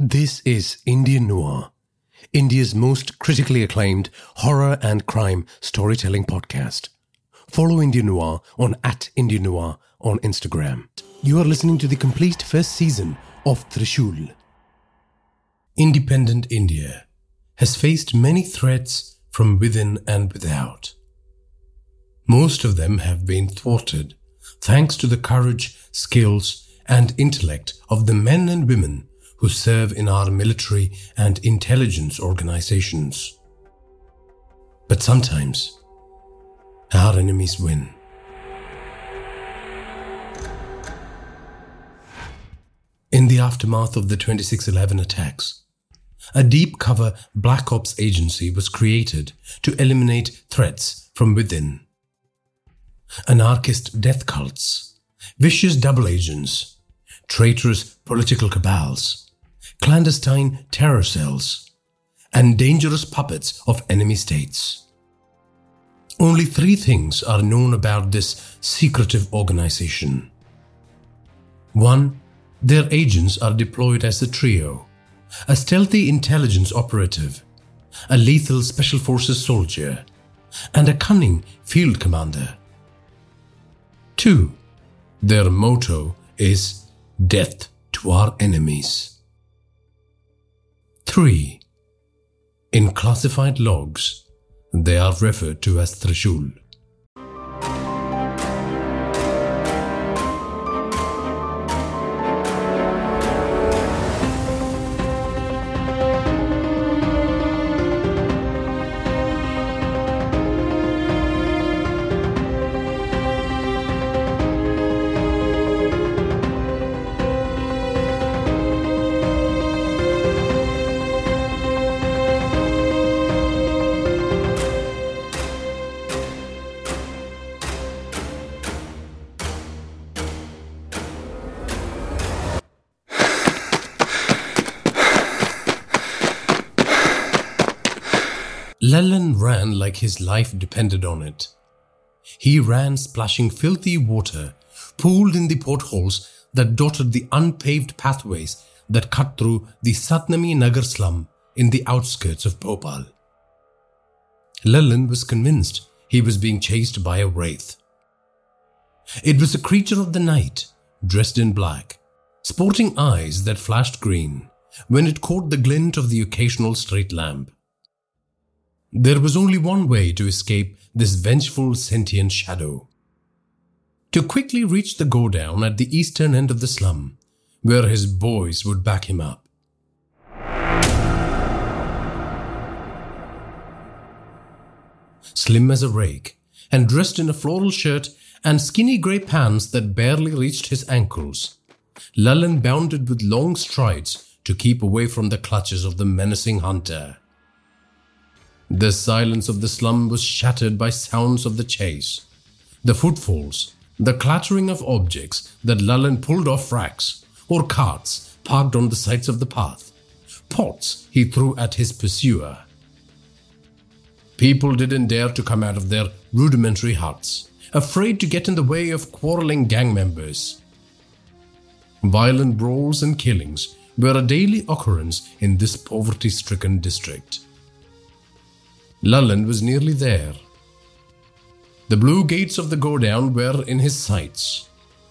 This is Indian Noir, India's most critically acclaimed horror and crime storytelling podcast. Follow Indian Noir on at Indian Noir on Instagram. You are listening to the complete first season of Trishul. Independent India has faced many threats from within and without. Most of them have been thwarted thanks to the courage, skills, and intellect of the men and women who serve in our military and intelligence organizations. But sometimes, our enemies win. In the aftermath of the 2611 attacks, a deep cover Black Ops agency was created to eliminate threats from within. Anarchist death cults, vicious double agents, traitorous political cabals, clandestine terror cells, and dangerous puppets of enemy states. Only three things are known about this secretive organization. One, their agents are deployed as a trio a stealthy intelligence operative, a lethal special forces soldier, and a cunning field commander. 2. Their motto is Death to our enemies. 3. In classified logs, they are referred to as Trishul. Life depended on it. He ran splashing filthy water, pooled in the potholes that dotted the unpaved pathways that cut through the Satnami Nagar slum in the outskirts of Bhopal. Lalan was convinced he was being chased by a wraith. It was a creature of the night, dressed in black, sporting eyes that flashed green when it caught the glint of the occasional street lamp. There was only one way to escape this vengeful sentient shadow. To quickly reach the godown at the eastern end of the slum, where his boys would back him up. Slim as a rake, and dressed in a floral shirt and skinny grey pants that barely reached his ankles, Lalan bounded with long strides to keep away from the clutches of the menacing hunter. The silence of the slum was shattered by sounds of the chase. The footfalls, the clattering of objects that Lalan pulled off racks or carts parked on the sides of the path, pots he threw at his pursuer. People didn't dare to come out of their rudimentary huts, afraid to get in the way of quarreling gang members. Violent brawls and killings were a daily occurrence in this poverty stricken district. Lalan was nearly there. The blue gates of the godown were in his sights,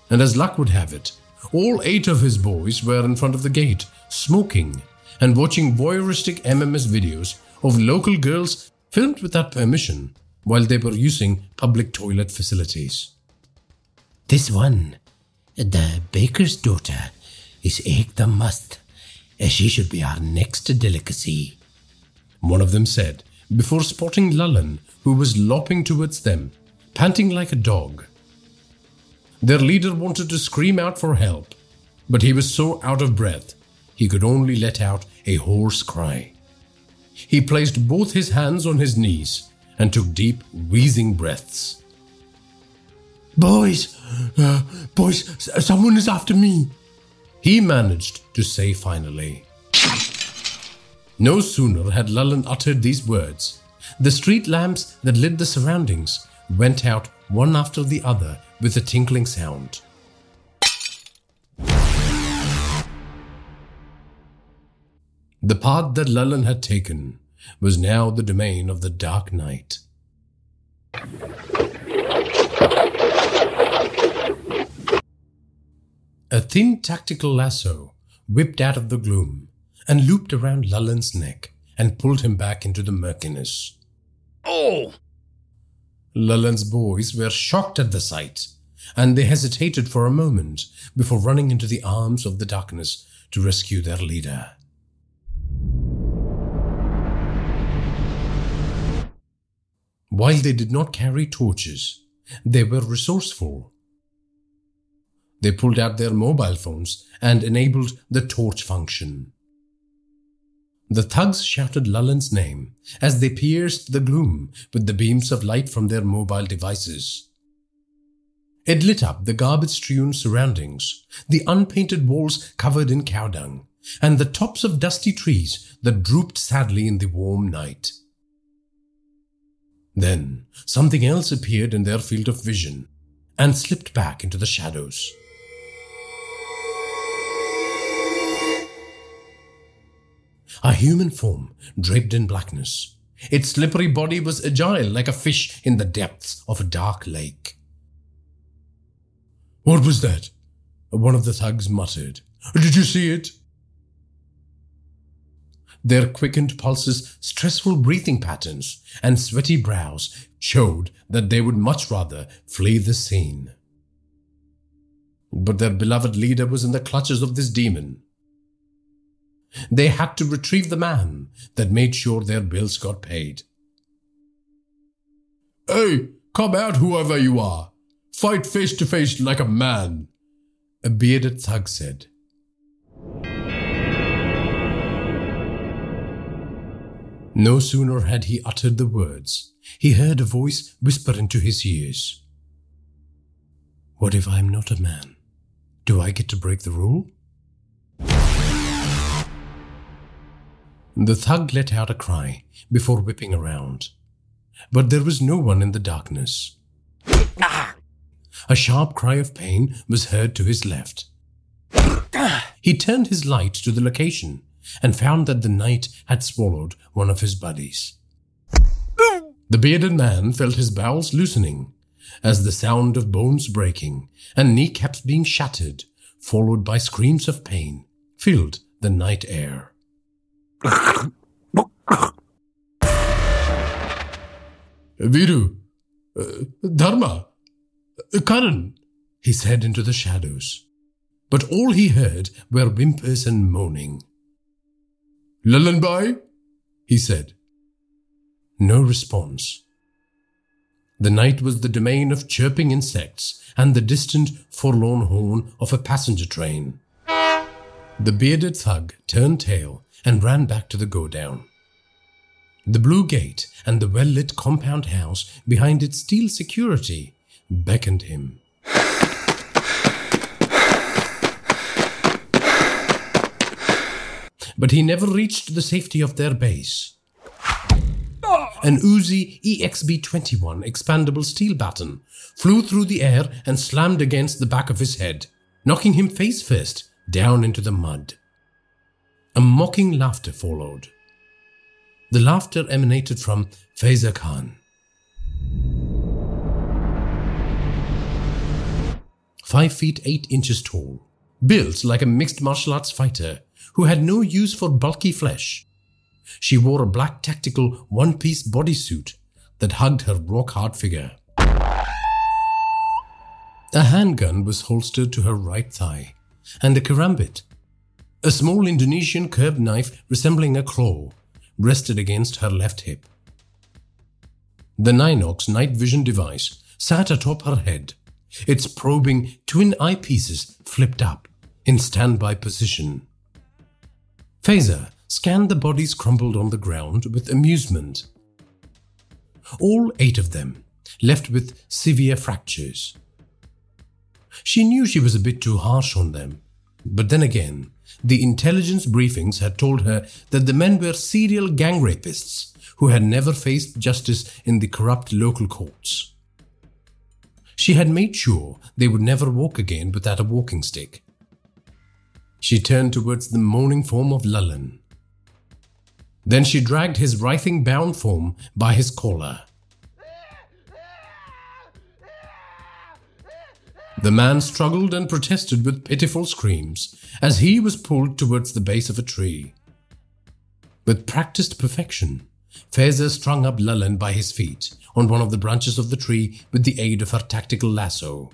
and as luck would have it, all eight of his boys were in front of the gate, smoking and watching voyeuristic MMS videos of local girls filmed without permission while they were using public toilet facilities. This one, the baker's daughter, is Ekdam must. as She should be our next delicacy. One of them said, before spotting Lalan, who was lopping towards them, panting like a dog. Their leader wanted to scream out for help, but he was so out of breath he could only let out a hoarse cry. He placed both his hands on his knees and took deep, wheezing breaths. Boys, uh, boys, someone is after me, he managed to say finally. No sooner had Lalan uttered these words, the street lamps that lit the surroundings went out one after the other with a tinkling sound. The path that Lalan had taken was now the domain of the Dark night. A thin tactical lasso whipped out of the gloom and looped around Lalan's neck and pulled him back into the murkiness. Oh! Lalan's boys were shocked at the sight, and they hesitated for a moment before running into the arms of the darkness to rescue their leader. While they did not carry torches, they were resourceful. They pulled out their mobile phones and enabled the torch function. The thugs shouted Lalan's name as they pierced the gloom with the beams of light from their mobile devices. It lit up the garbage strewn surroundings, the unpainted walls covered in cow dung, and the tops of dusty trees that drooped sadly in the warm night. Then something else appeared in their field of vision and slipped back into the shadows. A human form draped in blackness. Its slippery body was agile like a fish in the depths of a dark lake. What was that? One of the thugs muttered. Did you see it? Their quickened pulses, stressful breathing patterns, and sweaty brows showed that they would much rather flee the scene. But their beloved leader was in the clutches of this demon. They had to retrieve the man that made sure their bills got paid. Hey, come out, whoever you are. Fight face to face like a man, a bearded thug said. No sooner had he uttered the words, he heard a voice whisper into his ears. What if I am not a man? Do I get to break the rule? The thug let out a cry before whipping around. But there was no one in the darkness. A sharp cry of pain was heard to his left. He turned his light to the location and found that the night had swallowed one of his buddies. The bearded man felt his bowels loosening as the sound of bones breaking and kneecaps being shattered, followed by screams of pain, filled the night air. Viru, uh, Dharma, uh, Karan, he said into the shadows. But all he heard were whimpers and moaning. Lalanbai, he said. No response. The night was the domain of chirping insects and the distant, forlorn horn of a passenger train. The bearded thug turned tail and ran back to the godown. The blue gate and the well lit compound house behind its steel security beckoned him. But he never reached the safety of their base. An Uzi EXB 21 expandable steel baton flew through the air and slammed against the back of his head, knocking him face first down into the mud. A mocking laughter followed. The laughter emanated from Faiza Khan. Five feet eight inches tall, built like a mixed martial arts fighter who had no use for bulky flesh. She wore a black tactical one piece bodysuit that hugged her rock hard figure. A handgun was holstered to her right thigh, and a karambit a small Indonesian curved knife resembling a claw rested against her left hip. The Ninox night vision device sat atop her head, its probing twin eyepieces flipped up in standby position. Faiza scanned the bodies crumpled on the ground with amusement. All eight of them left with severe fractures. She knew she was a bit too harsh on them, but then again, the intelligence briefings had told her that the men were serial gang rapists who had never faced justice in the corrupt local courts. She had made sure they would never walk again without a walking stick. She turned towards the moaning form of Lalan. Then she dragged his writhing bound form by his collar. The man struggled and protested with pitiful screams as he was pulled towards the base of a tree. With practiced perfection, Faiza strung up Lalan by his feet on one of the branches of the tree with the aid of her tactical lasso.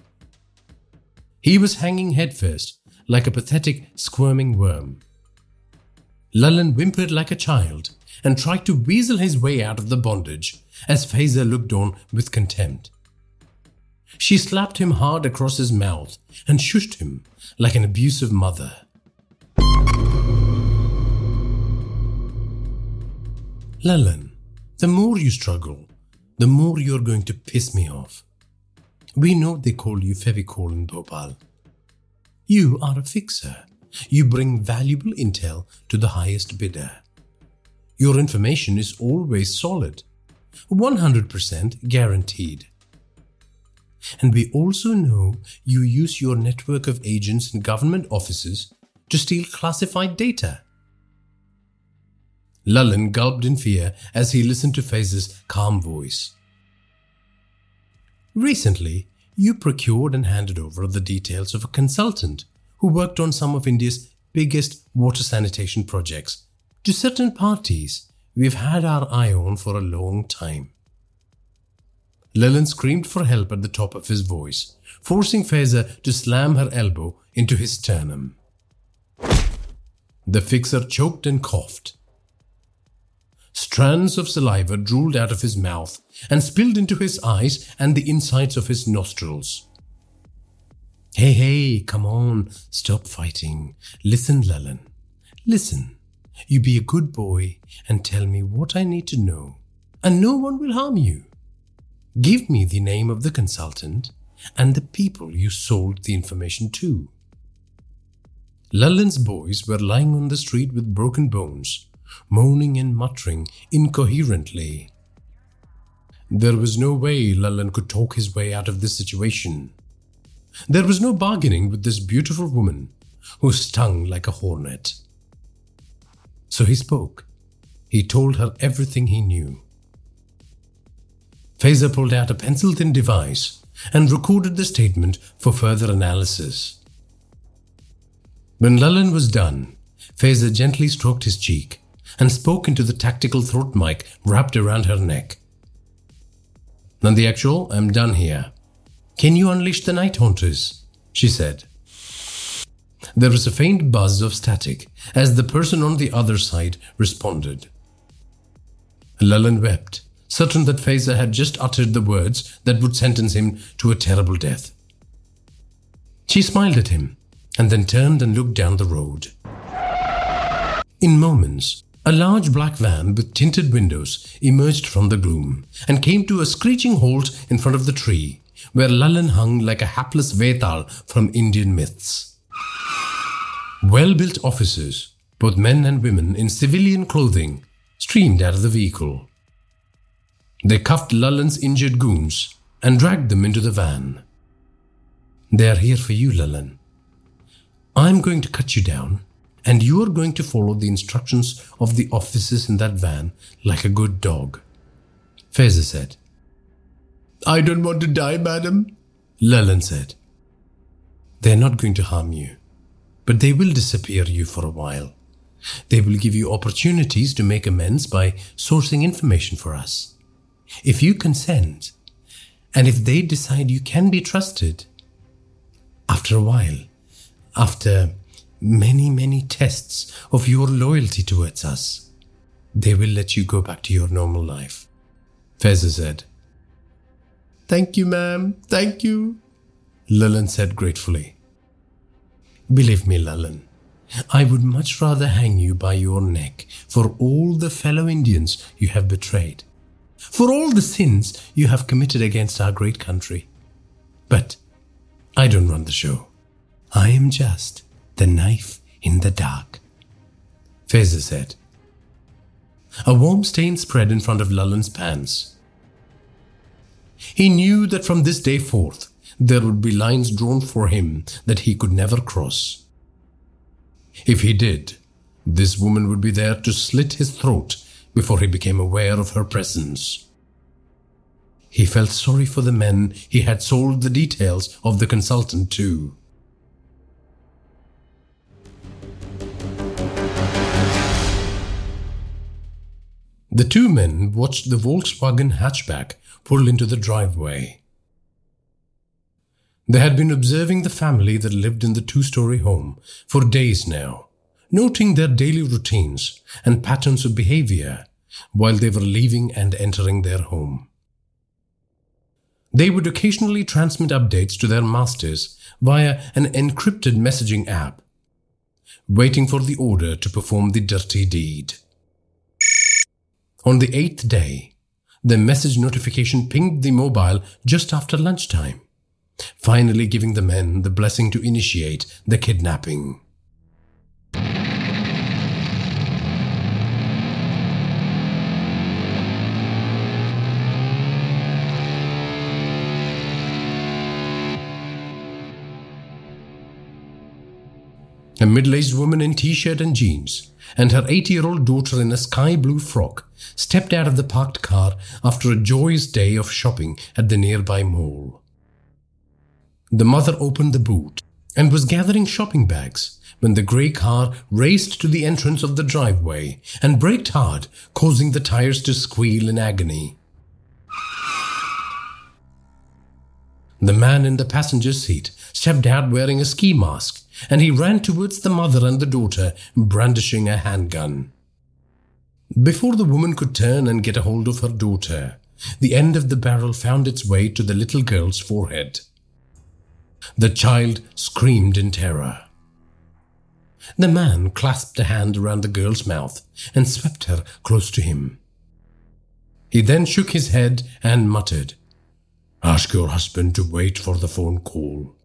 He was hanging headfirst, like a pathetic, squirming worm. Lalan whimpered like a child and tried to weasel his way out of the bondage as Faiza looked on with contempt. She slapped him hard across his mouth and shushed him like an abusive mother. Lalan, the more you struggle, the more you're going to piss me off. We know they call you Fevicol in Bhopal. You are a fixer. You bring valuable intel to the highest bidder. Your information is always solid, 100% guaranteed. And we also know you use your network of agents and government offices to steal classified data. Lalan gulped in fear as he listened to Faiza's calm voice. Recently, you procured and handed over the details of a consultant who worked on some of India's biggest water sanitation projects to certain parties we've had our eye on for a long time. Lalan screamed for help at the top of his voice, forcing Faiza to slam her elbow into his sternum. The fixer choked and coughed. Strands of saliva drooled out of his mouth and spilled into his eyes and the insides of his nostrils. Hey, hey, come on, stop fighting. Listen, Lalan. Listen. You be a good boy and tell me what I need to know, and no one will harm you. Give me the name of the consultant and the people you sold the information to. Lalan's boys were lying on the street with broken bones, moaning and muttering incoherently. There was no way Lalan could talk his way out of this situation. There was no bargaining with this beautiful woman who stung like a hornet. So he spoke. He told her everything he knew. Faiza pulled out a pencil thin device and recorded the statement for further analysis. When Lalan was done, Faiza gently stroked his cheek and spoke into the tactical throat mic wrapped around her neck. Nandi, actual, I'm done here. Can you unleash the night haunters? she said. There was a faint buzz of static as the person on the other side responded. Lalan wept, certain that Faiza had just uttered the words that would sentence him to a terrible death. She smiled at him and then turned and looked down the road. In moments, a large black van with tinted windows emerged from the gloom and came to a screeching halt in front of the tree, where Lalan hung like a hapless Vetal from Indian myths. Well built officers, both men and women in civilian clothing, streamed out of the vehicle. They cuffed Lalan's injured goons and dragged them into the van. They are here for you, Lalan. I'm going to cut you down and you are going to follow the instructions of the officers in that van like a good dog. Faiza said. I don't want to die, madam. Lalan said. They're not going to harm you, but they will disappear you for a while. They will give you opportunities to make amends by sourcing information for us. If you consent, and if they decide you can be trusted, after a while, after many, many tests of your loyalty towards us, they will let you go back to your normal life. Faiza said. Thank you, ma'am. Thank you. Lalan said gratefully. Believe me, Lalan, I would much rather hang you by your neck for all the fellow Indians you have betrayed, for all the sins you have committed against our great country. But I don't run the show. I am just the knife in the dark. Faiza said. A warm stain spread in front of Lalan's pants. He knew that from this day forth there would be lines drawn for him that he could never cross. If he did, This woman would be there to slit his throat before he became aware of her presence. He felt sorry for the men he had sold the details of the consultant to. The two men watched the Volkswagen hatchback pull into the driveway. They had been observing the family that lived in the two story home for days now, noting their daily routines and patterns of behavior while they were leaving and entering their home. They would occasionally transmit updates to their masters via an encrypted messaging app, waiting for the order to perform the dirty deed. On the eighth day, the message notification pinged the mobile just after lunchtime, finally giving the men the blessing to initiate the kidnapping. A middle aged woman in t shirt and jeans, and her 80 year old daughter in a sky blue frock, stepped out of the parked car after a joyous day of shopping at the nearby mall. The mother opened the boot and was gathering shopping bags when the grey car raced to the entrance of the driveway and braked hard, causing the tires to squeal in agony. The man in the passenger seat stepped out wearing a ski mask and he ran towards the mother and the daughter, brandishing a handgun. Before the woman could turn and get a hold of her daughter, the end of the barrel found its way to the little girl's forehead. The child screamed in terror. The man clasped a hand around the girl's mouth and swept her close to him. He then shook his head and muttered, Ask your husband to wait for the phone call.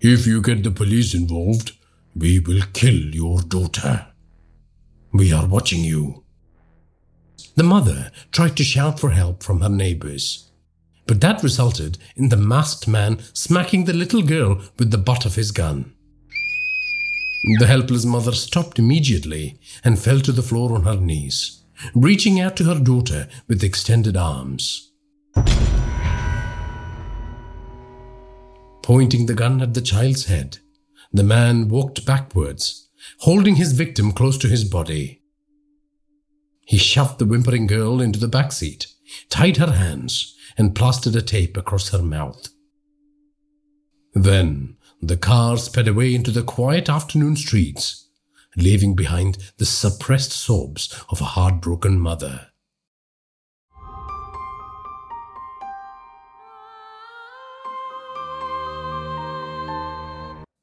If you get the police involved, we will kill your daughter. We are watching you. The mother tried to shout for help from her neighbors, but that resulted in the masked man smacking the little girl with the butt of his gun. The helpless mother stopped immediately and fell to the floor on her knees, reaching out to her daughter with extended arms. Pointing the gun at the child's head, the man walked backwards, holding his victim close to his body. He shoved the whimpering girl into the back seat, tied her hands, and plastered a tape across her mouth. Then the car sped away into the quiet afternoon streets, leaving behind the suppressed sobs of a heartbroken mother.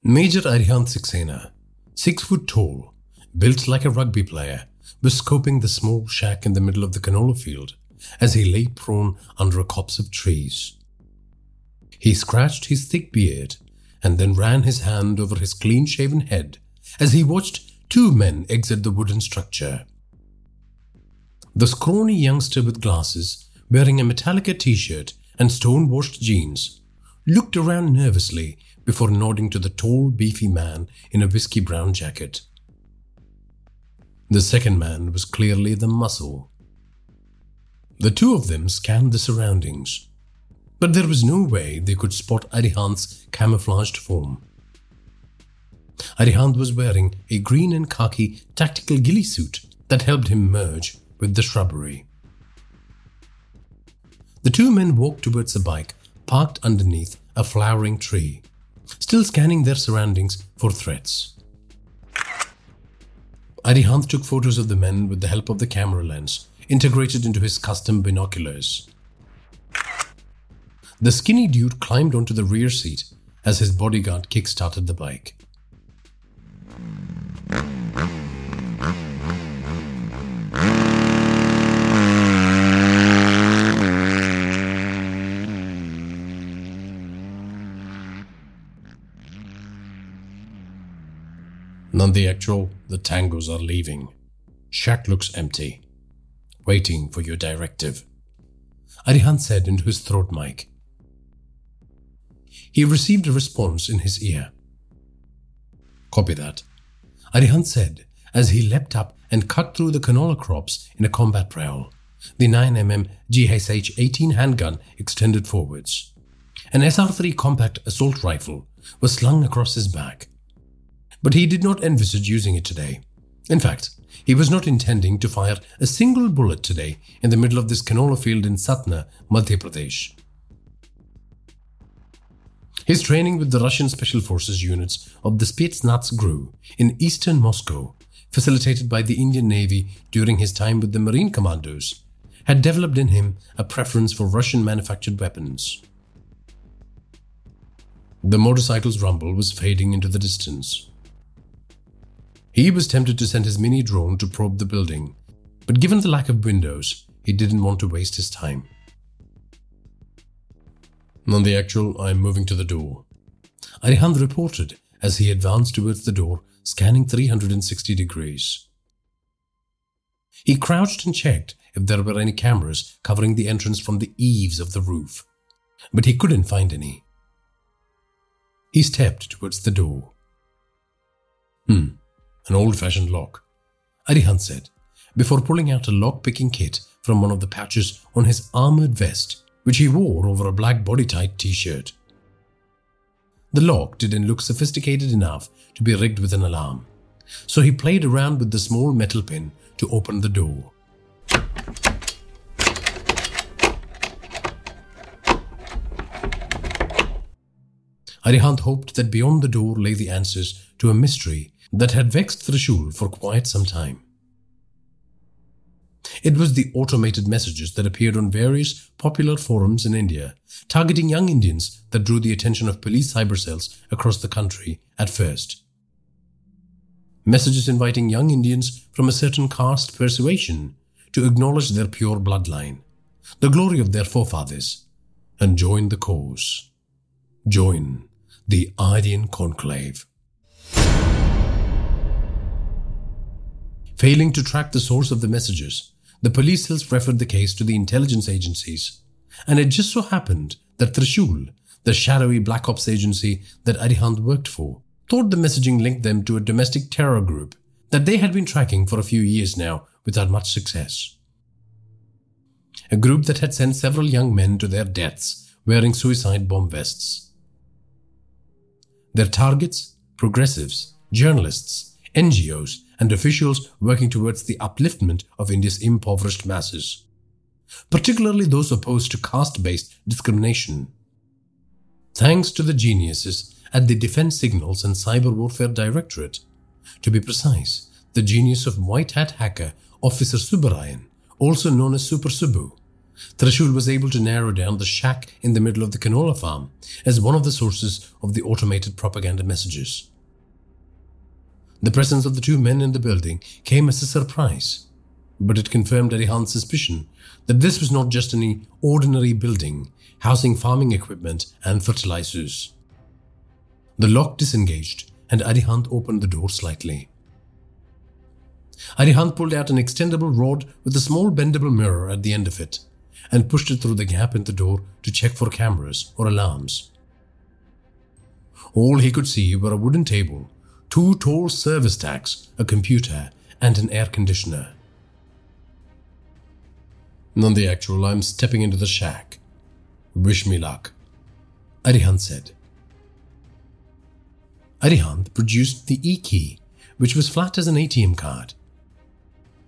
Major Arihant Saxena, six foot tall, built like a rugby player, was scoping the small shack in the middle of the canola field as he lay prone under a copse of trees. He scratched his thick beard and then ran his hand over his clean shaven head as he watched two men exit the wooden structure. The scrawny youngster with glasses, wearing a Metallica t shirt and stone washed jeans, looked around nervously before nodding to the tall, beefy man in a whiskey brown jacket. The second man was clearly the muscle. The two of them scanned the surroundings, but there was no way they could spot Arihant's camouflaged form. Arihant was wearing a green and khaki tactical ghillie suit that helped him merge with the shrubbery. The two men walked towards a bike parked underneath a flowering tree still scanning their surroundings for threats. Arihant took photos of the men with the help of the camera lens integrated into his custom binoculars. The skinny dude climbed onto the rear seat as his bodyguard kick-started the bike. Nandi actual, the tangos are leaving. Shack looks empty. Waiting for your directive. Arihant said into his throat mic. He received a response in his ear. Copy that. Arihant said as he leapt up and cut through the canola crops in a combat prowl. The 9mm GSH 18 handgun extended forwards. An SR 3 compact assault rifle was slung across his back. But he did not envisage using it today. In fact, he was not intending to fire a single bullet today in the middle of this canola field in Satna, Madhya Pradesh. His training with the Russian Special Forces units of the Spetsnaz GRU in eastern Moscow, facilitated by the Indian Navy during his time with the Marine Commandos, had developed in him a preference for Russian manufactured weapons. The motorcycle's rumble was fading into the distance. He was tempted to send his mini drone to probe the building, but given the lack of windows, he didn't want to waste his time. Nandi actual, I am moving to the door. Arihant reported as he advanced towards the door, scanning 360 degrees. He crouched and checked if there were any cameras covering the entrance from the eaves of the roof, but he couldn't find any. He stepped towards the door. Hmm, an old fashioned lock, Arihant said, before pulling out a lock picking kit from one of the pouches on his armored vest, which he wore over a black body tight t shirt. The lock didn't look sophisticated enough to be rigged with an alarm, so he played around with the small metal pin to open the door. Arihant hoped that beyond the door lay the answers to a mystery that had vexed Trishul for quite some time. It was the automated messages that appeared on various popular forums in India, targeting young Indians that drew the attention of police cyber cells across the country at first. Messages inviting young Indians from a certain caste persuasion to acknowledge their pure bloodline, the glory of their forefathers, and join the cause. Join the Aryan Conclave. Failing to track the source of the messages, the police cells referred the case to the intelligence agencies. And it just so happened that Trishul, the shadowy black ops agency that Arihant worked for, thought the messaging linked them to a domestic terror group that they had been tracking for a few years now without much success. A group that had sent several young men to their deaths wearing suicide bomb vests. Their targets? Progressives, journalists, NGOs, and officials working towards the upliftment of India's impoverished masses, particularly those opposed to caste based discrimination. Thanks to the geniuses at the Defense Signals and Cyber Warfare Directorate, to be precise, the genius of white hat hacker Officer Subbarayan, also known as Super Subbu, Trishul was able to narrow down the shack in the middle of the canola farm as one of the sources of the automated propaganda messages. The presence of the two men in the building came as a surprise, but it confirmed Arihant's suspicion that this was not just any ordinary building housing farming equipment and fertilizers. The lock disengaged, and Arihant opened the door slightly. Arihant pulled out an extendable rod with a small bendable mirror at the end of it and pushed it through the gap in the door to check for cameras or alarms. All he could see were a wooden table two tall service stacks, a computer, and an air conditioner. Nandi actual, I'm stepping into the shack. Wish me luck, Arihant said. Arihant produced the E key, which was flat as an ATM card.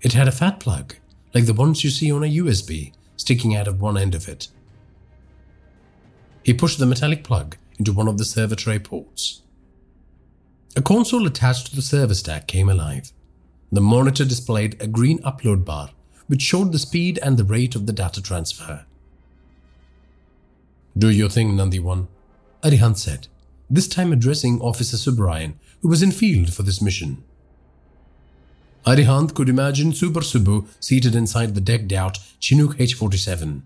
It had a fat plug, like the ones you see on a USB, sticking out of one end of it. He pushed the metallic plug into one of the server tray ports. A console attached to the server stack came alive. The monitor displayed a green upload bar, which showed the speed and the rate of the data transfer. Do your thing, Nandi 1, Arihant said, this time addressing Officer Subbarayan, who was in field for this mission. Arihant could imagine Super Subbu seated inside the decked out Chinook H 47,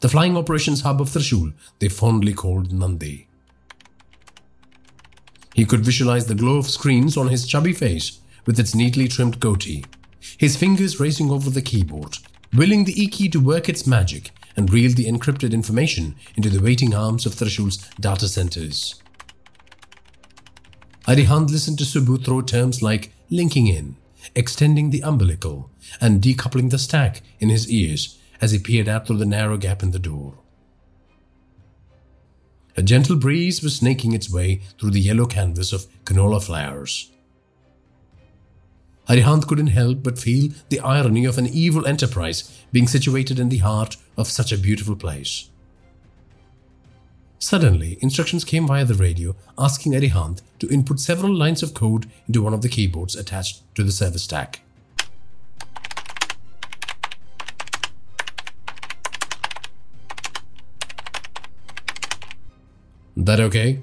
the flying operations hub of Trishul they fondly called Nandi. He could visualize the glow of screens on his chubby face with its neatly trimmed goatee, his fingers racing over the keyboard, willing the E-key to work its magic and reel the encrypted information into the waiting arms of Trishul's data centers. Arihant listened to Subbu throw terms like linking in extending the umbilical and decoupling the stack in his ears as he peered out through the narrow gap in the door. A gentle breeze was snaking its way through the yellow canvas of canola flowers. Arihant couldn't help but feel the irony of an evil enterprise being situated in the heart of such a beautiful place. Suddenly, instructions came via the radio asking Arihant to input several lines of code into one of the keyboards attached to the server stack. That okay?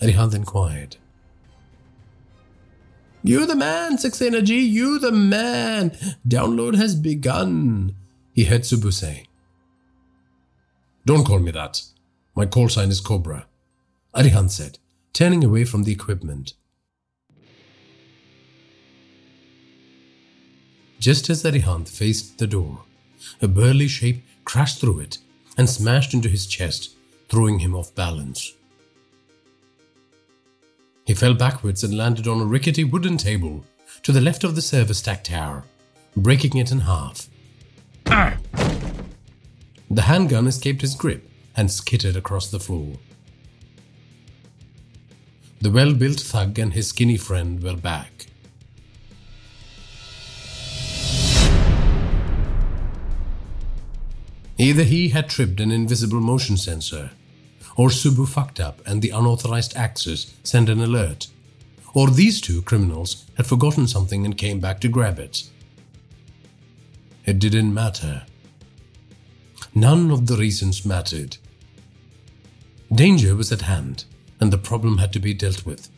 Arihant inquired. You the man, Six Energy, you the man. Download has begun, he heard Subbu say. Don't call me that. My call sign is Cobra, Arihant said, turning away from the equipment. Just as Arihant faced the door, a burly shape crashed through it and smashed into his chest, throwing him off balance. He fell backwards and landed on a rickety wooden table to the left of the server stack tower, breaking it in half. The handgun escaped his grip and skittered across the floor. The well built thug and his skinny friend were back. Either he had tripped an invisible motion sensor, or Subbu fucked up and the unauthorized access sent an alert, or these two criminals had forgotten something and came back to grab it. It didn't matter. None of the reasons mattered. Danger was at hand, and the problem had to be dealt with.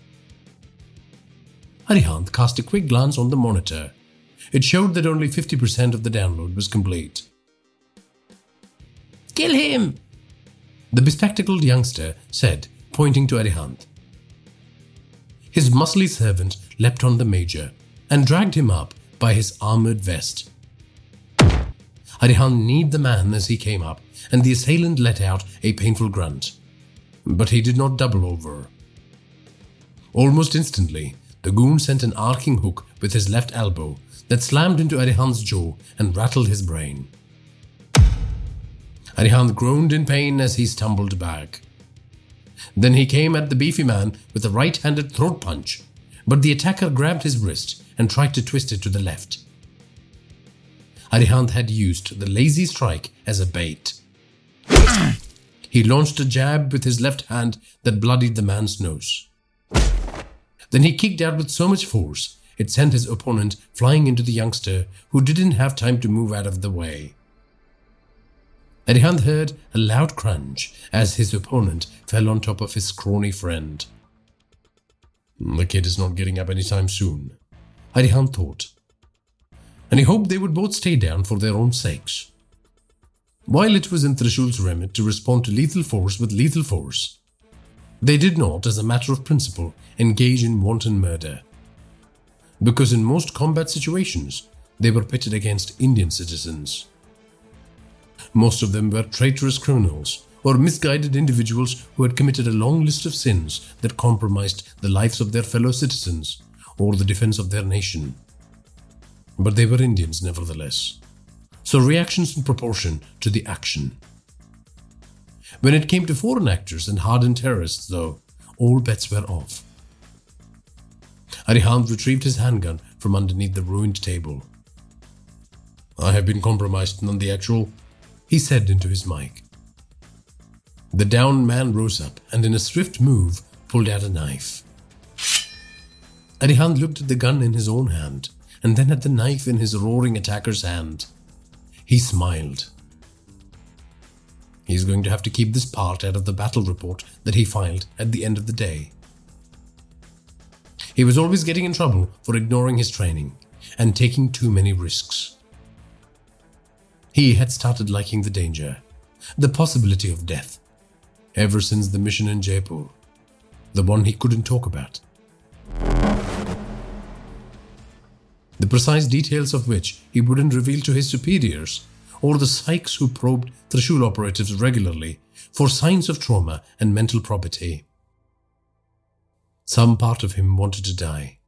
Arihant cast a quick glance on the monitor. It showed that only 50% of the download was complete. Kill him! The bespectacled youngster said, pointing to Arihant. His muscly servant leapt on the major and dragged him up by his armored vest. Arihant kneed the man as he came up, and the assailant let out a painful grunt but he did not double over. Almost instantly, the goon sent an arcing hook with his left elbow that slammed into Arihant's jaw and rattled his brain. Arihant groaned in pain as he stumbled back. Then he came at the beefy man with a right handed throat punch, but the attacker grabbed his wrist and tried to twist it to the left. Arihant had used the lazy strike as a bait. He launched a jab with his left hand that bloodied the man's nose. Then he kicked out with so much force it sent his opponent flying into the youngster, who didn't have time to move out of the way. Arihant heard a loud crunch as his opponent fell on top of his scrawny friend. The kid is not getting up anytime soon, Arihant thought. And he hoped they would both stay down for their own sakes. While it was in Trishul's remit to respond to lethal force with lethal force, they did not, as a matter of principle, engage in wanton murder. Because in most combat situations, they were pitted against Indian citizens. Most of them were traitorous criminals or misguided individuals who had committed a long list of sins that compromised the lives of their fellow citizens or the defense of their nation. But they were Indians nevertheless so reactions in proportion to the action. When it came to foreign actors and hardened terrorists, though, all bets were off. Arihant retrieved his handgun from underneath the ruined table. I have been compromised, Nandi actual, he said into his mic. The downed man rose up and, in a swift move, pulled out a knife. Arihant looked at the gun in his own hand and then at the knife in his roaring attacker's hand. He smiled. He's going to have to keep this part out of the battle report that he filed at the end of the day. He was always getting in trouble for ignoring his training and taking too many risks. He had started liking the danger, the possibility of death, ever since the mission in Jaipur, the one he couldn't talk about. the precise details of which he wouldn't reveal to his superiors, or the psychs who probed Trishul operatives regularly for signs of trauma and mental probity. Some part of him wanted to die,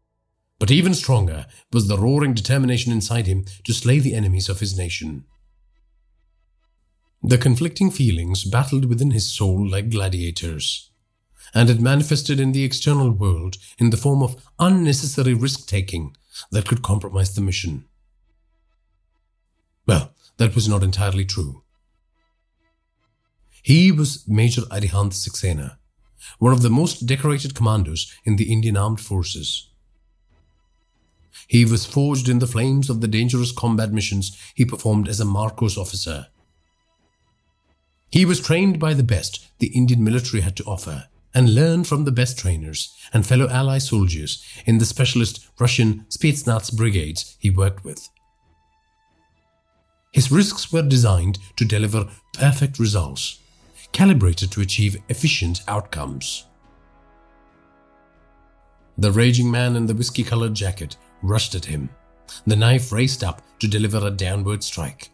But even stronger was the roaring determination inside him to slay the enemies of his nation. The conflicting feelings battled within his soul like gladiators, and it manifested in the external world in the form of unnecessary risk taking that could compromise the mission. Well, that was not entirely true. He was Major Arihant Saxena, one of the most decorated commandos in the Indian Armed Forces. He was forged in the flames of the dangerous combat missions he performed as a Marcos officer. He was trained by the best the Indian military had to offer and learned from the best trainers and fellow ally soldiers in the specialist Russian Spetsnaz brigades he worked with. His risks were designed to deliver perfect results, calibrated to achieve efficient outcomes. The raging man in the whiskey colored jacket rushed at him. The knife raced up to deliver a downward strike.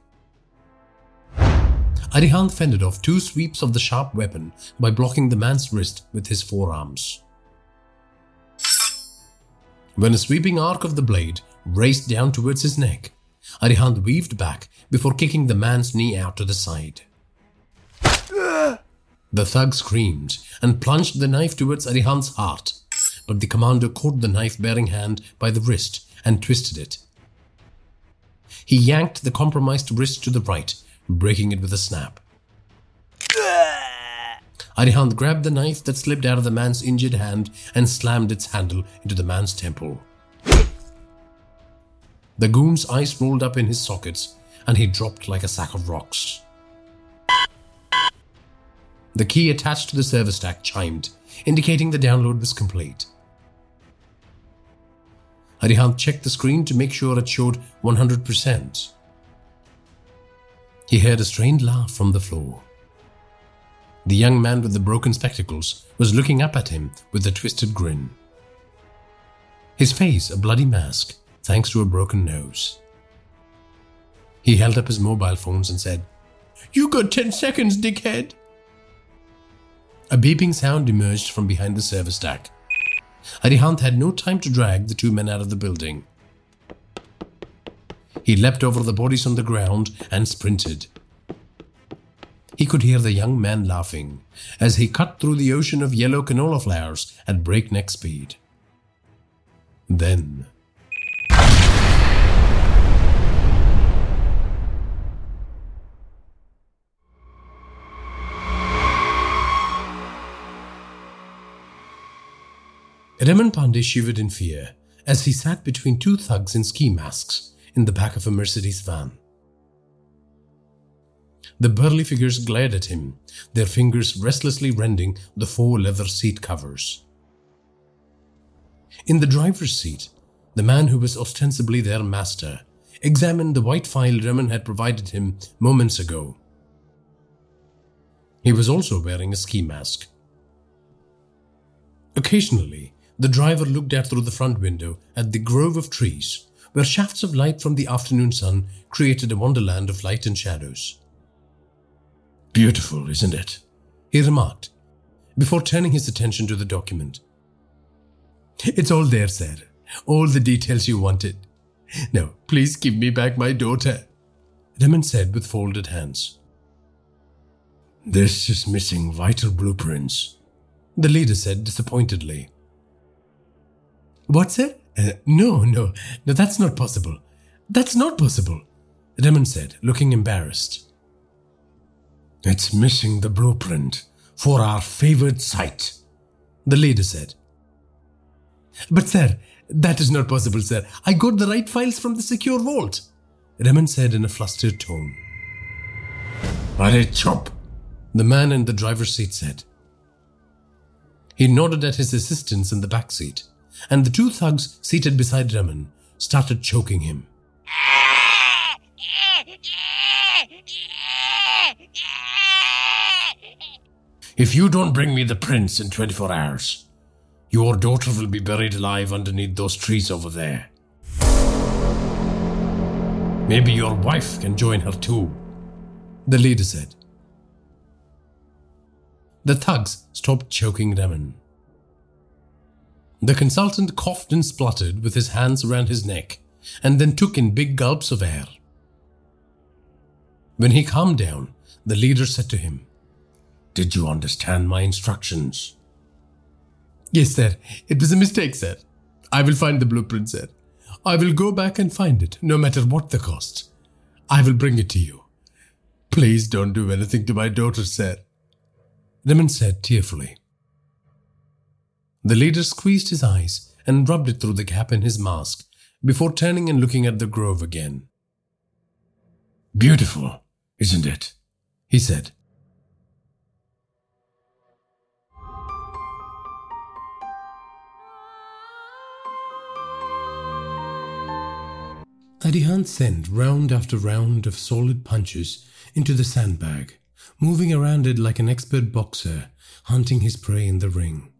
Arihant fended off two sweeps of the sharp weapon by blocking the man's wrist with his forearms. When a sweeping arc of the blade raced down towards his neck, Arihant weaved back before kicking the man's knee out to the side. The thug screamed and plunged the knife towards Arihant's heart, but the commander caught the knife bearing hand by the wrist and twisted it. He yanked the compromised wrist to the right, breaking it with a snap. Arihant grabbed the knife that slipped out of the man's injured hand and slammed its handle into the man's temple. The goon's eyes rolled up in his sockets and he dropped like a sack of rocks. The key attached to the server stack chimed, indicating the download was complete. Arihant checked the screen to make sure it showed 100%. He heard a strained laugh from the floor. The young man with the broken spectacles was looking up at him with a twisted grin. His face a bloody mask, thanks to a broken nose. He held up his mobile phones and said, You got 10 seconds, dickhead. A beeping sound emerged from behind the server stack. Arihant had no time to drag the two men out of the building. He leapt over the bodies on the ground and sprinted. He could hear the young man laughing as he cut through the ocean of yellow canola flowers at breakneck speed. Then, Raman Pandey shivered in fear as he sat between two thugs in ski masks in the back of a Mercedes van. The burly figures glared at him, their fingers restlessly rending the four leather seat covers. In the driver's seat, the man who was ostensibly their master examined the white file Raman had provided him moments ago. He was also wearing a ski mask. Occasionally, the driver looked out through the front window at the grove of trees, where shafts of light from the afternoon sun created a wonderland of light and shadows. Beautiful, isn't it? He remarked, before turning his attention to the document. It's all there, sir. All the details you wanted. Now, please give me back my daughter, Raman said with folded hands. This is missing vital blueprints, the leader said disappointedly. What, sir? Uh, no, no, no, that's not possible. That's not possible, Raman said, looking embarrassed. It's missing the blueprint for our favored site, the leader said. But, sir, that is not possible, sir. I got the right files from the secure vault, Raman said in a flustered tone. Are chop, the man in the driver's seat said. He nodded at his assistants in the back seat and the two thugs seated beside Raman started choking him. If you don't bring me the prince in 24 hours, your daughter will be buried alive underneath those trees over there. Maybe your wife can join her too, the leader said. The thugs stopped choking Raman. The consultant coughed and spluttered with his hands around his neck and then took in big gulps of air. When he calmed down, the leader said to him, Did you understand my instructions? Yes, sir. It was a mistake, sir. I will find the blueprint, sir. I will go back and find it, no matter what the cost. I will bring it to you. Please don't do anything to my daughter, sir. Raman said tearfully. The leader squeezed his eyes and rubbed it through the gap in his mask before turning and looking at the grove again. Beautiful, isn't it? he said. Arihant sent round after round of solid punches into the sandbag, moving around it like an expert boxer hunting his prey in the ring.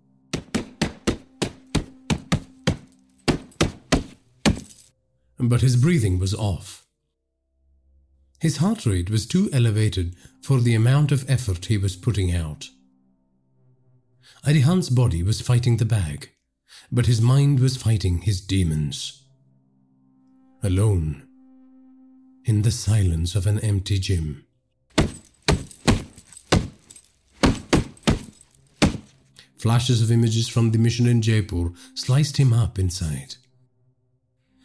But his breathing was off. His heart rate was too elevated for the amount of effort he was putting out. Arihant's body was fighting the bag, but his mind was fighting his demons alone, in the silence of an empty gym. Flashes of images from the mission in Jaipur sliced him up inside.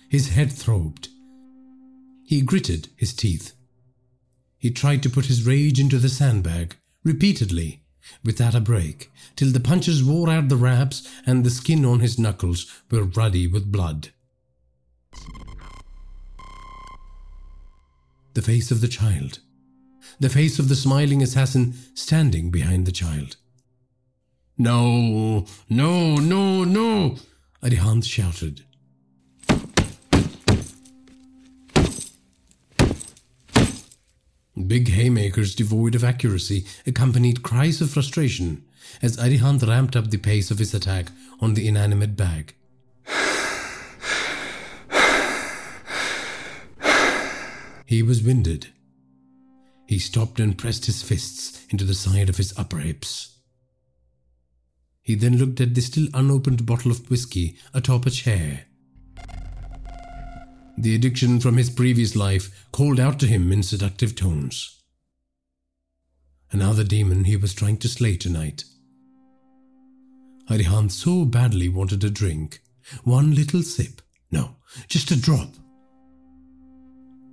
His head throbbed. He gritted his teeth. He tried to put his rage into the sandbag, repeatedly, without a break, till the punches wore out the wraps and the skin on his knuckles were ruddy with blood. the face of the child, the face of the smiling assassin standing behind the child. No, no, no, no, Arihant shouted. Big haymakers devoid of accuracy accompanied cries of frustration as Arihant ramped up the pace of his attack on the inanimate bag. He was winded. He stopped and pressed his fists into the side of his upper hips. He then looked at the still unopened bottle of whiskey atop a chair. The addiction from his previous life called out to him in seductive tones. Another demon he was trying to slay tonight. Arihant so badly wanted a drink. One little sip. No, just a drop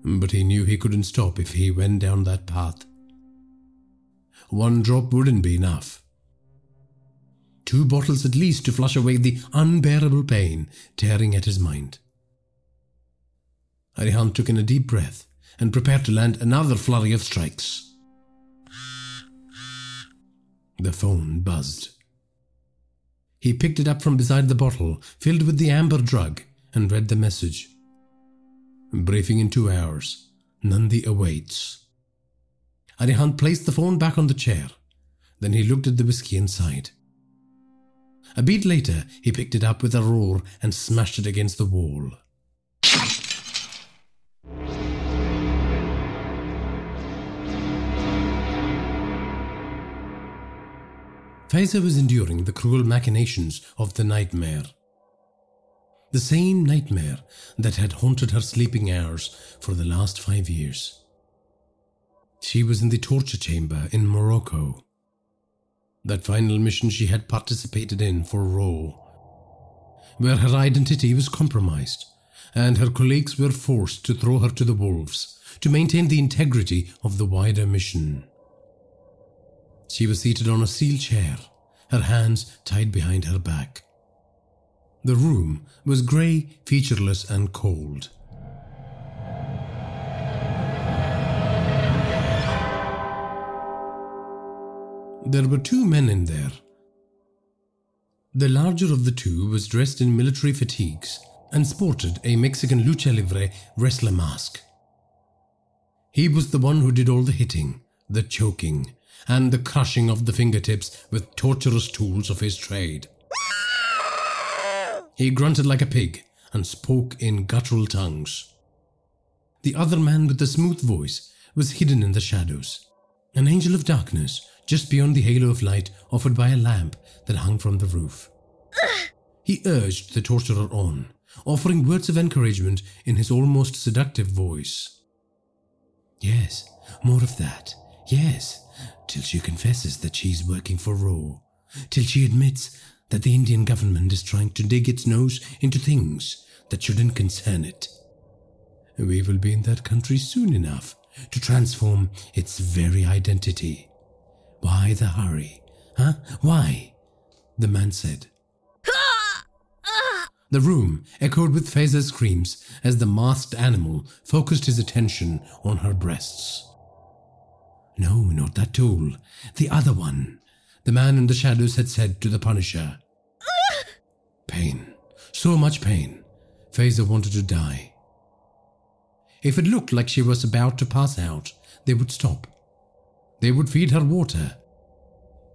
but he knew he couldn't stop if he went down that path. One drop wouldn't be enough. Two bottles at least to flush away the unbearable pain tearing at his mind. Arihant took in a deep breath and prepared to land another flurry of strikes. The phone buzzed. He picked it up from beside the bottle filled with the amber drug and read the message. Briefing in two hours. Nandi awaits. Arihant placed the phone back on the chair. Then he looked at the whiskey inside. A beat later, he picked it up with a roar and smashed it against the wall. Faiza was enduring the cruel machinations of the nightmare. The same nightmare that had haunted her sleeping hours for the last five years. She was in the torture chamber in Morocco. That final mission she had participated in for Raw, where her identity was compromised and her colleagues were forced to throw her to the wolves to maintain the integrity of the wider mission. She was seated on a steel chair, her hands tied behind her back. The room was grey, featureless, and cold. There were two men in there. The larger of the two was dressed in military fatigues and sported a Mexican lucha libre wrestler mask. He was the one who did all the hitting, the choking, and the crushing of the fingertips with torturous tools of his trade. He grunted like a pig and spoke in guttural tongues. The other man with the smooth voice was hidden in the shadows, an angel of darkness just beyond the halo of light offered by a lamp that hung from the roof. He urged the torturer on, offering words of encouragement in his almost seductive voice. Yes, more of that. Yes, till she confesses that she's working for Raw. Till she admits that the Indian government is trying to dig its nose into things that shouldn't concern it. We will be in that country soon enough to transform its very identity. Why the hurry? Huh? Why? The man said. The room echoed with Faiza's screams as the masked animal focused his attention on her breasts. No, not that tool. The other one. The man in the shadows had said to the Punisher. pain. So much pain. Faiza wanted to die. If it looked like she was about to pass out, they would stop. They would feed her water,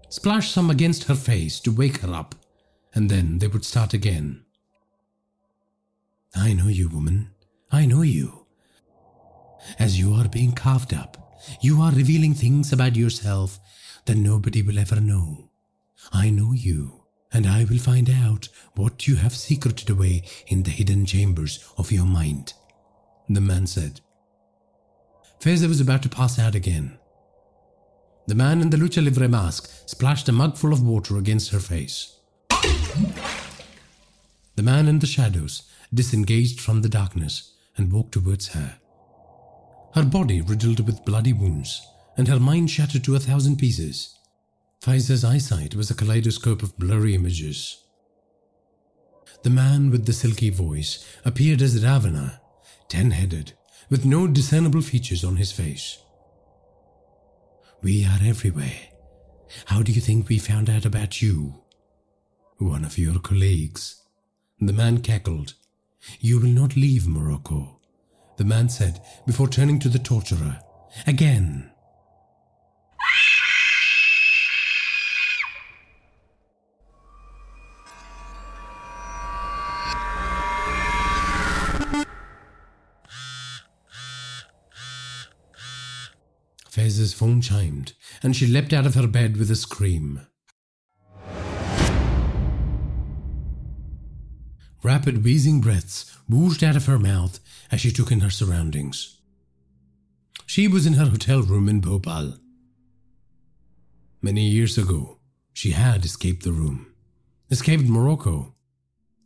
splash some against her face to wake her up, and then they would start again. I know you, woman. I know you. As you are being carved up, you are revealing things about yourself that nobody will ever know. I know you, and I will find out what you have secreted away in the hidden chambers of your mind, the man said. Faiza was about to pass out again. The man in the lucha libre mask splashed a mug full of water against her face. The man in the shadows disengaged from the darkness and walked towards her. Her body riddled with bloody wounds, and her mind shattered to a thousand pieces. Faiza's eyesight was a kaleidoscope of blurry images. The man with the silky voice appeared as Ravana, ten headed, with no discernible features on his face. We are everywhere. How do you think we found out about you? One of your colleagues. The man cackled. You will not leave Morocco, the man said before turning to the torturer. Again. Faiza's phone chimed, and she leapt out of her bed with a scream. Rapid wheezing breaths whooshed out of her mouth as she took in her surroundings. She was in her hotel room in Bhopal. Many years ago, she had escaped the room, escaped Morocco,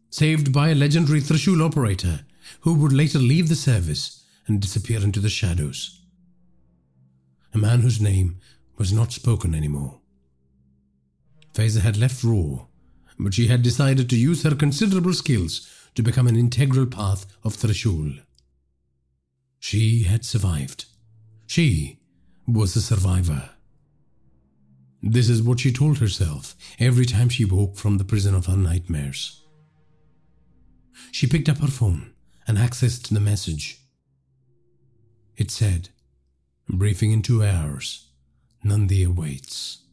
saved by a legendary Trishul operator who would later leave the service and disappear into the shadows. A man whose name was not spoken anymore. Faiza had left Raw but she had decided to use her considerable skills to become an integral part of Trishul. She had survived. She was a survivor. This is what she told herself every time she woke from the prison of her nightmares. She picked up her phone and accessed the message. It said, Briefing in two hours. Nandi awaits.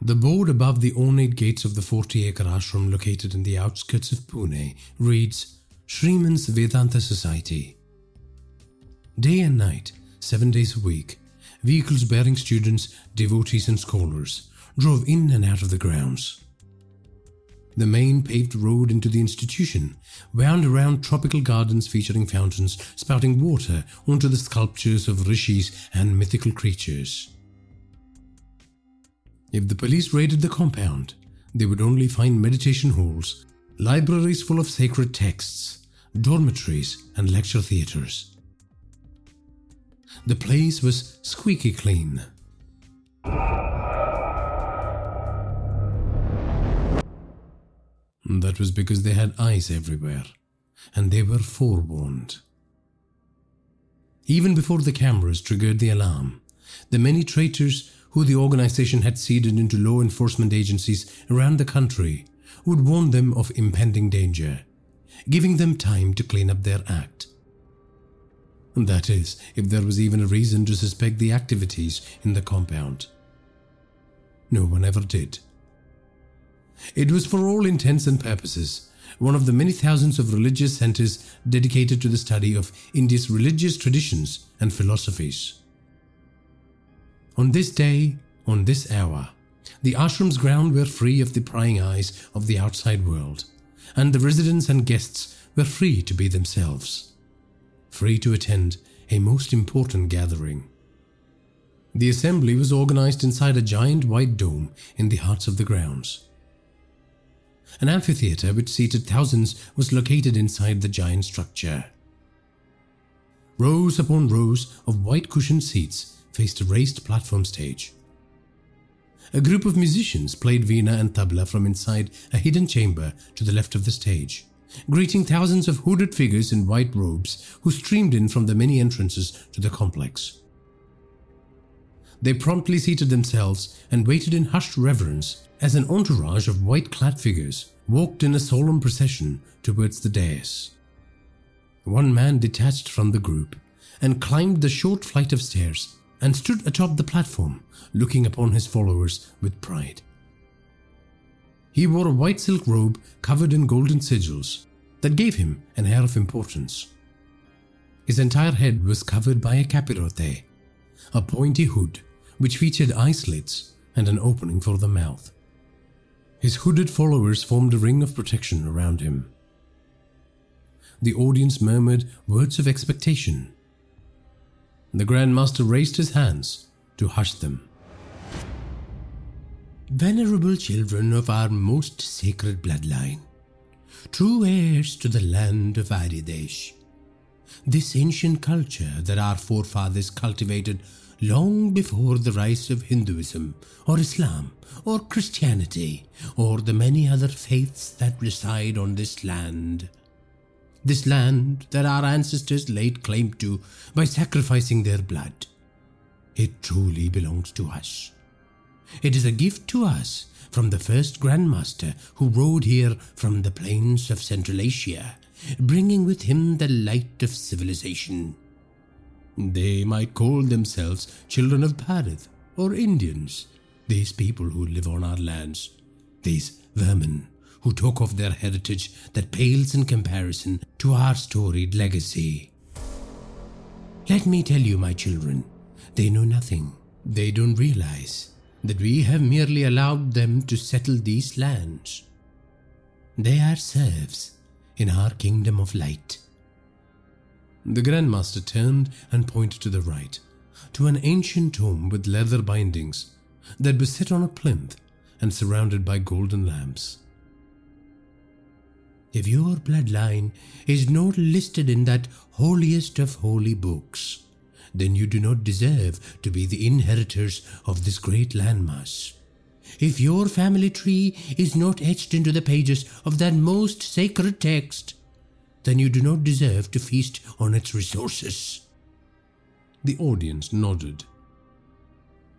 The board above the ornate gates of the 40 acre ashram located in the outskirts of Pune reads Sriman's Vedanta Society. Day and night, seven days a week, vehicles bearing students, devotees, and scholars drove in and out of the grounds. The main paved road into the institution wound around tropical gardens featuring fountains spouting water onto the sculptures of rishis and mythical creatures. If the police raided the compound, they would only find meditation halls, libraries full of sacred texts, dormitories, and lecture theatres. The place was squeaky clean. That was because they had eyes everywhere, and they were forewarned. Even before the cameras triggered the alarm, the many traitors who the organization had seeded into law enforcement agencies around the country, would warn them of impending danger, giving them time to clean up their act. That is, if there was even a reason to suspect the activities in the compound. No one ever did. It was for all intents and purposes one of the many thousands of religious centers dedicated to the study of India's religious traditions and philosophies. On this day, on this hour, the ashram's ground were free of the prying eyes of the outside world, and the residents and guests were free to be themselves, free to attend a most important gathering. The assembly was organized inside a giant white dome in the heart of the grounds. An amphitheater which seated thousands was located inside the giant structure. Rows upon rows of white cushioned seats faced a raised platform stage. A group of musicians played vina and tabla from inside a hidden chamber to the left of the stage, greeting thousands of hooded figures in white robes who streamed in from the many entrances to the complex. They promptly seated themselves and waited in hushed reverence as an entourage of white clad figures walked in a solemn procession towards the dais. One man detached from the group and climbed the short flight of stairs and stood atop the platform, looking upon his followers with pride. He wore a white silk robe covered in golden sigils that gave him an air of importance. His entire head was covered by a capirote, a pointy hood which featured eye slits and an opening for the mouth. His hooded followers formed a ring of protection around him. The audience murmured words of expectation. The Grand Master raised his hands to hush them. Venerable children of our most sacred bloodline, true heirs to the land of Aridesh, this ancient culture that our forefathers cultivated long before the rise of Hinduism or Islam or Christianity or the many other faiths that reside on this land. This land that our ancestors laid claim to by sacrificing their blood. It truly belongs to us. It is a gift to us from the first Grand Master who rode here from the plains of Central Asia, bringing with him the light of civilization. They might call themselves children of Bharat or Indians, these people who live on our lands, these vermin who talk of their heritage that pales in comparison to our storied legacy. Let me tell you, my children, they know nothing. They don't realize that we have merely allowed them to settle these lands. They are serfs in our kingdom of light. The Grandmaster turned and pointed to the right, to an ancient tomb with leather bindings that was set on a plinth and surrounded by golden lamps. If your bloodline is not listed in that holiest of holy books, then you do not deserve to be the inheritors of this great landmass. If your family tree is not etched into the pages of that most sacred text, then you do not deserve to feast on its resources. The audience nodded.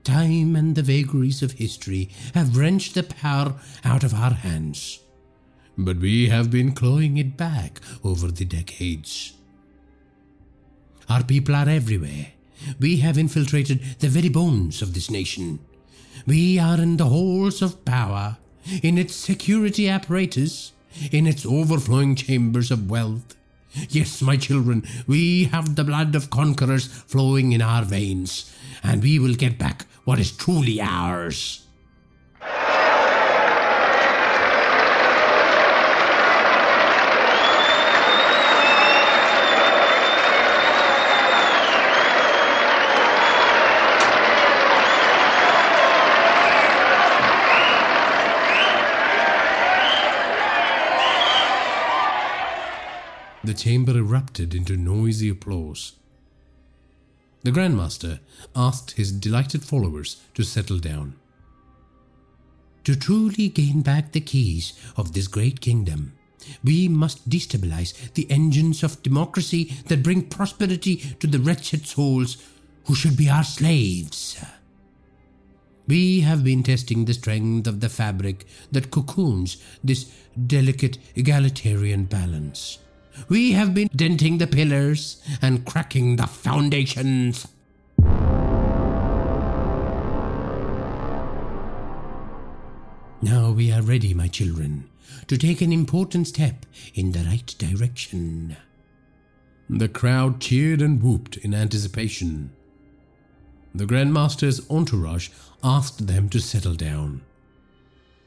Time and the vagaries of history have wrenched the power out of our hands, but we have been clawing it back over the decades. Our people are everywhere. We have infiltrated the very bones of this nation. We are in the halls of power, in its security apparatus, in its overflowing chambers of wealth. Yes, my children, we have the blood of conquerors flowing in our veins, and we will get back what is truly ours. Chamber erupted into noisy applause. The Grandmaster asked his delighted followers to settle down. To truly gain back the keys of this great kingdom, we must destabilize the engines of democracy that bring prosperity to the wretched souls who should be our slaves. We have been testing the strength of the fabric that cocoons this delicate egalitarian balance. We have been denting the pillars and cracking the foundations. Now we are ready, my children, to take an important step in the right direction. The crowd cheered and whooped in anticipation. The Grandmaster's entourage asked them to settle down.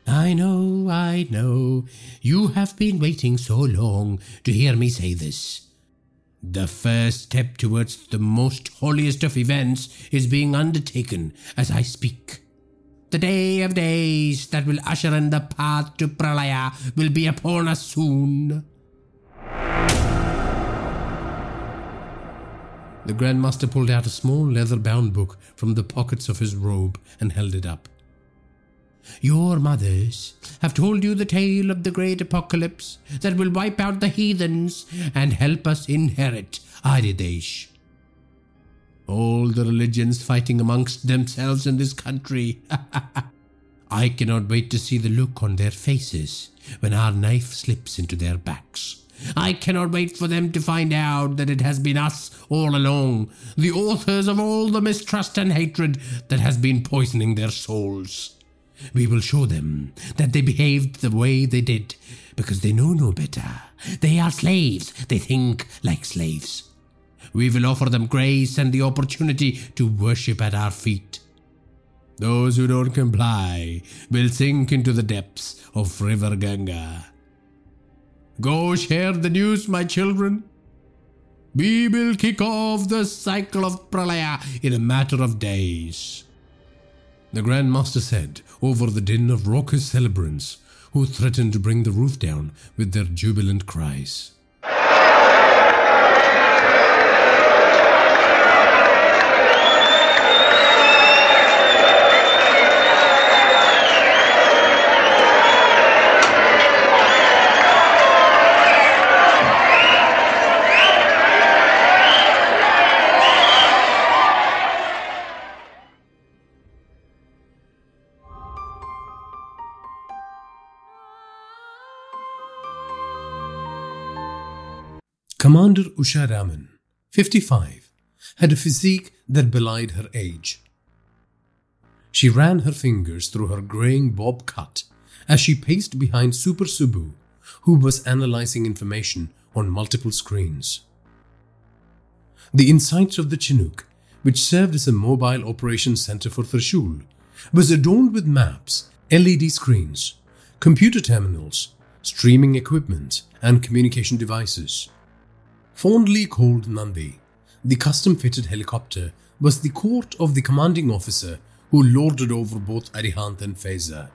I know, I know. You have been waiting so long to hear me say this. The first step towards the most holiest of events is being undertaken as I speak. The day of days that will usher in the path to Pralaya will be upon us soon. The Grandmaster pulled out a small leather bound book from the pockets of his robe and held it up. Your mothers have told you the tale of the great apocalypse that will wipe out the heathens and help us inherit Aridesh. All the religions fighting amongst themselves in this country. I cannot wait to see the look on their faces when our knife slips into their backs. I cannot wait for them to find out that it has been us all along, the authors of all the mistrust and hatred that has been poisoning their souls. We will show them that they behaved the way they did because they know no better. They are slaves. They think like slaves. We will offer them grace and the opportunity to worship at our feet. Those who don't comply will sink into the depths of River Ganga. Go share the news, my children. We will kick off the cycle of Pralaya in a matter of days. The Grand Master said over the din of raucous celebrants who threatened to bring the roof down with their jubilant cries. Commander Usha Raman, 55, had a physique that belied her age. She ran her fingers through her graying bob cut as she paced behind Super Subbu, who was analyzing information on multiple screens. The insides of the Chinook, which served as a mobile operations center for Trishul, was adorned with maps, LED screens, computer terminals, streaming equipment, and communication devices. Fondly called Nandi, the custom fitted helicopter was the court of the commanding officer who lorded over both Arihant and Faiza.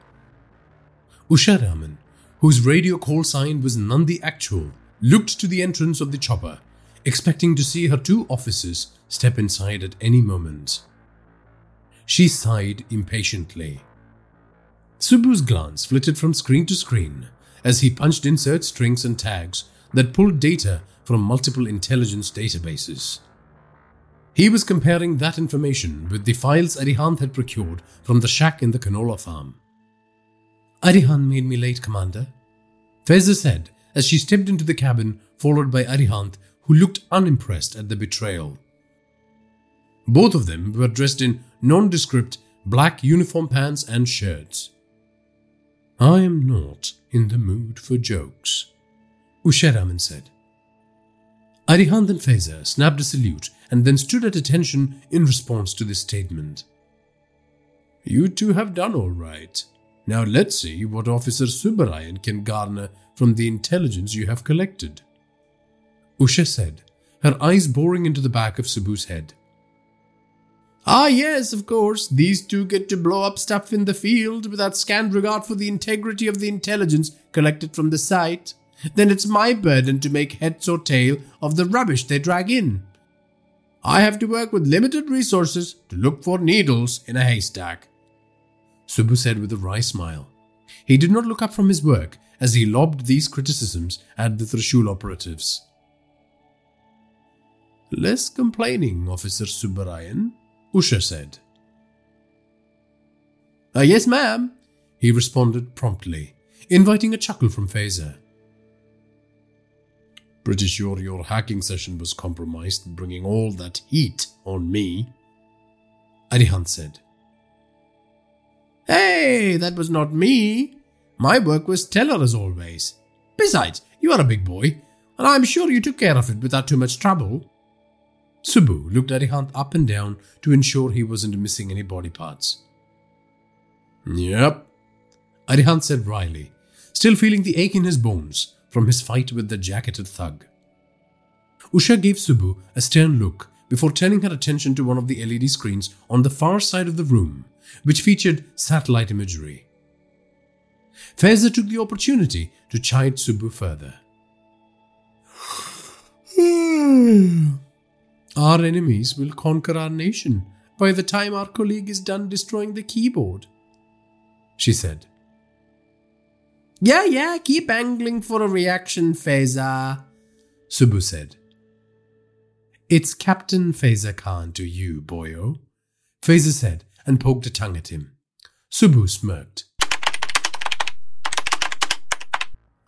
Usha Raman, whose radio call sign was Nandi Actual, looked to the entrance of the chopper, expecting to see her two officers step inside at any moment. She sighed impatiently. Subbu's glance flitted from screen to screen as he punched insert strings and tags that pulled data from multiple intelligence databases. He was comparing that information with the files Arihant had procured from the shack in the canola farm. Arihant made me late, Commander. Faiza said as she stepped into the cabin, followed by Arihant, who looked unimpressed at the betrayal. Both of them were dressed in nondescript black uniform pants and shirts. I am not in the mood for jokes, Usha Raman said. Arihant and Faiza snapped a salute and then stood at attention in response to this statement. You two have done all right. Now let's see what Officer Subarayan can garner from the intelligence you have collected. Usha said, her eyes boring into the back of Subbu's head. Ah, yes, of course, these two get to blow up stuff in the field without scant regard for the integrity of the intelligence collected from the site then it's my burden to make heads or tail of the rubbish they drag in. I have to work with limited resources to look for needles in a haystack. Subbu said with a wry smile. He did not look up from his work as he lobbed these criticisms at the Trishul operatives. Less complaining, Officer Subarayan, Usha said. Uh, yes, ma'am, he responded promptly, inviting a chuckle from Faiza. Pretty sure your hacking session was compromised, bringing all that heat on me. Arihant said. Hey, that was not me. My work was stellar as always. Besides, you are a big boy, and I'm sure you took care of it without too much trouble. Subbu looked Arihant up and down to ensure he wasn't missing any body parts. Yep, Arihant said wryly, still feeling the ache in his bones from his fight with the jacketed thug. Usha gave Subbu a stern look before turning her attention to one of the LED screens on the far side of the room, which featured satellite imagery. Faiza took the opportunity to chide Subbu further. our enemies will conquer our nation by the time our colleague is done destroying the keyboard, she said. Yeah, yeah, keep angling for a reaction, Faiza, Subbu said. It's Captain Faiza Khan to you, boyo, Faiza said and poked a tongue at him. Subbu smirked.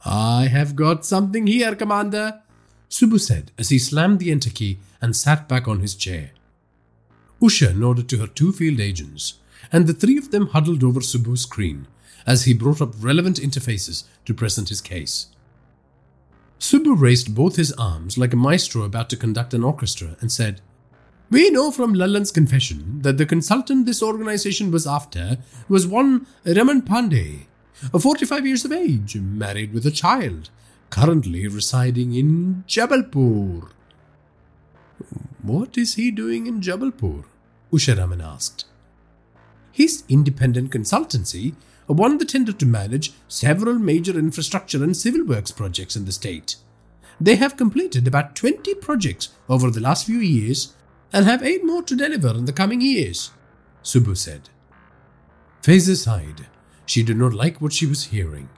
I have got something here, Commander, Subbu said as he slammed the enter key and sat back on his chair. Usha nodded to her two field agents, and the three of them huddled over Subbu's screen as he brought up relevant interfaces to present his case. Subbu raised both his arms like a maestro about to conduct an orchestra and said, We know from Lalan's confession that the consultant this organization was after was one Raman Pandey, 45 years of age, married with a child, currently residing in Jabalpur. What is he doing in Jabalpur? Usharaman asked. His independent consultancy won the tender to manage several major infrastructure and civil works projects in the state. They have completed about 20 projects over the last few years and have eight more to deliver in the coming years, Subbu said. Faiza sighed. She did not like what she was hearing.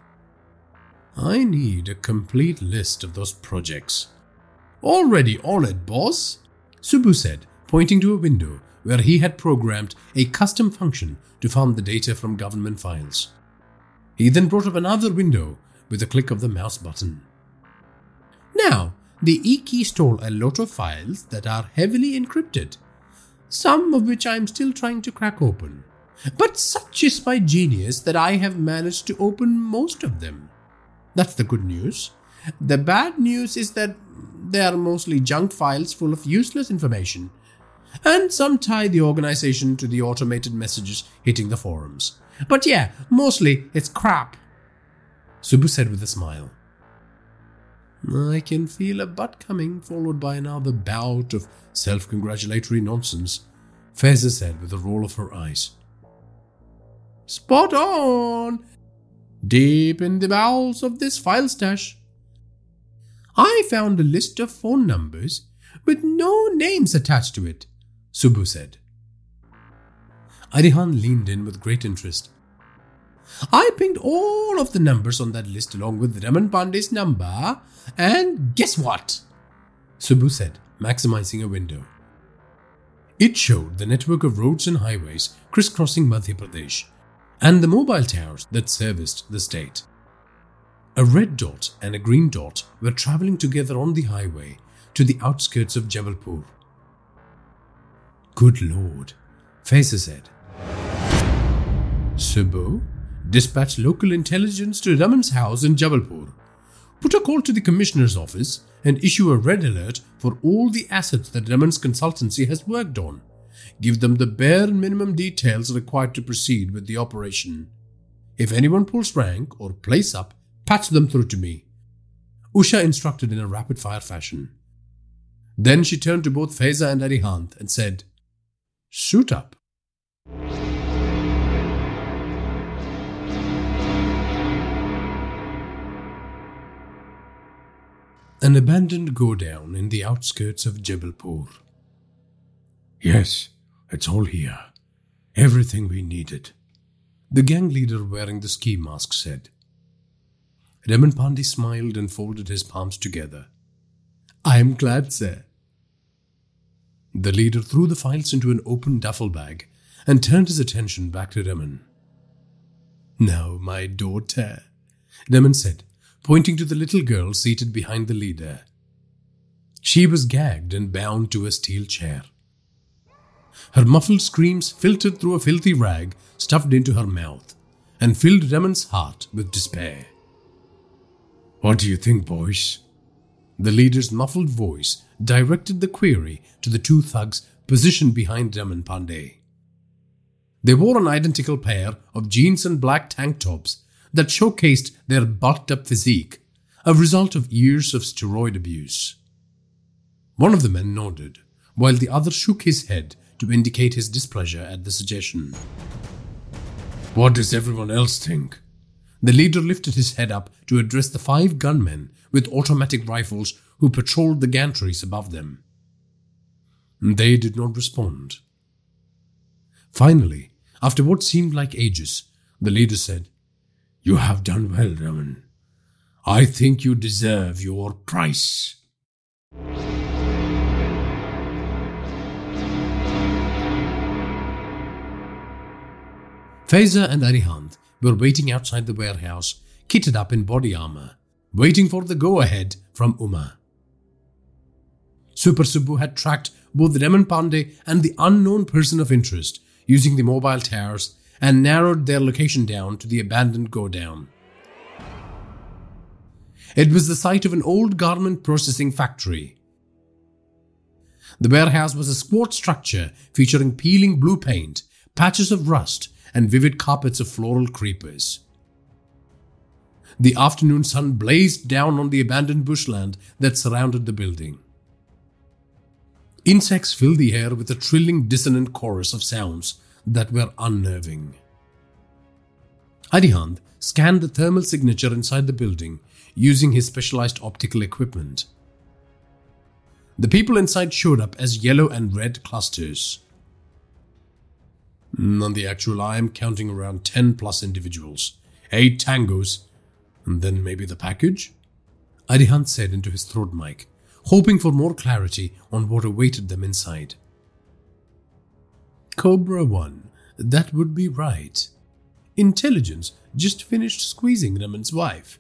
I need a complete list of those projects. Already on it, boss, Subbu said, pointing to a window where he had programmed a custom function to farm the data from government files. He then brought up another window with a click of the mouse button. Now, the e-key stole a lot of files that are heavily encrypted, some of which I am still trying to crack open. But such is my genius that I have managed to open most of them. That's the good news. The bad news is that they are mostly junk files full of useless information and some tie the organization to the automated messages hitting the forums. But yeah, mostly it's crap. Subbu said with a smile. I can feel a butt coming, followed by another bout of self congratulatory nonsense, Faiza said with a roll of her eyes. Spot on! Deep in the bowels of this file stash. I found a list of phone numbers with no names attached to it. Subbu said. Arihant leaned in with great interest. I pinged all of the numbers on that list along with Raman Pandey's number, and guess what? Subbu said, maximizing a window. It showed the network of roads and highways crisscrossing Madhya Pradesh and the mobile towers that serviced the state. A red dot and a green dot were traveling together on the highway to the outskirts of Jabalpur. Good Lord, Faiza said. Subbu, dispatch local intelligence to Raman's house in Jabalpur. Put a call to the commissioner's office and issue a red alert for all the assets that Raman's consultancy has worked on. Give them the bare minimum details required to proceed with the operation. If anyone pulls rank or place up, patch them through to me. Usha instructed in a rapid fire fashion. Then she turned to both Faiza and Arihant and said, Suit up. An abandoned godown in the outskirts of Jabalpur. Yes, it's all here. Everything we needed. The gang leader wearing the ski mask said. Raman Pandey smiled and folded his palms together. I am glad, sir. The leader threw the files into an open duffel bag and turned his attention back to Raman. Now, my daughter, Raman said, pointing to the little girl seated behind the leader. She was gagged and bound to a steel chair. Her muffled screams filtered through a filthy rag stuffed into her mouth and filled Raman's heart with despair. What do you think, boys? The leader's muffled voice directed the query to the two thugs positioned behind Raman Pandey. They wore an identical pair of jeans and black tank tops that showcased their bulked up physique, a result of years of steroid abuse. One of the men nodded, while the other shook his head to indicate his displeasure at the suggestion. What does everyone else think? The leader lifted his head up to address the five gunmen with automatic rifles who patrolled the gantries above them. They did not respond. Finally, after what seemed like ages, the leader said, You have done well, Raman. I think you deserve your price. Faiza and Arihant were waiting outside the warehouse, kitted up in body armor, waiting for the go ahead from Uma. Super Subbu had tracked both Raman Pandey and the unknown person of interest using the mobile towers and narrowed their location down to the abandoned godown. It was the site of an old garment processing factory. The warehouse was a squat structure featuring peeling blue paint, patches of rust, and vivid carpets of floral creepers. The afternoon sun blazed down on the abandoned bushland that surrounded the building. Insects filled the air with a trilling, dissonant chorus of sounds that were unnerving. Arihant scanned the thermal signature inside the building using his specialized optical equipment. The people inside showed up as yellow and red clusters. Mm, on the actual, I am counting around 10 plus individuals, 8 tangos, and then maybe the package? Arihant said into his throat mic, hoping for more clarity on what awaited them inside. Cobra 1, that would be right. Intelligence just finished squeezing Raman's wife.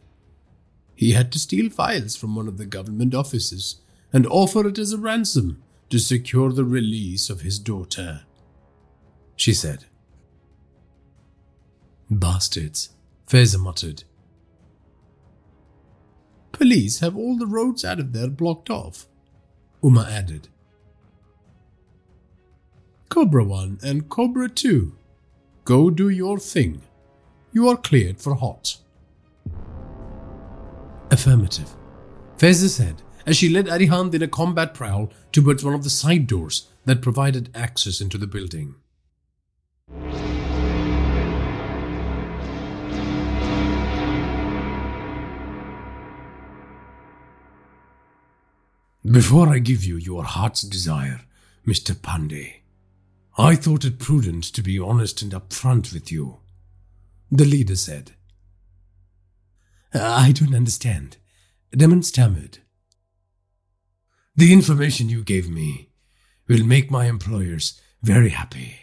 He had to steal files from one of the government offices and offer it as a ransom to secure the release of his daughter she said. Bastards, Faiza muttered. Police have all the roads out of there blocked off, Uma added. Cobra 1 and Cobra 2, go do your thing. You are cleared for hot. Affirmative, Faiza said as she led Arihant in a combat prowl towards one of the side doors that provided access into the building. Before I give you your heart's desire, Mr. Pandey, I thought it prudent to be honest and upfront with you. The leader said. I don't understand. Demon stammered. The information you gave me will make my employers very happy.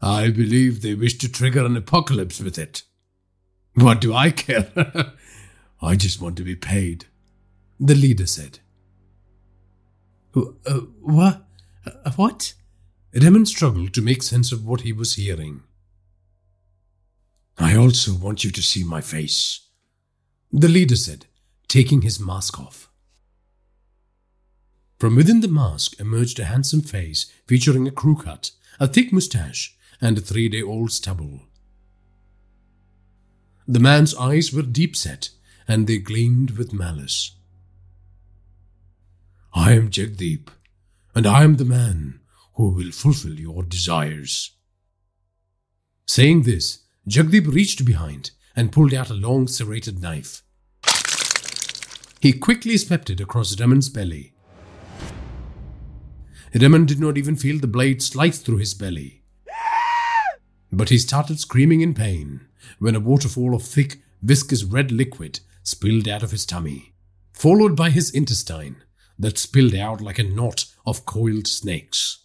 I believe they wish to trigger an apocalypse with it. What do I care? I just want to be paid, the leader said. Uh, what? Uh, what? Raman struggled to make sense of what he was hearing. I also want you to see my face, the leader said, taking his mask off. From within the mask emerged a handsome face featuring a crew cut, a thick mustache, and a three day old stubble. The man's eyes were deep set, and they gleamed with malice. I am Jagdeep, and I am the man who will fulfill your desires. Saying this, Jagdeep reached behind and pulled out a long serrated knife. He quickly swept it across Raman's belly. Raman did not even feel the blade slice through his belly. But he started screaming in pain when a waterfall of thick, viscous red liquid spilled out of his tummy, followed by his intestine that spilled out like a knot of coiled snakes.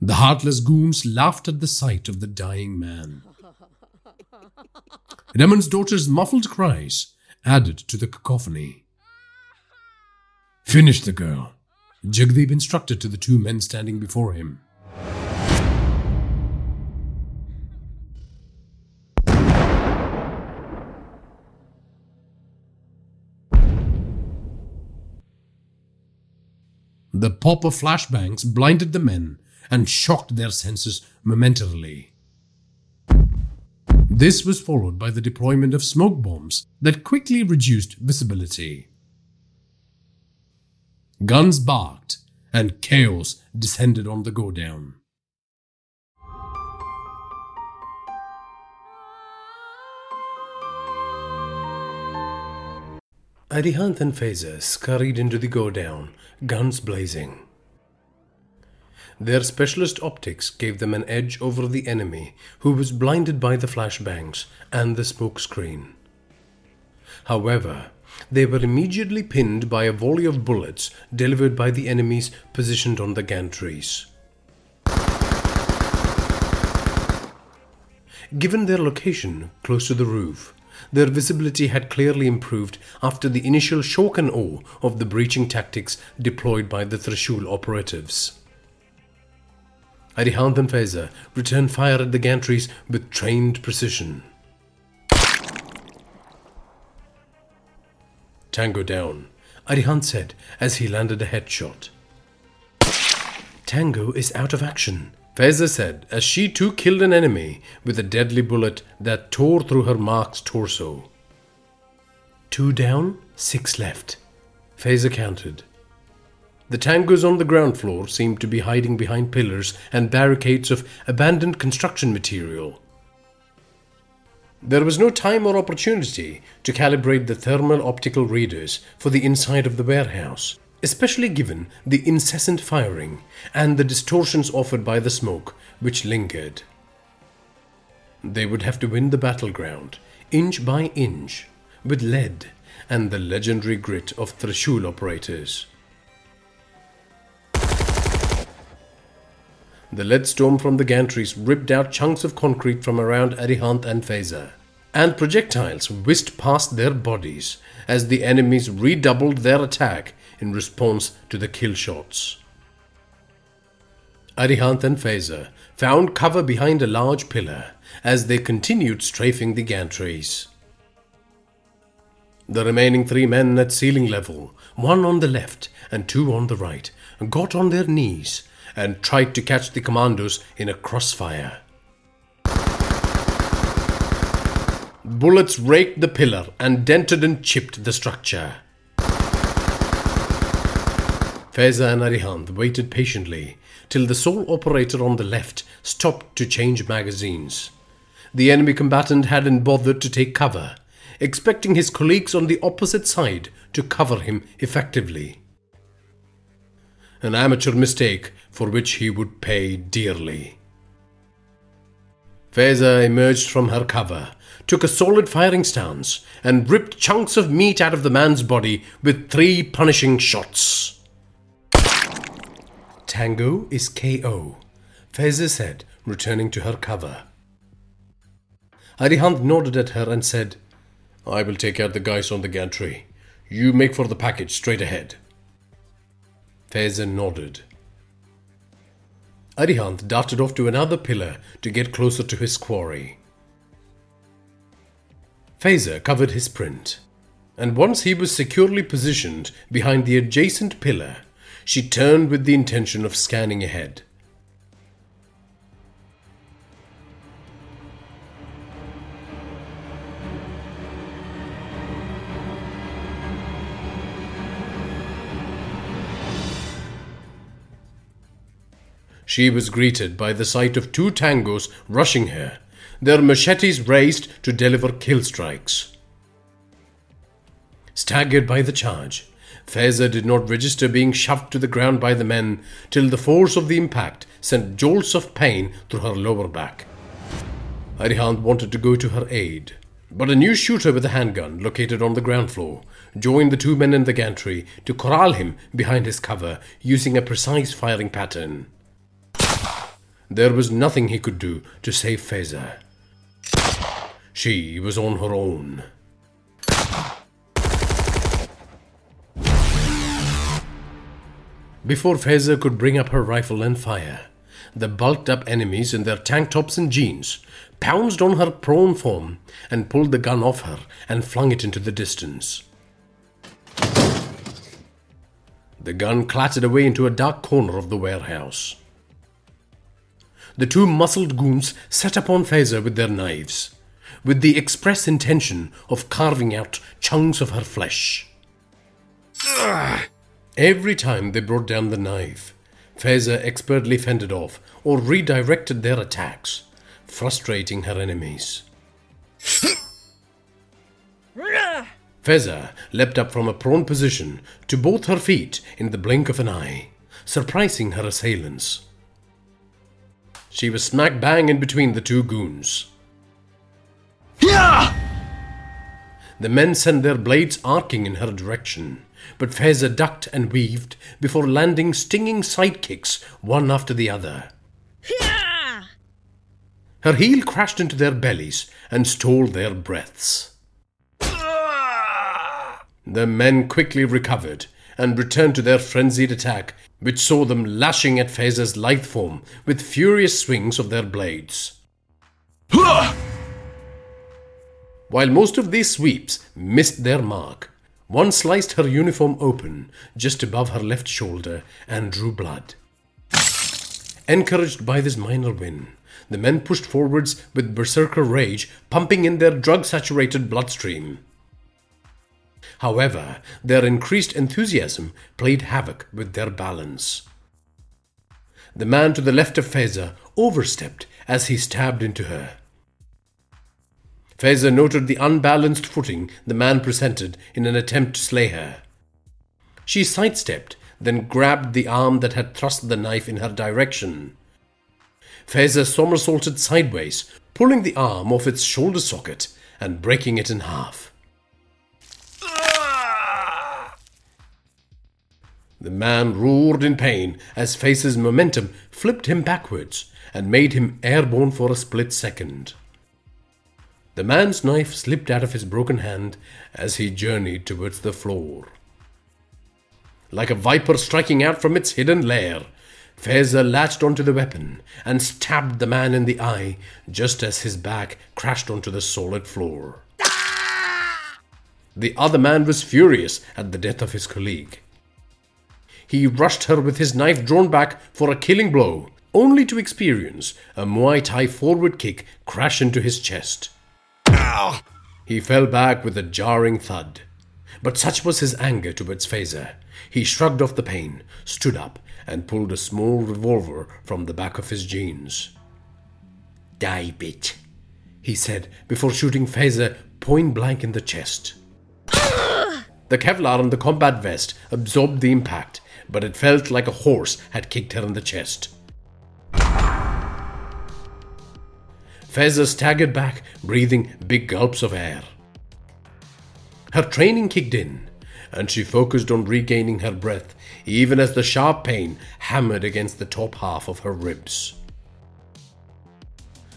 The heartless goons laughed at the sight of the dying man. Raman's daughter's muffled cries added to the cacophony. Finish the girl, Jagdeep instructed to the two men standing before him. The pop of flashbangs blinded the men and shocked their senses momentarily. This was followed by the deployment of smoke bombs that quickly reduced visibility. Guns barked, and chaos descended on the godown. And Faiza scurried into the godown, guns blazing. Their specialist optics gave them an edge over the enemy, who was blinded by the flashbangs and the smoke screen. However, they were immediately pinned by a volley of bullets delivered by the enemies positioned on the gantries. Given their location close to the roof, their visibility had clearly improved after the initial shock and awe of the breaching tactics deployed by the Trishul operatives. Arihant and returned fire at the gantries with trained precision. Tango down, Arihant said as he landed a headshot. Tango is out of action, Faiza said as she too killed an enemy with a deadly bullet that tore through her mark's torso. Two down, six left. Faiza counted. The tangos on the ground floor seemed to be hiding behind pillars and barricades of abandoned construction material. There was no time or opportunity to calibrate the thermal optical readers for the inside of the warehouse, especially given the incessant firing and the distortions offered by the smoke which lingered. They would have to win the battleground, inch by inch, with lead and the legendary grit of Trishul operators. The lead storm from the gantries ripped out chunks of concrete from around Arihant and Faiza, and projectiles whisked past their bodies as the enemies redoubled their attack in response to the kill shots. Arihant and Faiza found cover behind a large pillar as they continued strafing the gantries. The remaining three men at ceiling level, one on the left and two on the right, got on their knees and tried to catch the commandos in a crossfire. Bullets raked the pillar and dented and chipped the structure. Faiza and Arihant waited patiently till the sole operator on the left stopped to change magazines. The enemy combatant hadn't bothered to take cover, expecting his colleagues on the opposite side to cover him effectively. An amateur mistake for which he would pay dearly. Faiza emerged from her cover, took a solid firing stance, and ripped chunks of meat out of the man's body with three punishing shots. Tango is KO, Faiza said, returning to her cover. Arihant nodded at her and said, I will take out the guys on the gantry. You make for the package straight ahead. Faiza nodded. Arihant darted off to another pillar to get closer to his quarry. Faiza covered his print, and once he was securely positioned behind the adjacent pillar, she turned with the intention of scanning ahead. She was greeted by the sight of two tangos rushing her, their machetes raised to deliver kill strikes. Staggered by the charge, Faiza did not register being shoved to the ground by the men till the force of the impact sent jolts of pain through her lower back. Arihant wanted to go to her aid, but a new shooter with a handgun located on the ground floor joined the two men in the gantry to corral him behind his cover using a precise firing pattern. There was nothing he could do to save Faiza. She was on her own. Before Faiza could bring up her rifle and fire, the bulked up enemies in their tank tops and jeans pounced on her prone form and pulled the gun off her and flung it into the distance. The gun clattered away into a dark corner of the warehouse. The two muscled goons set upon Faiza with their knives, with the express intention of carving out chunks of her flesh. Every time they brought down the knife, Faiza expertly fended off or redirected their attacks, frustrating her enemies. Faiza leapt up from a prone position to both her feet in the blink of an eye, surprising her assailants. She was smack bang in between the two goons. The men sent their blades arcing in her direction, but Faiza ducked and weaved before landing stinging sidekicks one after the other. Her heel crashed into their bellies and stole their breaths. The men quickly recovered and returned to their frenzied attack, which saw them lashing at Faiza's lithe form with furious swings of their blades. While most of these sweeps missed their mark, one sliced her uniform open just above her left shoulder and drew blood. Encouraged by this minor win, the men pushed forwards with berserker rage pumping in their drug saturated bloodstream. However, their increased enthusiasm played havoc with their balance. The man to the left of Faiza overstepped as he stabbed into her. Faiza noted the unbalanced footing the man presented in an attempt to slay her. She sidestepped, then grabbed the arm that had thrust the knife in her direction. Faiza somersaulted sideways, pulling the arm off its shoulder socket and breaking it in half. The man roared in pain as Faiza's momentum flipped him backwards and made him airborne for a split second. The man's knife slipped out of his broken hand as he journeyed towards the floor. Like a viper striking out from its hidden lair, Faiza latched onto the weapon and stabbed the man in the eye just as his back crashed onto the solid floor. The other man was furious at the death of his colleague. He rushed her with his knife drawn back for a killing blow, only to experience a Muay Thai forward kick crash into his chest. He fell back with a jarring thud. But such was his anger towards Faiza, he shrugged off the pain, stood up, and pulled a small revolver from the back of his jeans. Die, bitch, he said before shooting Faiza point blank in the chest. the Kevlar on the combat vest absorbed the impact, but it felt like a horse had kicked her in the chest. Faiza staggered back, breathing big gulps of air. Her training kicked in, and she focused on regaining her breath, even as the sharp pain hammered against the top half of her ribs.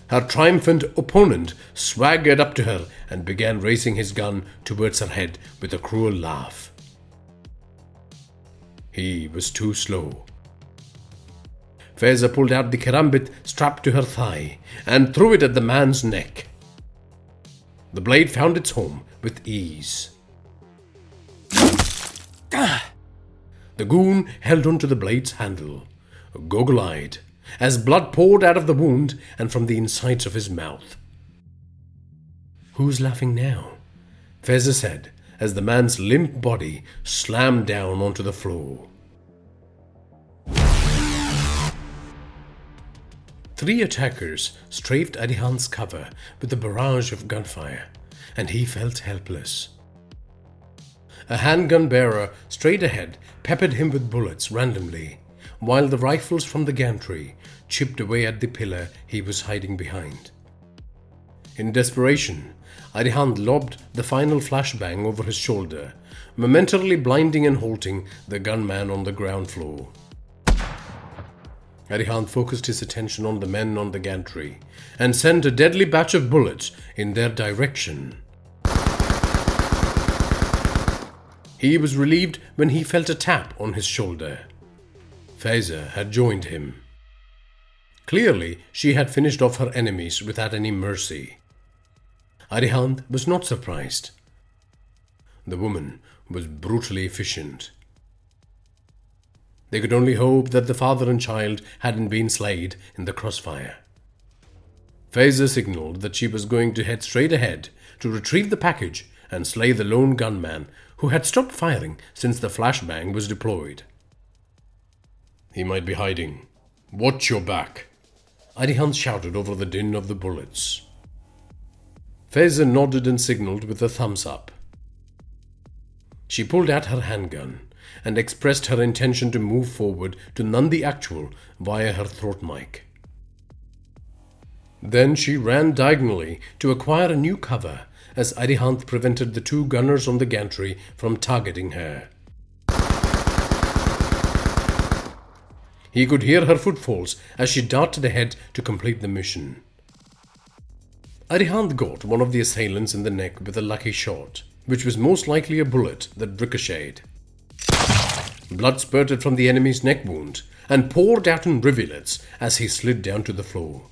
Her triumphant opponent swaggered up to her and began raising his gun towards her head with a cruel laugh. He was too slow. Faiza pulled out the karambit strapped to her thigh and threw it at the man's neck. The blade found its home with ease. The goon held onto the blade's handle, goggle eyed, as blood poured out of the wound and from the insides of his mouth. Who's laughing now? Faiza said, as the man's limp body slammed down onto the floor. Three attackers strafed Arihant's cover with a barrage of gunfire, and he felt helpless. A handgun bearer straight ahead peppered him with bullets randomly, while the rifles from the gantry chipped away at the pillar he was hiding behind. In desperation, Arihant lobbed the final flashbang over his shoulder, momentarily blinding and halting the gunman on the ground floor. Arihant focused his attention on the men on the gantry and sent a deadly batch of bullets in their direction. He was relieved when he felt a tap on his shoulder. Faiza had joined him. Clearly, she had finished off her enemies without any mercy. Arihant was not surprised. The woman was brutally efficient. They could only hope that the father and child hadn't been slayed in the crossfire. Faiza signaled that she was going to head straight ahead to retrieve the package and slay the lone gunman who had stopped firing since the flashbang was deployed. He might be hiding. Watch your back. Arihant shouted over the din of the bullets. Faiza nodded and signaled with a thumbs up. She pulled out her handgun and expressed her intention to move forward to Nandi Actual via her throat mic. Then she ran diagonally to acquire a new cover as Arihant prevented the two gunners on the gantry from targeting her. He could hear her footfalls as she darted ahead to complete the mission. Arihant got one of the assailants in the neck with a lucky shot, which was most likely a bullet that ricocheted. Blood spurted from the enemy's neck wound and poured out in rivulets as he slid down to the floor.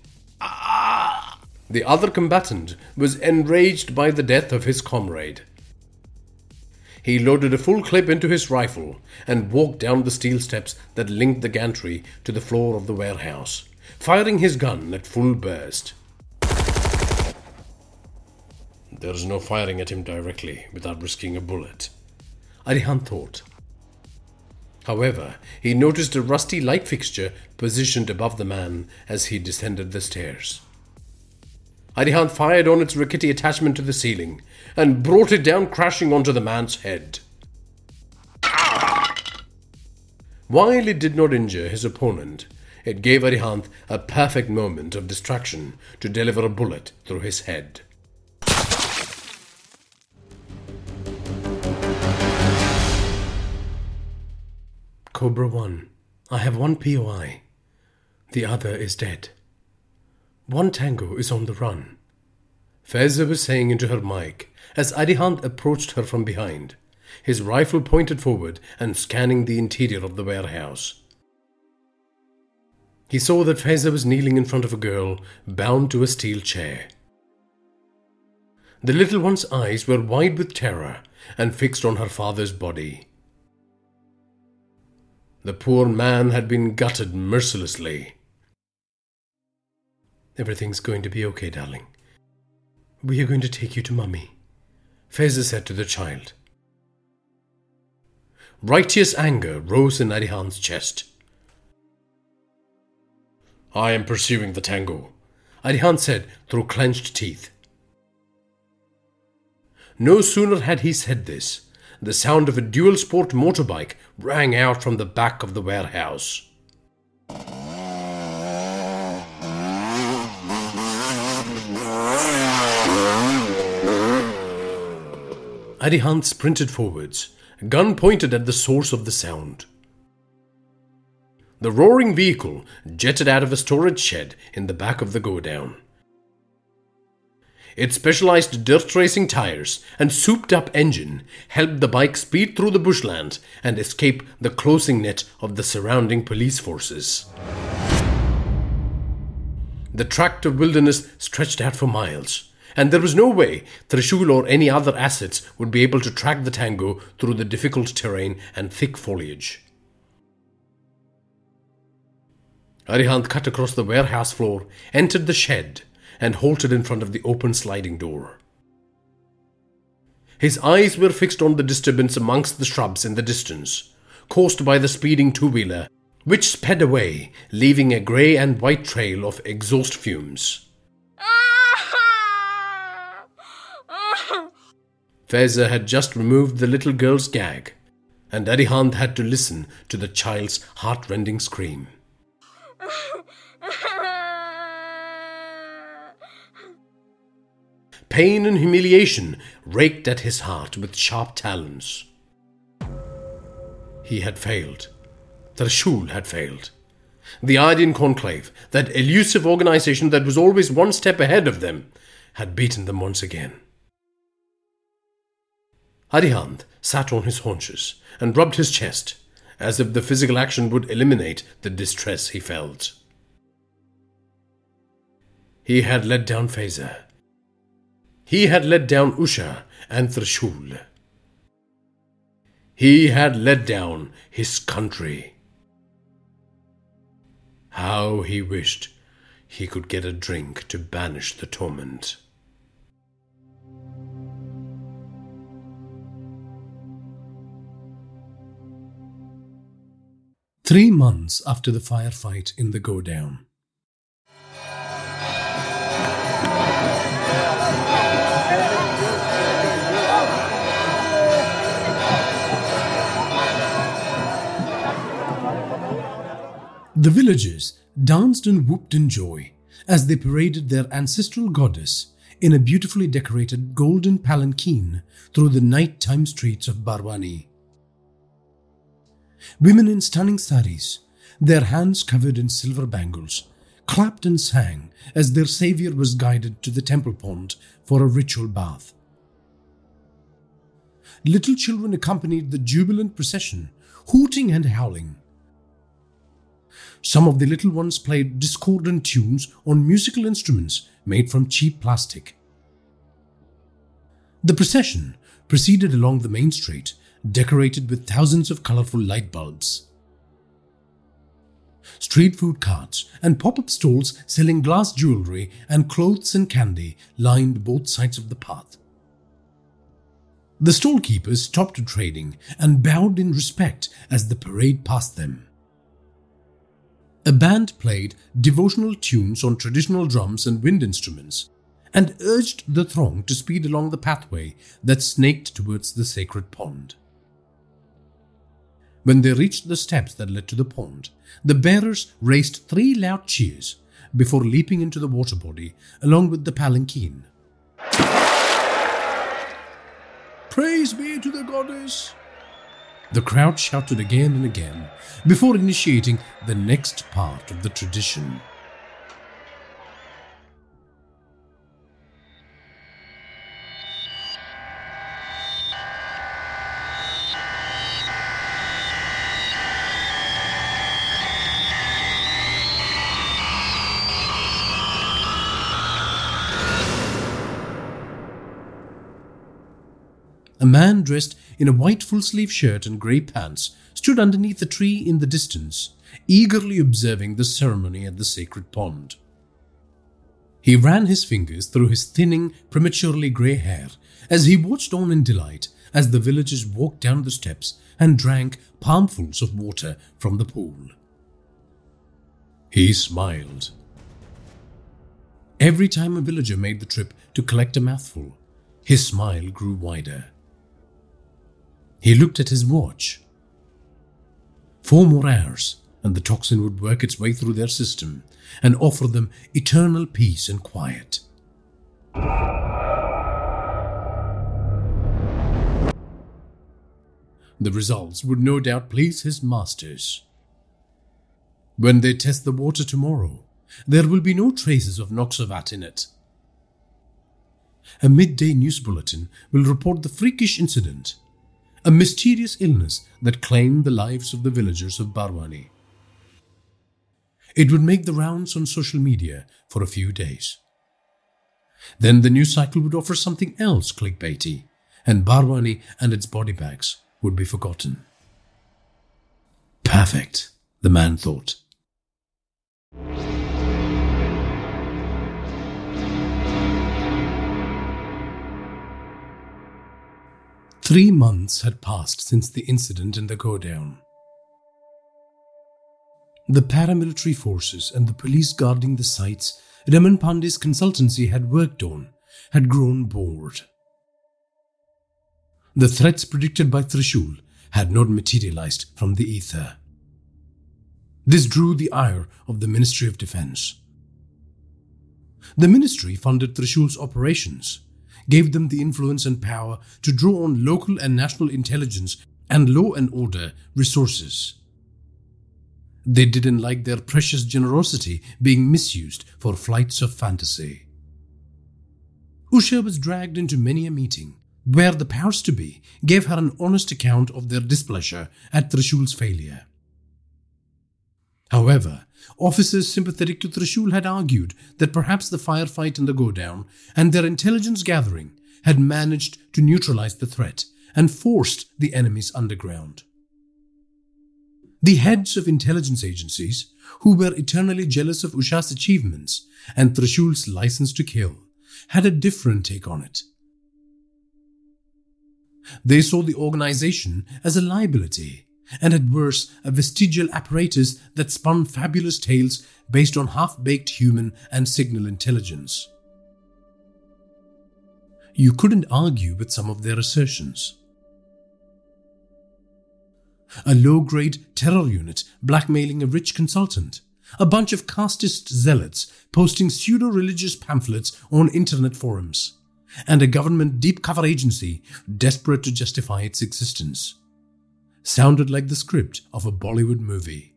The other combatant was enraged by the death of his comrade. He loaded a full clip into his rifle and walked down the steel steps that linked the gantry to the floor of the warehouse, firing his gun at full burst. There's no firing at him directly without risking a bullet, Arihant thought. However, he noticed a rusty light fixture positioned above the man as he descended the stairs. Arihant fired on its rickety attachment to the ceiling and brought it down crashing onto the man's head. While it did not injure his opponent, it gave Arihant a perfect moment of distraction to deliver a bullet through his head. Cobra 1, I have one POI. The other is dead. One tango is on the run. Faiza was saying into her mic as Arihant approached her from behind, his rifle pointed forward and scanning the interior of the warehouse. He saw that Faiza was kneeling in front of a girl bound to a steel chair. The little one's eyes were wide with terror and fixed on her father's body. The poor man had been gutted mercilessly. Everything's going to be okay, darling. We are going to take you to Mummy, Faiza said to the child. Righteous anger rose in Arihant's chest. I am pursuing the tango, Arihant said through clenched teeth. No sooner had he said this, the sound of a dual sport motorbike rang out from the back of the warehouse. Arihant sprinted forwards, gun pointed at the source of the sound. The roaring vehicle jetted out of a storage shed in the back of the godown. Its specialized dirt racing tires and souped up engine helped the bike speed through the bushland and escape the closing net of the surrounding police forces. The tract of wilderness stretched out for miles, and there was no way Trishul or any other assets would be able to track the tango through the difficult terrain and thick foliage. Arihant cut across the warehouse floor, entered the shed, and halted in front of the open sliding door. His eyes were fixed on the disturbance amongst the shrubs in the distance, caused by the speeding two wheeler, which sped away, leaving a grey and white trail of exhaust fumes. Faiza had just removed the little girl's gag, and Arihant had to listen to the child's heartrending scream. Pain and humiliation raked at his heart with sharp talons. He had failed. Trishul had failed. The Aryan Conclave, that elusive organization that was always one step ahead of them, had beaten them once again. Arihant sat on his haunches and rubbed his chest as if the physical action would eliminate the distress he felt. He had let down Faiza. He had let down Usha and Trishul. He had let down his country. How he wished he could get a drink to banish the torment. Three months after the firefight in the Godown. The villagers danced and whooped in joy as they paraded their ancestral goddess in a beautifully decorated golden palanquin through the nighttime streets of Barwani. Women in stunning saris, their hands covered in silver bangles, clapped and sang as their savior was guided to the temple pond for a ritual bath. Little children accompanied the jubilant procession, hooting and howling. Some of the little ones played discordant tunes on musical instruments made from cheap plastic. The procession proceeded along the main street decorated with thousands of colorful light bulbs. Street food carts and pop up stalls selling glass jewelry and clothes and candy lined both sides of the path. The stall keepers stopped trading and bowed in respect as the parade passed them. A band played devotional tunes on traditional drums and wind instruments and urged the throng to speed along the pathway that snaked towards the sacred pond. When they reached the steps that led to the pond, the bearers raised three loud cheers before leaping into the water body along with the palanquin. Praise be to the goddess! The crowd shouted again and again before initiating the next part of the tradition. A man dressed in a white full sleeve shirt and grey pants stood underneath a tree in the distance, eagerly observing the ceremony at the sacred pond. He ran his fingers through his thinning, prematurely grey hair as he watched on in delight as the villagers walked down the steps and drank palmfuls of water from the pool. He smiled. Every time a villager made the trip to collect a mouthful, his smile grew wider. He looked at his watch. Four more hours, and the toxin would work its way through their system and offer them eternal peace and quiet. The results would no doubt please his masters. When they test the water tomorrow, there will be no traces of Noxavat in it. A midday news bulletin will report the freakish incident a mysterious illness that claimed the lives of the villagers of Barwani. It would make the rounds on social media for a few days. Then the news cycle would offer something else clickbaity, and Barwani and its body bags would be forgotten. Perfect, the man thought. Three months had passed since the incident in the Godown. The paramilitary forces and the police guarding the sites Raman Pandey's consultancy had worked on had grown bored. The threats predicted by Trishul had not materialized from the ether. This drew the ire of the Ministry of Defense. The ministry funded Trishul's operations gave them the influence and power to draw on local and national intelligence and law and order resources. They didn't like their precious generosity being misused for flights of fantasy. Usha was dragged into many a meeting, where the powers to be gave her an honest account of their displeasure at Trishul's failure. However, officers sympathetic to Trishul had argued that perhaps the firefight in the Godown and their intelligence gathering had managed to neutralize the threat and forced the enemies underground. The heads of intelligence agencies, who were eternally jealous of Usha's achievements and Trishul's license to kill, had a different take on it. They saw the organization as a liability, and at worst, a vestigial apparatus that spun fabulous tales based on half baked human and signal intelligence. You couldn't argue with some of their assertions. A low grade terror unit blackmailing a rich consultant, a bunch of casteist zealots posting pseudo religious pamphlets on internet forums and a government deep cover agency desperate to justify its existence. Sounded like the script of a Bollywood movie.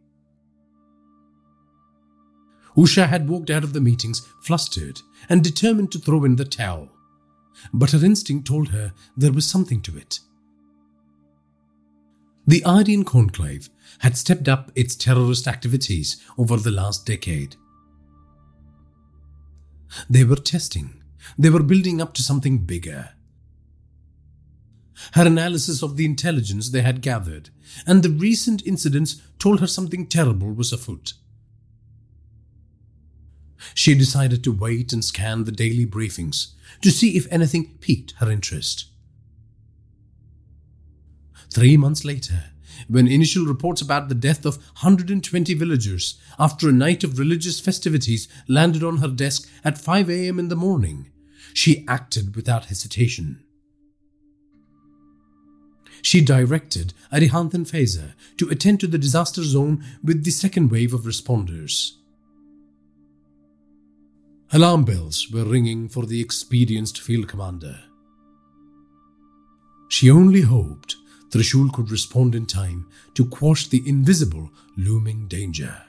Usha had walked out of the meetings flustered and determined to throw in the towel. But her instinct told her there was something to it. The Aryan Conclave had stepped up its terrorist activities over the last decade. They were testing they were building up to something bigger. Her analysis of the intelligence they had gathered and the recent incidents told her something terrible was afoot. She decided to wait and scan the daily briefings to see if anything piqued her interest. Three months later, when initial reports about the death of 120 villagers after a night of religious festivities landed on her desk at 5 a.m. in the morning, she acted without hesitation. She directed Arihant and Faiza to attend to the disaster zone with the second wave of responders. Alarm bells were ringing for the experienced field commander. She only hoped Trishul could respond in time to quash the invisible looming danger.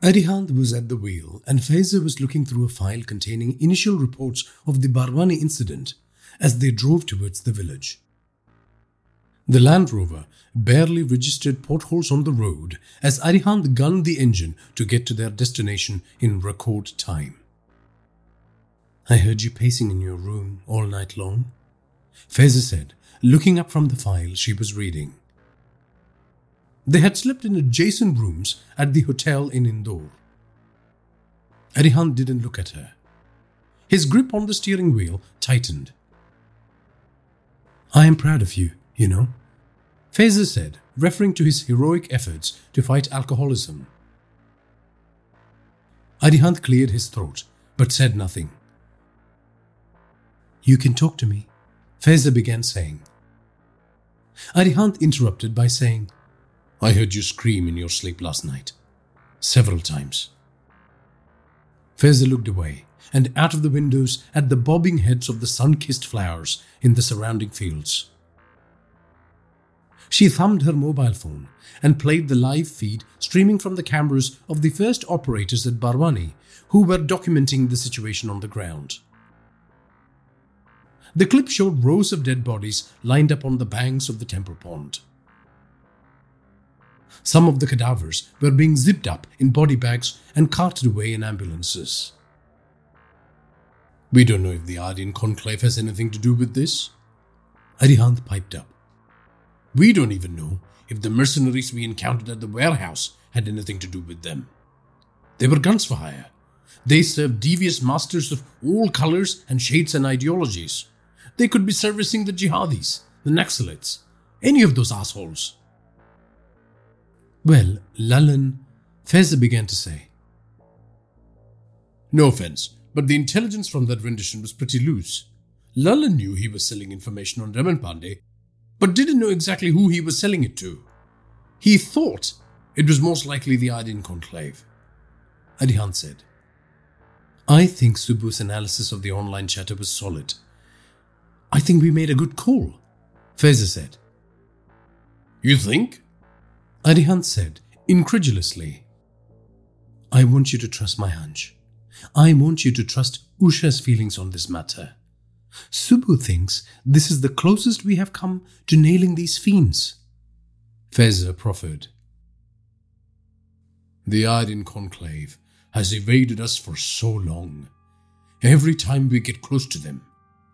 Arihant was at the wheel and Faiza was looking through a file containing initial reports of the Barwani incident as they drove towards the village. The Land Rover barely registered potholes on the road as Arihant gunned the engine to get to their destination in record time. I heard you pacing in your room all night long, Faiza said, looking up from the file she was reading. They had slept in adjacent rooms at the hotel in Indore. Arihant didn't look at her. His grip on the steering wheel tightened. I am proud of you, you know, Faiza said, referring to his heroic efforts to fight alcoholism. Arihant cleared his throat, but said nothing. You can talk to me, Faiza began saying. Arihant interrupted by saying, I heard you scream in your sleep last night. Several times. Faiza looked away and out of the windows at the bobbing heads of the sun kissed flowers in the surrounding fields. She thumbed her mobile phone and played the live feed streaming from the cameras of the first operators at Barwani who were documenting the situation on the ground. The clip showed rows of dead bodies lined up on the banks of the temple pond. Some of the cadavers were being zipped up in body bags and carted away in ambulances. We don't know if the Aryan Conclave has anything to do with this. Arihant piped up. We don't even know if the mercenaries we encountered at the warehouse had anything to do with them. They were guns for hire. They served devious masters of all colors and shades and ideologies. They could be servicing the jihadis, the Naxalites, any of those assholes. Well, Lalan, Faiza began to say. No offense, but the intelligence from that rendition was pretty loose. Lalan knew he was selling information on Raman Pandey, but didn't know exactly who he was selling it to. He thought it was most likely the Aryan Conclave. Arihant said, I think Subbu's analysis of the online chatter was solid. I think we made a good call, Faiza said. You think? Arihant said, incredulously. I want you to trust my hunch. I want you to trust Usha's feelings on this matter. Subbu thinks this is the closest we have come to nailing these fiends. Faiza proffered. The Aryan Conclave has evaded us for so long. Every time we get close to them,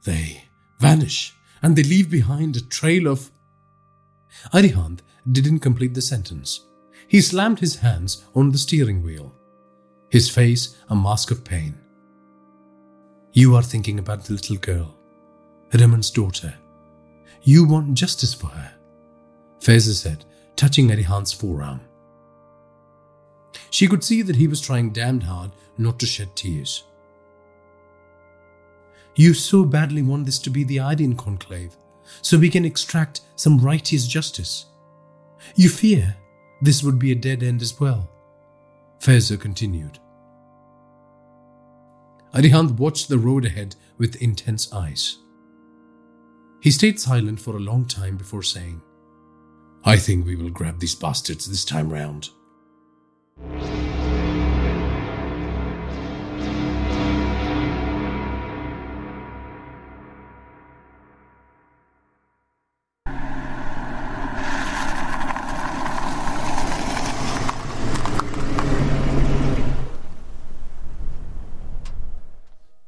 they vanish and they leave behind a trail of. Arihant didn't complete the sentence. He slammed his hands on the steering wheel, his face a mask of pain. You are thinking about the little girl, Raman's daughter. You want justice for her, Faiza said, touching Arihant's forearm. She could see that he was trying damned hard not to shed tears. You so badly want this to be the Aryan conclave, so we can extract some righteous justice. You fear this would be a dead end as well. Faiza continued. Arihant watched the road ahead with intense eyes. He stayed silent for a long time before saying, I think we will grab these bastards this time round.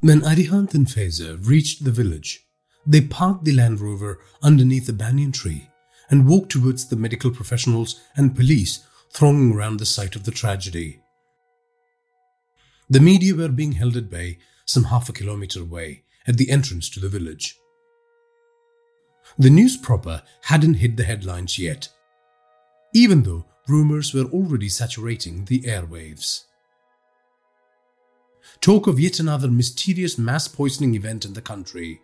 When Arihant and Faiza reached the village, they parked the Land Rover underneath a banyan tree and walked towards the medical professionals and police thronging around the site of the tragedy. The media were being held at bay some half a kilometer away at the entrance to the village. The news proper hadn't hit the headlines yet, even though rumors were already saturating the airwaves talk of yet another mysterious mass poisoning event in the country.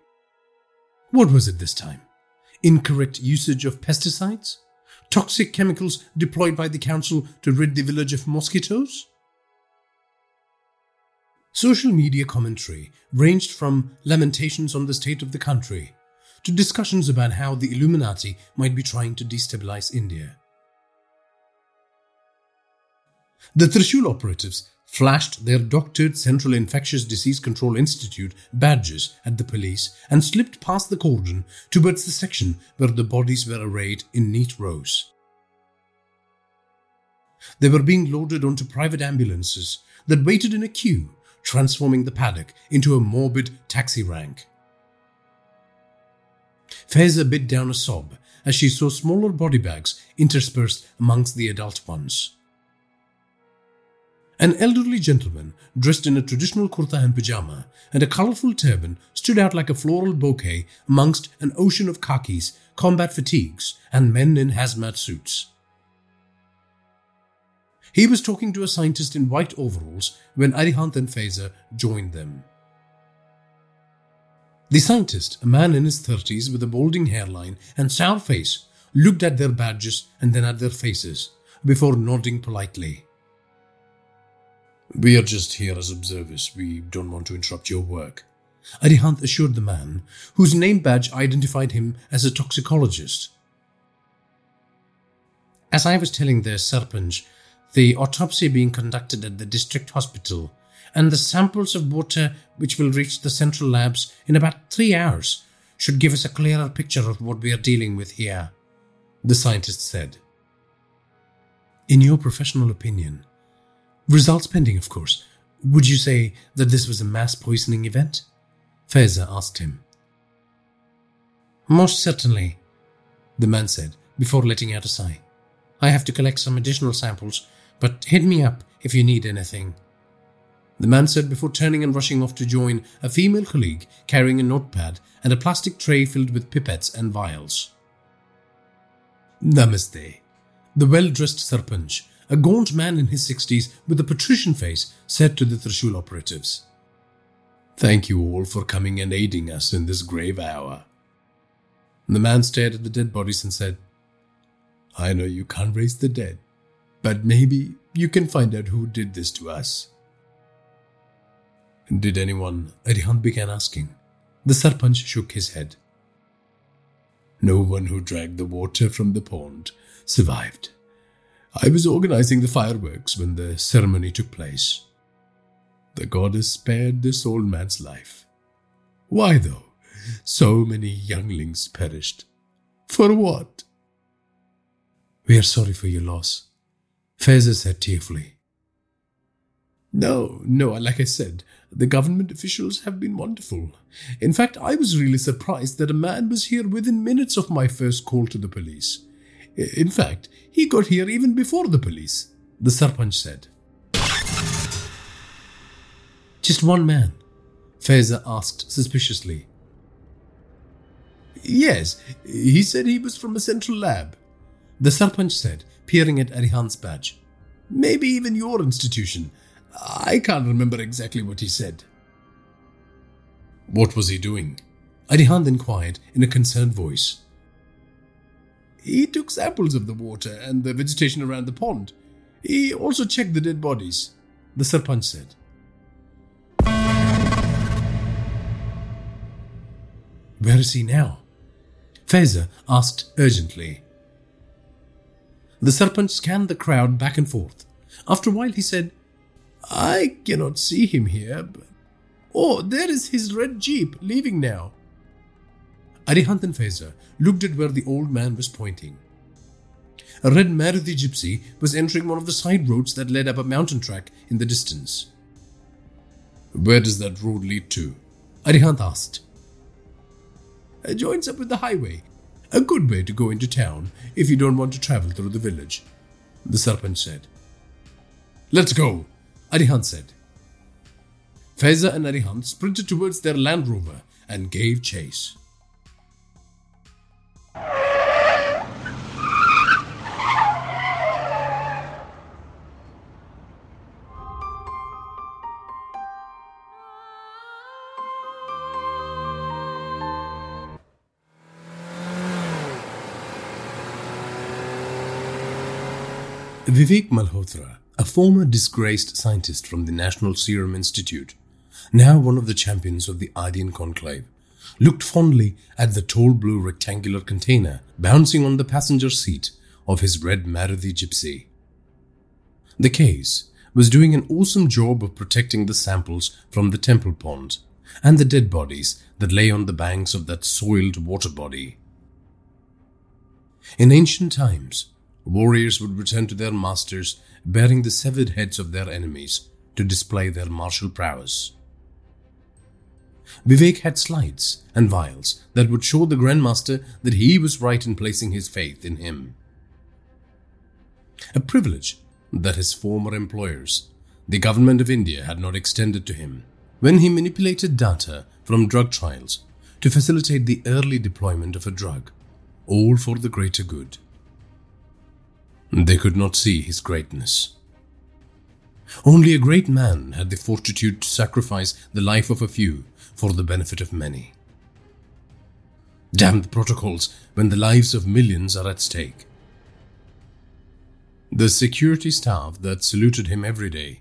What was it this time? Incorrect usage of pesticides? Toxic chemicals deployed by the council to rid the village of mosquitoes? Social media commentary ranged from lamentations on the state of the country to discussions about how the Illuminati might be trying to destabilize India. The Trishul operatives flashed their doctored Central Infectious Disease Control Institute badges at the police and slipped past the cordon towards the section where the bodies were arrayed in neat rows. They were being loaded onto private ambulances that waited in a queue, transforming the paddock into a morbid taxi rank. Faiza bit down a sob as she saw smaller body bags interspersed amongst the adult ones. An elderly gentleman, dressed in a traditional kurta and pajama and a colorful turban, stood out like a floral bouquet amongst an ocean of khakis, combat fatigues, and men in hazmat suits. He was talking to a scientist in white overalls when Arihant and Faiza joined them. The scientist, a man in his thirties with a balding hairline and sour face, looked at their badges and then at their faces before nodding politely. We are just here as observers. We don't want to interrupt your work. Arihant assured the man, whose name badge identified him as a toxicologist. As I was telling the Sarpanch, the autopsy being conducted at the district hospital, and the samples of water which will reach the central labs in about three hours should give us a clearer picture of what we are dealing with here, the scientist said. In your professional opinion, Results pending, of course. Would you say that this was a mass poisoning event? Faiza asked him. Most certainly, the man said before letting out a sigh. I have to collect some additional samples, but hit me up if you need anything. The man said before turning and rushing off to join a female colleague carrying a notepad and a plastic tray filled with pipettes and vials. Namaste. The well dressed Sarpanch a gaunt man in his sixties with a patrician face said to the Trishul operatives, Thank you all for coming and aiding us in this grave hour. The man stared at the dead bodies and said, I know you can't raise the dead, but maybe you can find out who did this to us. Did anyone? Arihant began asking. The Sarpanch shook his head. No one who dragged the water from the pond survived. I was organizing the fireworks when the ceremony took place. The goddess spared this old man's life. Why, though? So many younglings perished. For what? We are sorry for your loss, Faiza said tearfully. No, no, like I said, the government officials have been wonderful. In fact, I was really surprised that a man was here within minutes of my first call to the police. In fact, he got here even before the police, the Sarpanch said. Just one man? Faiza asked suspiciously. Yes, he said he was from a central lab. The Sarpanch said, peering at Arihant's badge. Maybe even your institution. I can't remember exactly what he said. What was he doing? Arihant inquired in a concerned voice. He took samples of the water and the vegetation around the pond. He also checked the dead bodies, the Sarpanch said. Where is he now? Faiza asked urgently. The Sarpanch scanned the crowd back and forth. After a while, he said, I cannot see him here. But... Oh, there is his red jeep leaving now. Arihant and Faiza looked at where the old man was pointing. A red Maruti gypsy was entering one of the side roads that led up a mountain track in the distance. Where does that road lead to? Arihant asked. It joins up with the highway. A good way to go into town if you don't want to travel through the village, the Sarpanch said. Let's go, Arihant said. Faiza and Arihant sprinted towards their Land Rover and gave chase. Vivek Malhotra, a former disgraced scientist from the National Serum Institute, now one of the champions of the Aryan Conclave, looked fondly at the tall blue rectangular container bouncing on the passenger seat of his red Maruti Gypsy. The case was doing an awesome job of protecting the samples from the temple pond and the dead bodies that lay on the banks of that soiled water body. In ancient times, warriors would return to their masters bearing the severed heads of their enemies to display their martial prowess. Vivek had slides and vials that would show the Grandmaster that he was right in placing his faith in him. A privilege that his former employers, the government of India, had not extended to him when he manipulated data from drug trials to facilitate the early deployment of a drug, all for the greater good. They could not see his greatness. Only a great man had the fortitude to sacrifice the life of a few for the benefit of many. Damn the protocols when the lives of millions are at stake. The security staff that saluted him every day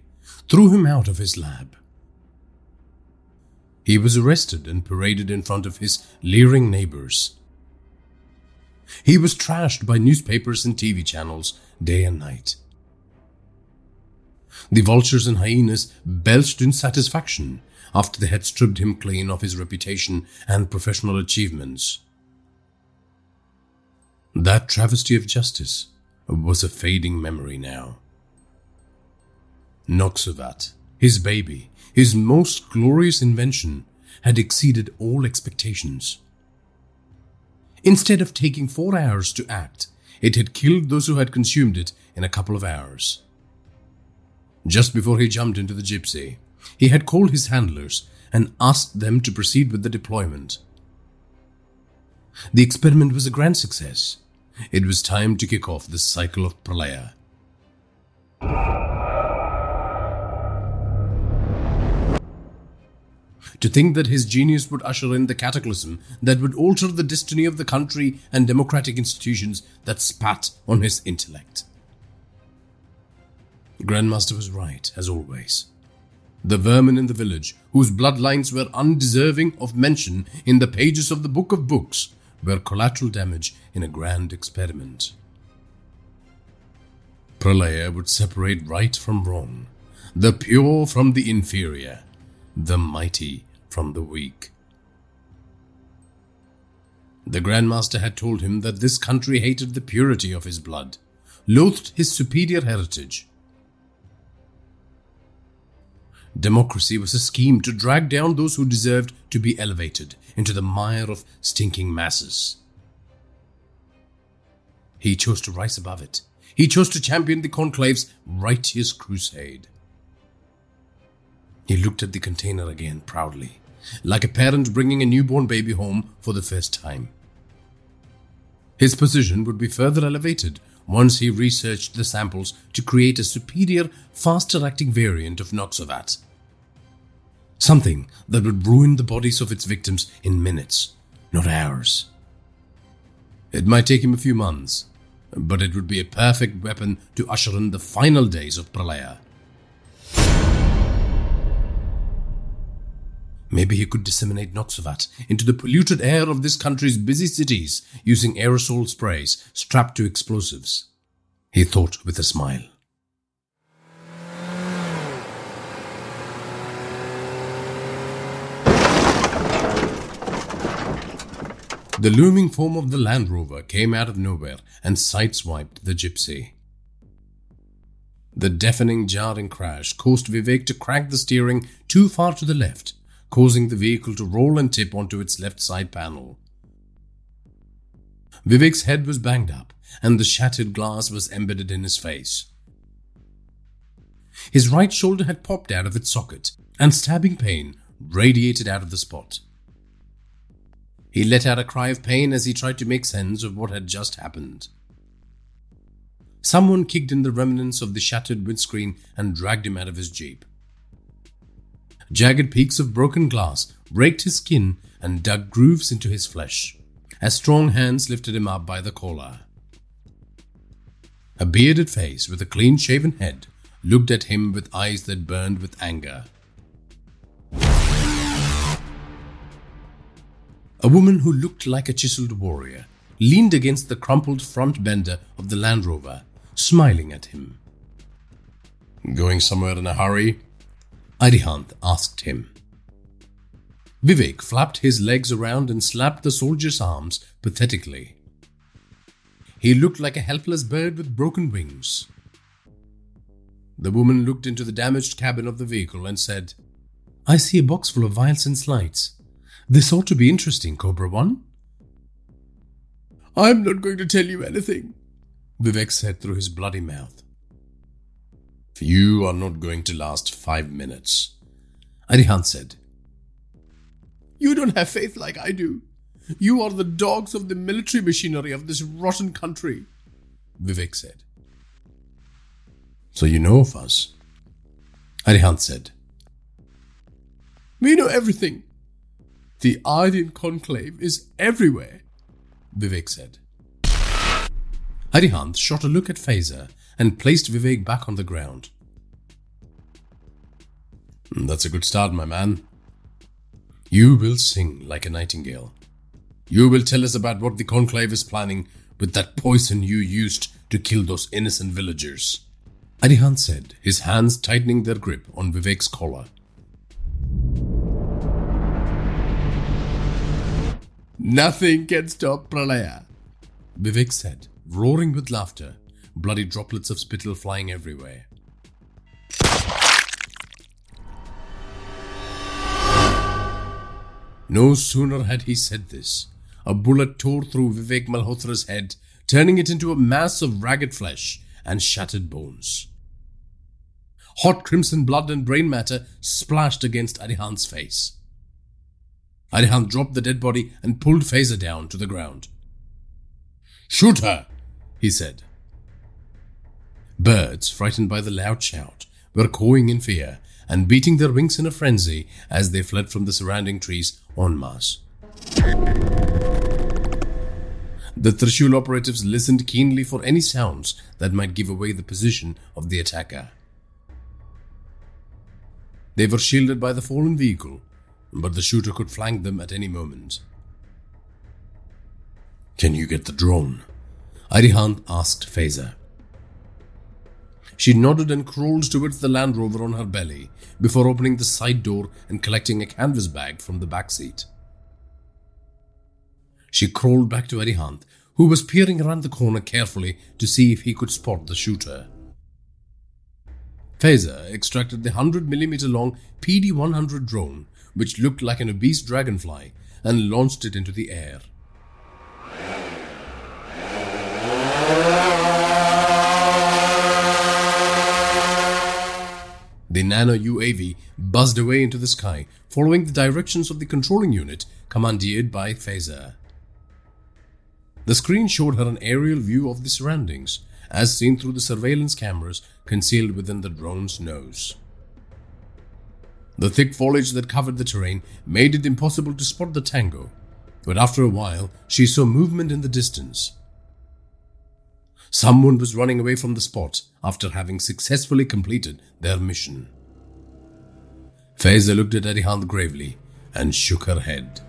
threw him out of his lab. He was arrested and paraded in front of his leering neighbors he was trashed by newspapers and TV channels day and night. The vultures and hyenas belched in satisfaction after they had stripped him clean of his reputation and professional achievements. That travesty of justice was a fading memory now. Noxovat, his baby, his most glorious invention, had exceeded all expectations. Instead of taking four hours to act, it had killed those who had consumed it in a couple of hours. Just before he jumped into the gypsy, he had called his handlers and asked them to proceed with the deployment. The experiment was a grand success. It was time to kick off the cycle of Pralaya. To think that his genius would usher in the cataclysm that would alter the destiny of the country and democratic institutions that spat on his intellect. Grandmaster was right, as always. The vermin in the village, whose bloodlines were undeserving of mention in the pages of the Book of Books, were collateral damage in a grand experiment. Pralaya would separate right from wrong, the pure from the inferior, the mighty from the weak. The Grandmaster had told him that this country hated the purity of his blood, loathed his superior heritage. Democracy was a scheme to drag down those who deserved to be elevated into the mire of stinking masses. He chose to rise above it. He chose to champion the conclave's righteous crusade. He looked at the container again proudly, like a parent bringing a newborn baby home for the first time. His position would be further elevated once he researched the samples to create a superior, faster acting variant of Noxavat. Something that would ruin the bodies of its victims in minutes, not hours. It might take him a few months, but it would be a perfect weapon to usher in the final days of Pralaya. Maybe he could disseminate Noxavat into the polluted air of this country's busy cities using aerosol sprays strapped to explosives. He thought with a smile. The looming form of the Land Rover came out of nowhere and sideswiped the gypsy. The deafening, jarring crash caused Vivek to crank the steering too far to the left causing the vehicle to roll and tip onto its left side panel. Vivek's head was banged up, and the shattered glass was embedded in his face. His right shoulder had popped out of its socket, and stabbing pain radiated out of the spot. He let out a cry of pain as he tried to make sense of what had just happened. Someone kicked in the remnants of the shattered windscreen and dragged him out of his jeep. Jagged peaks of broken glass raked his skin and dug grooves into his flesh, as strong hands lifted him up by the collar. A bearded face with a clean shaven head looked at him with eyes that burned with anger. A woman who looked like a chiseled warrior leaned against the crumpled front bender of the Land Rover, smiling at him. Going somewhere in a hurry? Arihant asked him. Vivek flapped his legs around and slapped the soldier's arms pathetically. He looked like a helpless bird with broken wings. The woman looked into the damaged cabin of the vehicle and said, I see a box full of vials and slides. This ought to be interesting, Cobra One. I'm not going to tell you anything, Vivek said through his bloody mouth. You are not going to last five minutes. Arihant said. You don't have faith like I do. You are the dogs of the military machinery of this rotten country, Vivek said. So you know of us? Arihant said. We know everything. The Aryan conclave is everywhere, Vivek said. Arihant shot a look at Faiza and placed Vivek back on the ground. Hmm, that's a good start, my man. You will sing like a nightingale. You will tell us about what the Conclave is planning with that poison you used to kill those innocent villagers. Arihant said, his hands tightening their grip on Vivek's collar. Nothing can stop Pralaya, Vivek said, roaring with laughter bloody droplets of spittle flying everywhere. No sooner had he said this, a bullet tore through Vivek Malhotra's head, turning it into a mass of ragged flesh and shattered bones. Hot crimson blood and brain matter splashed against Arihant's face. Arihant dropped the dead body and pulled Faiza down to the ground. Shoot her, he said. Birds, frightened by the loud shout, were cawing in fear and beating their wings in a frenzy as they fled from the surrounding trees en masse. The Trishul operatives listened keenly for any sounds that might give away the position of the attacker. They were shielded by the fallen vehicle, but the shooter could flank them at any moment. Can you get the drone? Arihant asked Faiza. She nodded and crawled towards the Land Rover on her belly before opening the side door and collecting a canvas bag from the back seat. She crawled back to Arihant, who was peering around the corner carefully to see if he could spot the shooter. Faiza extracted the 100mm long PD 100 drone, which looked like an obese dragonfly, and launched it into the air. The nano UAV buzzed away into the sky, following the directions of the controlling unit commandeered by Faiza. The screen showed her an aerial view of the surroundings, as seen through the surveillance cameras concealed within the drone's nose. The thick foliage that covered the terrain made it impossible to spot the tango, but after a while she saw movement in the distance. Someone was running away from the spot after having successfully completed their mission. Faiza looked at Arihant gravely and shook her head.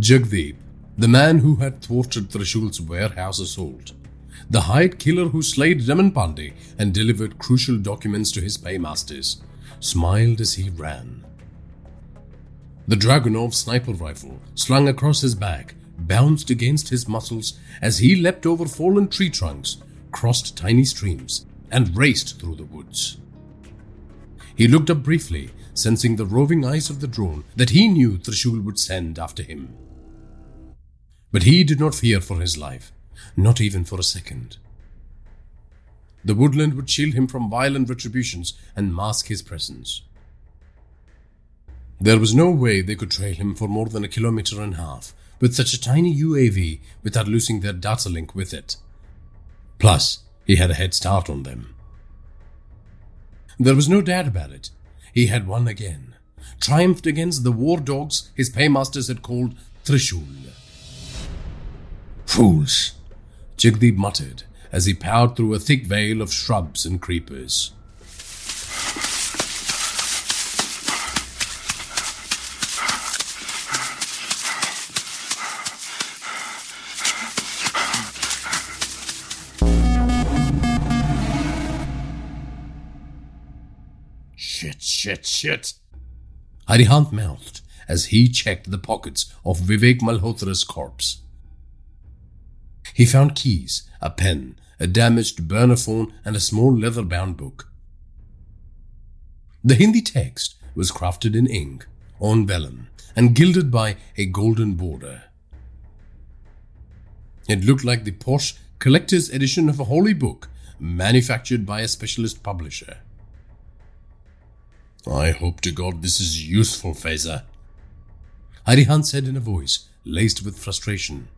Jagdeep the man who had thwarted Trishul's warehouse assault, the hired killer who slayed Raman Pandey and delivered crucial documents to his paymasters, smiled as he ran. The Dragunov sniper rifle, slung across his back, bounced against his muscles as he leapt over fallen tree trunks, crossed tiny streams, and raced through the woods. He looked up briefly, sensing the roving eyes of the drone that he knew Trishul would send after him. But he did not fear for his life, not even for a second. The woodland would shield him from violent retributions and mask his presence. There was no way they could trail him for more than a kilometer and a half with such a tiny UAV without losing their data link with it. Plus, he had a head start on them. There was no doubt about it. He had won again, triumphed against the war dogs his paymasters had called Trishul. Fools! Jagdeep muttered as he powered through a thick veil of shrubs and creepers. Shit, shit, shit. Arihant mouthed as he checked the pockets of Vivek Malhotra's corpse. He found keys, a pen, a damaged burner phone, and a small leather bound book. The Hindi text was crafted in ink, on vellum, and gilded by a golden border. It looked like the posh collector's edition of a holy book manufactured by a specialist publisher. I hope to God this is useful, Faiza. Arihant said in a voice laced with frustration.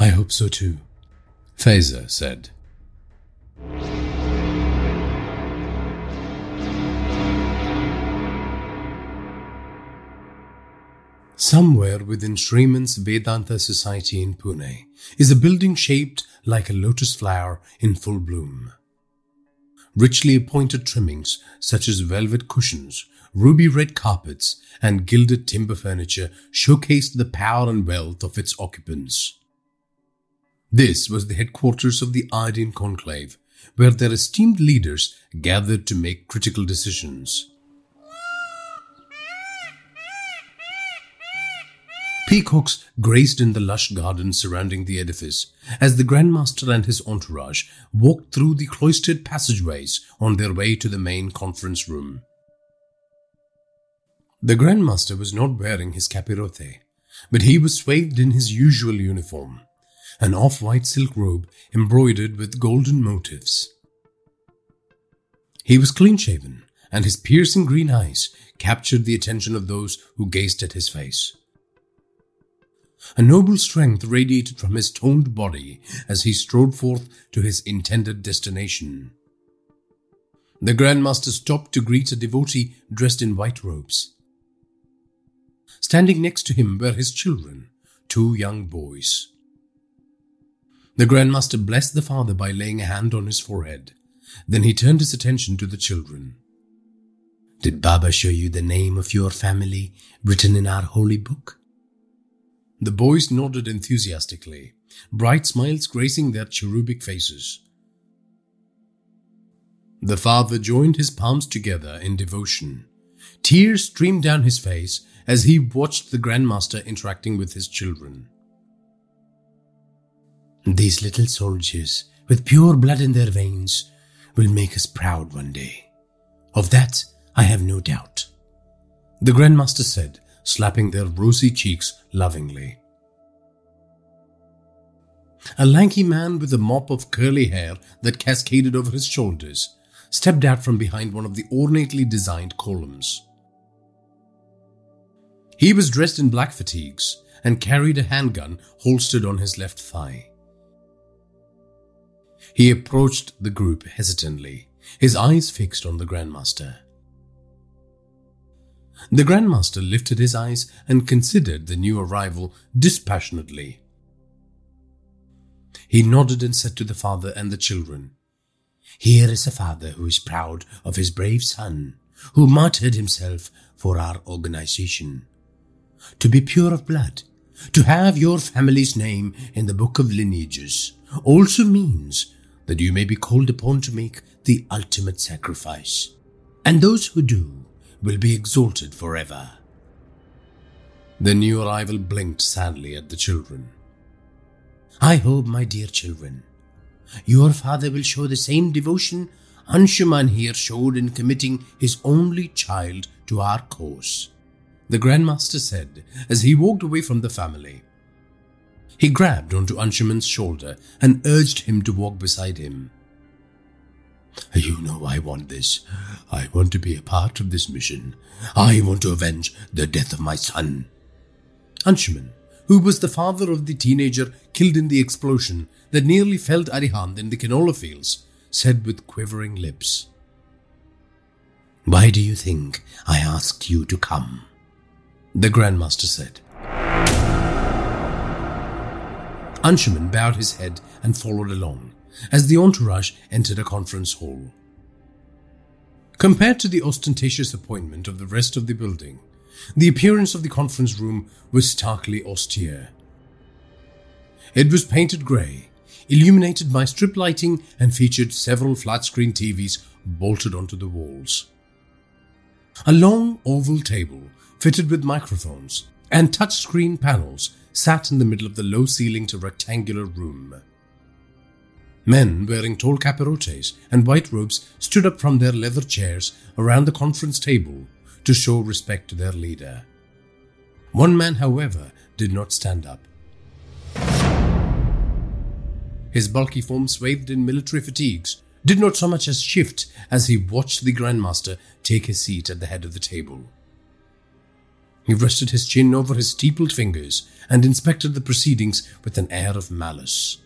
I hope so too, Faiza said. Somewhere within Sriman's Vedanta Society in Pune is a building shaped like a lotus flower in full bloom. Richly appointed trimmings such as velvet cushions, ruby red carpets, and gilded timber furniture showcased the power and wealth of its occupants. This was the headquarters of the Aryan Conclave, where their esteemed leaders gathered to make critical decisions. Peacocks grazed in the lush gardens surrounding the edifice as the Grandmaster and his entourage walked through the cloistered passageways on their way to the main conference room. The Grandmaster was not wearing his capirote, but he was swathed in his usual uniform, an off white silk robe embroidered with golden motifs. He was clean shaven, and his piercing green eyes captured the attention of those who gazed at his face. A noble strength radiated from his toned body as he strode forth to his intended destination. The Grandmaster stopped to greet a devotee dressed in white robes. Standing next to him were his children, two young boys. The Grandmaster blessed the father by laying a hand on his forehead. Then he turned his attention to the children. Did Baba show you the name of your family written in our holy book? The boys nodded enthusiastically, bright smiles gracing their cherubic faces. The father joined his palms together in devotion. Tears streamed down his face as he watched the Grandmaster interacting with his children. These little soldiers, with pure blood in their veins, will make us proud one day. Of that, I have no doubt. The Grandmaster said, slapping their rosy cheeks lovingly. A lanky man with a mop of curly hair that cascaded over his shoulders stepped out from behind one of the ornately designed columns. He was dressed in black fatigues and carried a handgun holstered on his left thigh. He approached the group hesitantly, his eyes fixed on the Grandmaster. The Grandmaster lifted his eyes and considered the new arrival dispassionately. He nodded and said to the father and the children, Here is a father who is proud of his brave son, who martyred himself for our organization. To be pure of blood, to have your family's name in the book of lineages, also means that you may be called upon to make the ultimate sacrifice. And those who do will be exalted forever. The new arrival blinked sadly at the children. I hope, my dear children, your father will show the same devotion Anshuman here showed in committing his only child to our cause. The Grandmaster said as he walked away from the family. He grabbed onto Anshuman's shoulder and urged him to walk beside him. You know I want this. I want to be a part of this mission. I want to avenge the death of my son. Anshuman, who was the father of the teenager killed in the explosion that nearly felled Arihant in the canola fields, said with quivering lips, Why do you think I asked you to come? The Grandmaster said. Anshuman bowed his head and followed along as the entourage entered a conference hall. Compared to the ostentatious appointment of the rest of the building, the appearance of the conference room was starkly austere. It was painted grey, illuminated by strip lighting, and featured several flat screen TVs bolted onto the walls. A long oval table, fitted with microphones and touchscreen panels, sat in the middle of the low ceilinged rectangular room. Men wearing tall capirotes and white robes stood up from their leather chairs around the conference table to show respect to their leader. One man, however, did not stand up. His bulky form, swathed in military fatigues, did not so much as shift as he watched the Grandmaster take his seat at the head of the table. He rested his chin over his steepled fingers and inspected the proceedings with an air of malice.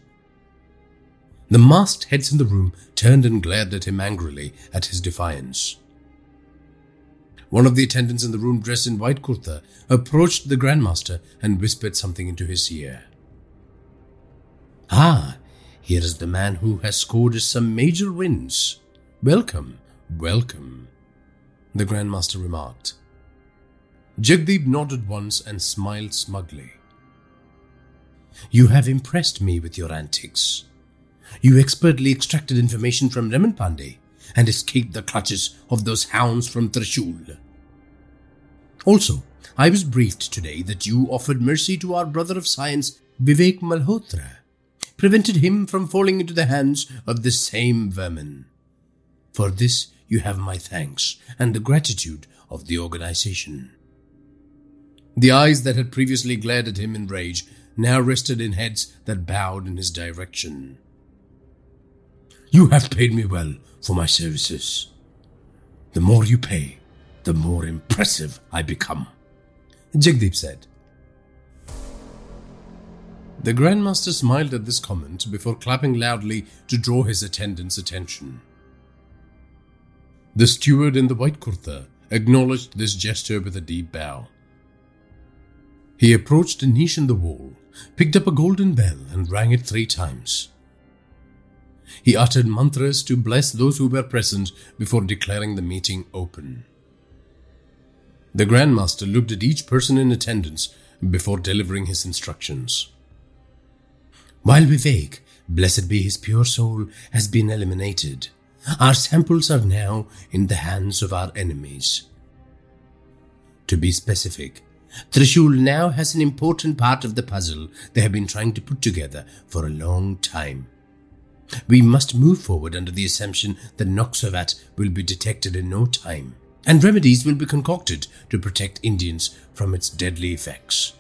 The masked heads in the room turned and glared at him angrily at his defiance. One of the attendants in the room, dressed in white kurta, approached the Grandmaster and whispered something into his ear. Ah, here is the man who has scored some major wins. Welcome, welcome, the Grandmaster remarked. Jagdeep nodded once and smiled smugly. You have impressed me with your antics. You expertly extracted information from Raman Pandey and escaped the clutches of those hounds from Trishul. Also, I was briefed today that you offered mercy to our brother of science, Vivek Malhotra, prevented him from falling into the hands of the same vermin. For this, you have my thanks and the gratitude of the organization. The eyes that had previously glared at him in rage now rested in heads that bowed in his direction. You have paid me well for my services. The more you pay, the more impressive I become, Jagdeep said. The Grandmaster smiled at this comment before clapping loudly to draw his attendants' attention. The steward in the white kurta acknowledged this gesture with a deep bow. He approached a niche in the wall, picked up a golden bell, and rang it three times. He uttered mantras to bless those who were present before declaring the meeting open. The Grand Master looked at each person in attendance before delivering his instructions. While Vivek, blessed be his pure soul, has been eliminated, our samples are now in the hands of our enemies. To be specific, Trishul now has an important part of the puzzle they have been trying to put together for a long time. We must move forward under the assumption that Noxovat will be detected in no time, and remedies will be concocted to protect Indians from its deadly effects.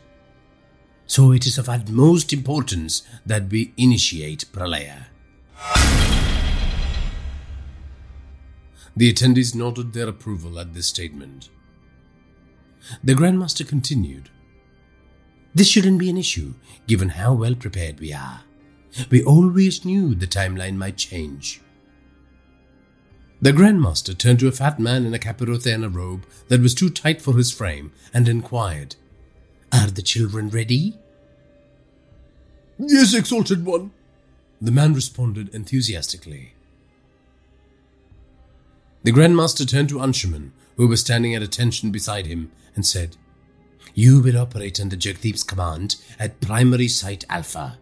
So it is of utmost importance that we initiate Pralaya. The attendees nodded their approval at this statement. The Grandmaster continued. This shouldn't be an issue, given how well prepared we are. We always knew the timeline might change. The Grandmaster turned to a fat man in a capirote and a robe that was too tight for his frame and inquired, Are the children ready? Yes, Exalted One, the man responded enthusiastically. The Grandmaster turned to Anshuman, who was standing at attention beside him, and said, You will operate under Jagdeep's command at Primary Site Alpha.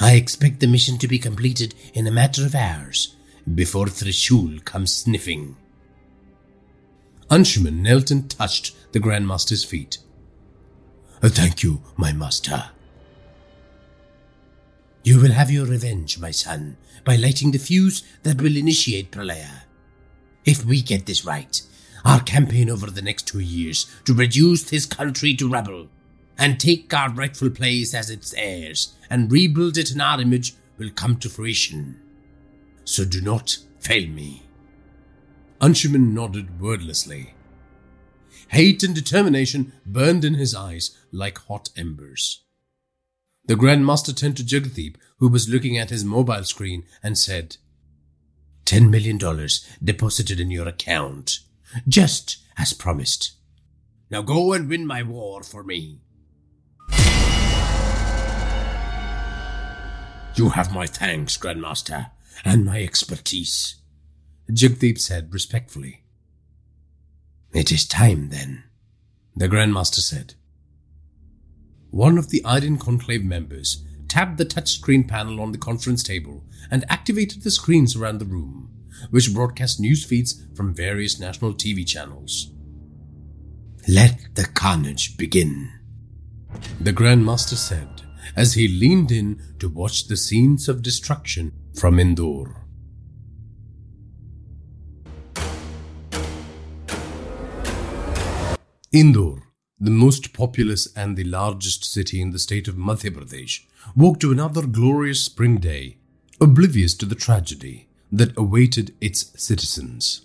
I expect the mission to be completed in a matter of hours before Trishul comes sniffing. Anshuman knelt and touched the Grandmaster's feet. Oh, thank you, my master. You will have your revenge, my son, by lighting the fuse that will initiate Pralaya. If we get this right, our campaign over the next two years to reduce this country to rubble and take our rightful place as its heirs and rebuild it in our image will come to fruition. So do not fail me. Anshuman nodded wordlessly. Hate and determination burned in his eyes like hot embers. The Grand Master turned to Jagdeep, who was looking at his mobile screen, and said, Ten million dollars deposited in your account, just as promised. Now go and win my war for me. You have my thanks, Grandmaster, and my expertise, Jagdeep said respectfully. It is time then, the Grandmaster said. One of the Aryan Conclave members tapped the touchscreen panel on the conference table and activated the screens around the room, which broadcast news feeds from various national TV channels. Let the carnage begin, the Grandmaster said as he leaned in to watch the scenes of destruction from Indore. Indore, the most populous and the largest city in the state of Madhya Pradesh, woke to another glorious spring day, oblivious to the tragedy that awaited its citizens.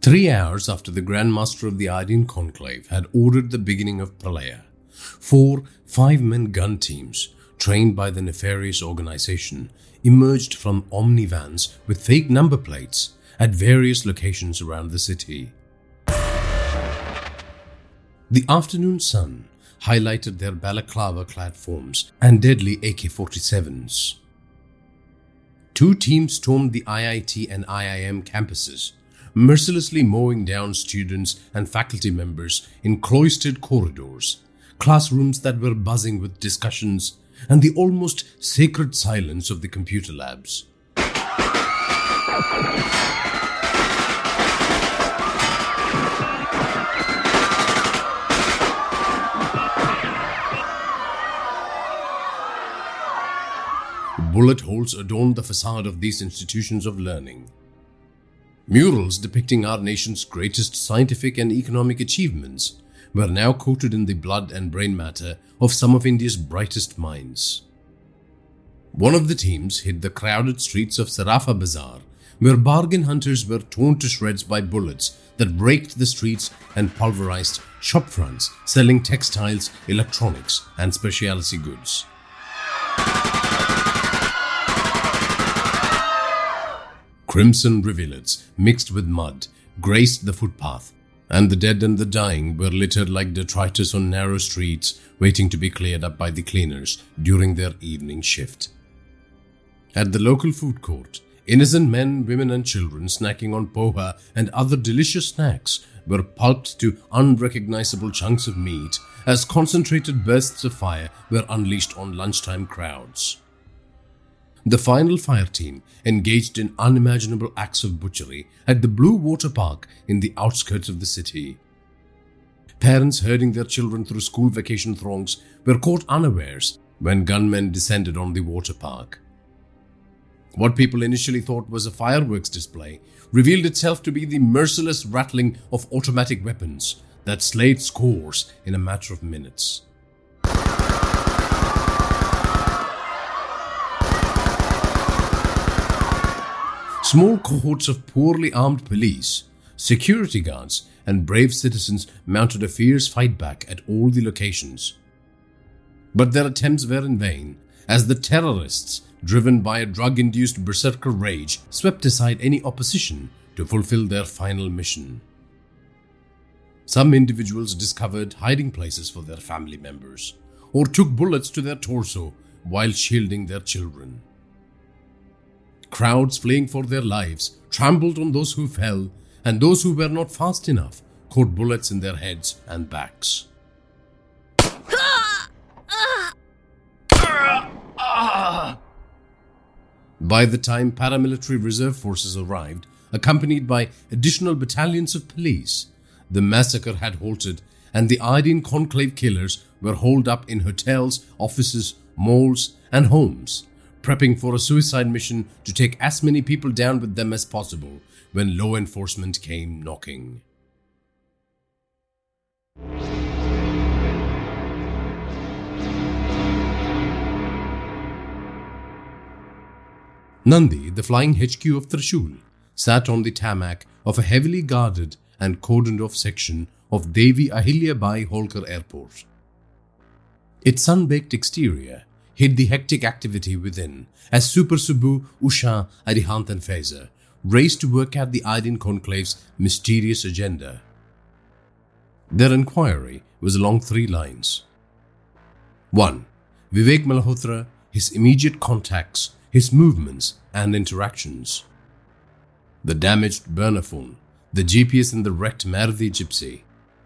Three hours after the Grand Master of the Aryan Conclave had ordered the beginning of Pralaya, four five man gun teams, trained by the nefarious organization, emerged from Omni vans with fake number plates at various locations around the city. The afternoon sun highlighted their balaclava clad forms and deadly AK 47s. Two teams stormed the IIT and IIM campuses, mercilessly mowing down students and faculty members in cloistered corridors classrooms that were buzzing with discussions, and the almost sacred silence of the computer labs. Bullet holes adorned the facade of these institutions of learning. Murals depicting our nation's greatest scientific and economic achievements were now coated in the blood and brain matter of some of India's brightest minds. One of the teams hit the crowded streets of Sarafa Bazaar, where bargain hunters were torn to shreds by bullets that raked the streets and pulverized shop fronts selling textiles, electronics, and specialty goods. Crimson rivulets mixed with mud graced the footpath and the dead and the dying were littered like detritus on narrow streets, waiting to be cleared up by the cleaners during their evening shift. At the local food court, innocent men, women, and children snacking on poha and other delicious snacks were pulped to unrecognizable chunks of meat as concentrated bursts of fire were unleashed on lunchtime crowds. The final fire team engaged in unimaginable acts of butchery at the Blue Water Park in the outskirts of the city. Parents herding their children through school vacation throngs were caught unawares when gunmen descended on the water park. What people initially thought was a fireworks display revealed itself to be the merciless rattling of automatic weapons that slayed scores in a matter of minutes. Small cohorts of poorly armed police, security guards, and brave citizens mounted a fierce fight back at all the locations. But their attempts were in vain, as the terrorists, driven by a drug induced berserker rage, swept aside any opposition to fulfill their final mission. Some individuals discovered hiding places for their family members, or took bullets to their torso while shielding their children. Crowds fleeing for their lives trampled on those who fell, and those who were not fast enough caught bullets in their heads and backs. By the time paramilitary reserve forces arrived, accompanied by additional battalions of police, the massacre had halted and the Aryan conclave killers were holed up in hotels, offices, malls, and homes prepping for a suicide mission to take as many people down with them as possible when law enforcement came knocking. Nandi, the flying HQ of Trishul, sat on the tarmac of a heavily guarded and cordoned off section of Devi Ahilya Bai Holkar Airport. Its sun-baked exterior hid the hectic activity within as Super Subbu, Usha, Arihant, and Faiza raced to work out the Aryan Conclave's mysterious agenda. Their inquiry was along three lines. 1. Vivek Malhotra, his immediate contacts, his movements and interactions. The damaged burner phone, the GPS in the wrecked Maruti Gypsy,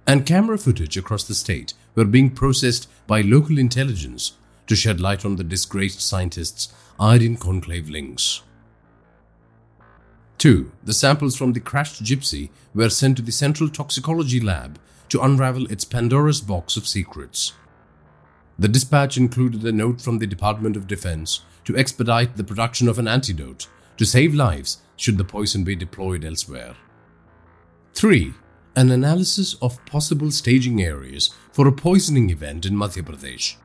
and camera footage across the state were being processed by local intelligence to shed light on the disgraced scientists' Aryan conclave links. 2. The samples from the crashed gypsy were sent to the Central Toxicology Lab to unravel its Pandora's box of secrets. The dispatch included a note from the Department of Defense to expedite the production of an antidote to save lives should the poison be deployed elsewhere. 3. An analysis of possible staging areas for a poisoning event in Madhya Pradesh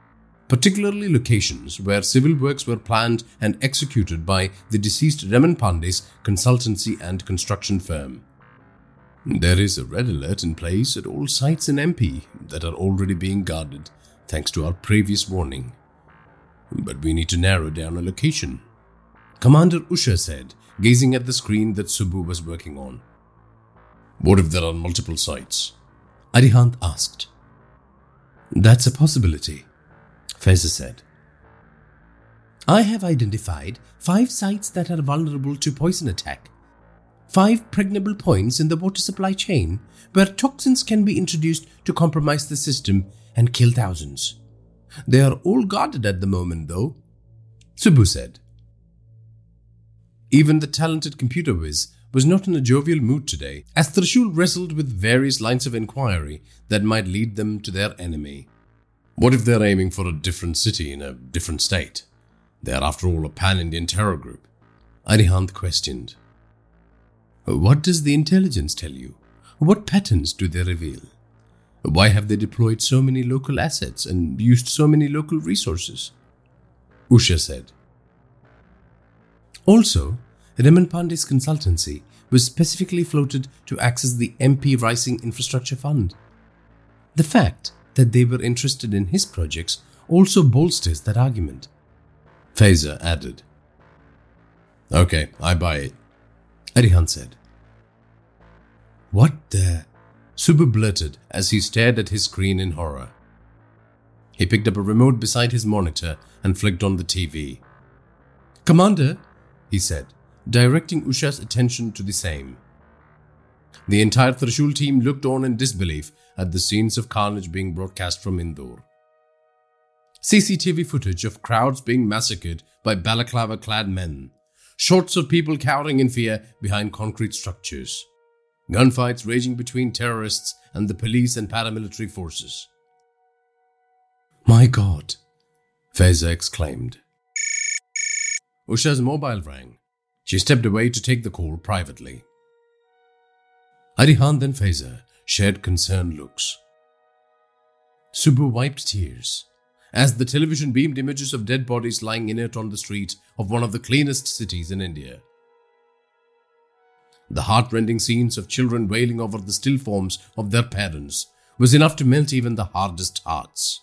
particularly locations where civil works were planned and executed by the deceased Raman Pandey's consultancy and construction firm. There is a red alert in place at all sites in MP that are already being guarded, thanks to our previous warning. But we need to narrow down a location. Commander Usha said, gazing at the screen that Subbu was working on. What if there are multiple sites? Arihant asked. That's a possibility. Faiza said. I have identified five sites that are vulnerable to poison attack. Five pregnable points in the water supply chain where toxins can be introduced to compromise the system and kill thousands. They are all guarded at the moment, though, Subbu said. Even the talented computer whiz was not in a jovial mood today, as Trishul wrestled with various lines of inquiry that might lead them to their enemy. What if they're aiming for a different city in a different state? They are, after all, a pan Indian terror group. Arihant questioned. What does the intelligence tell you? What patterns do they reveal? Why have they deployed so many local assets and used so many local resources? Usha said. Also, Raman Pandey's consultancy was specifically floated to access the MP Rising Infrastructure Fund. The fact that they were interested in his projects also bolsters that argument. Faiza added. Okay, I buy it. Arihant said. What the? Subbu blurted as he stared at his screen in horror. He picked up a remote beside his monitor and flicked on the TV. Commander, he said, directing Usha's attention to the same. The entire Trishul team looked on in disbelief at the scenes of carnage being broadcast from Indore. CCTV footage of crowds being massacred by balaclava clad men, shots of people cowering in fear behind concrete structures, gunfights raging between terrorists and the police and paramilitary forces. My God, Faiza exclaimed. Usha's mobile rang. She stepped away to take the call privately. Arihant then Faiza shared concerned looks. Subbu wiped tears as the television beamed images of dead bodies lying inert on the street of one of the cleanest cities in India. The heartrending scenes of children wailing over the still forms of their parents was enough to melt even the hardest hearts.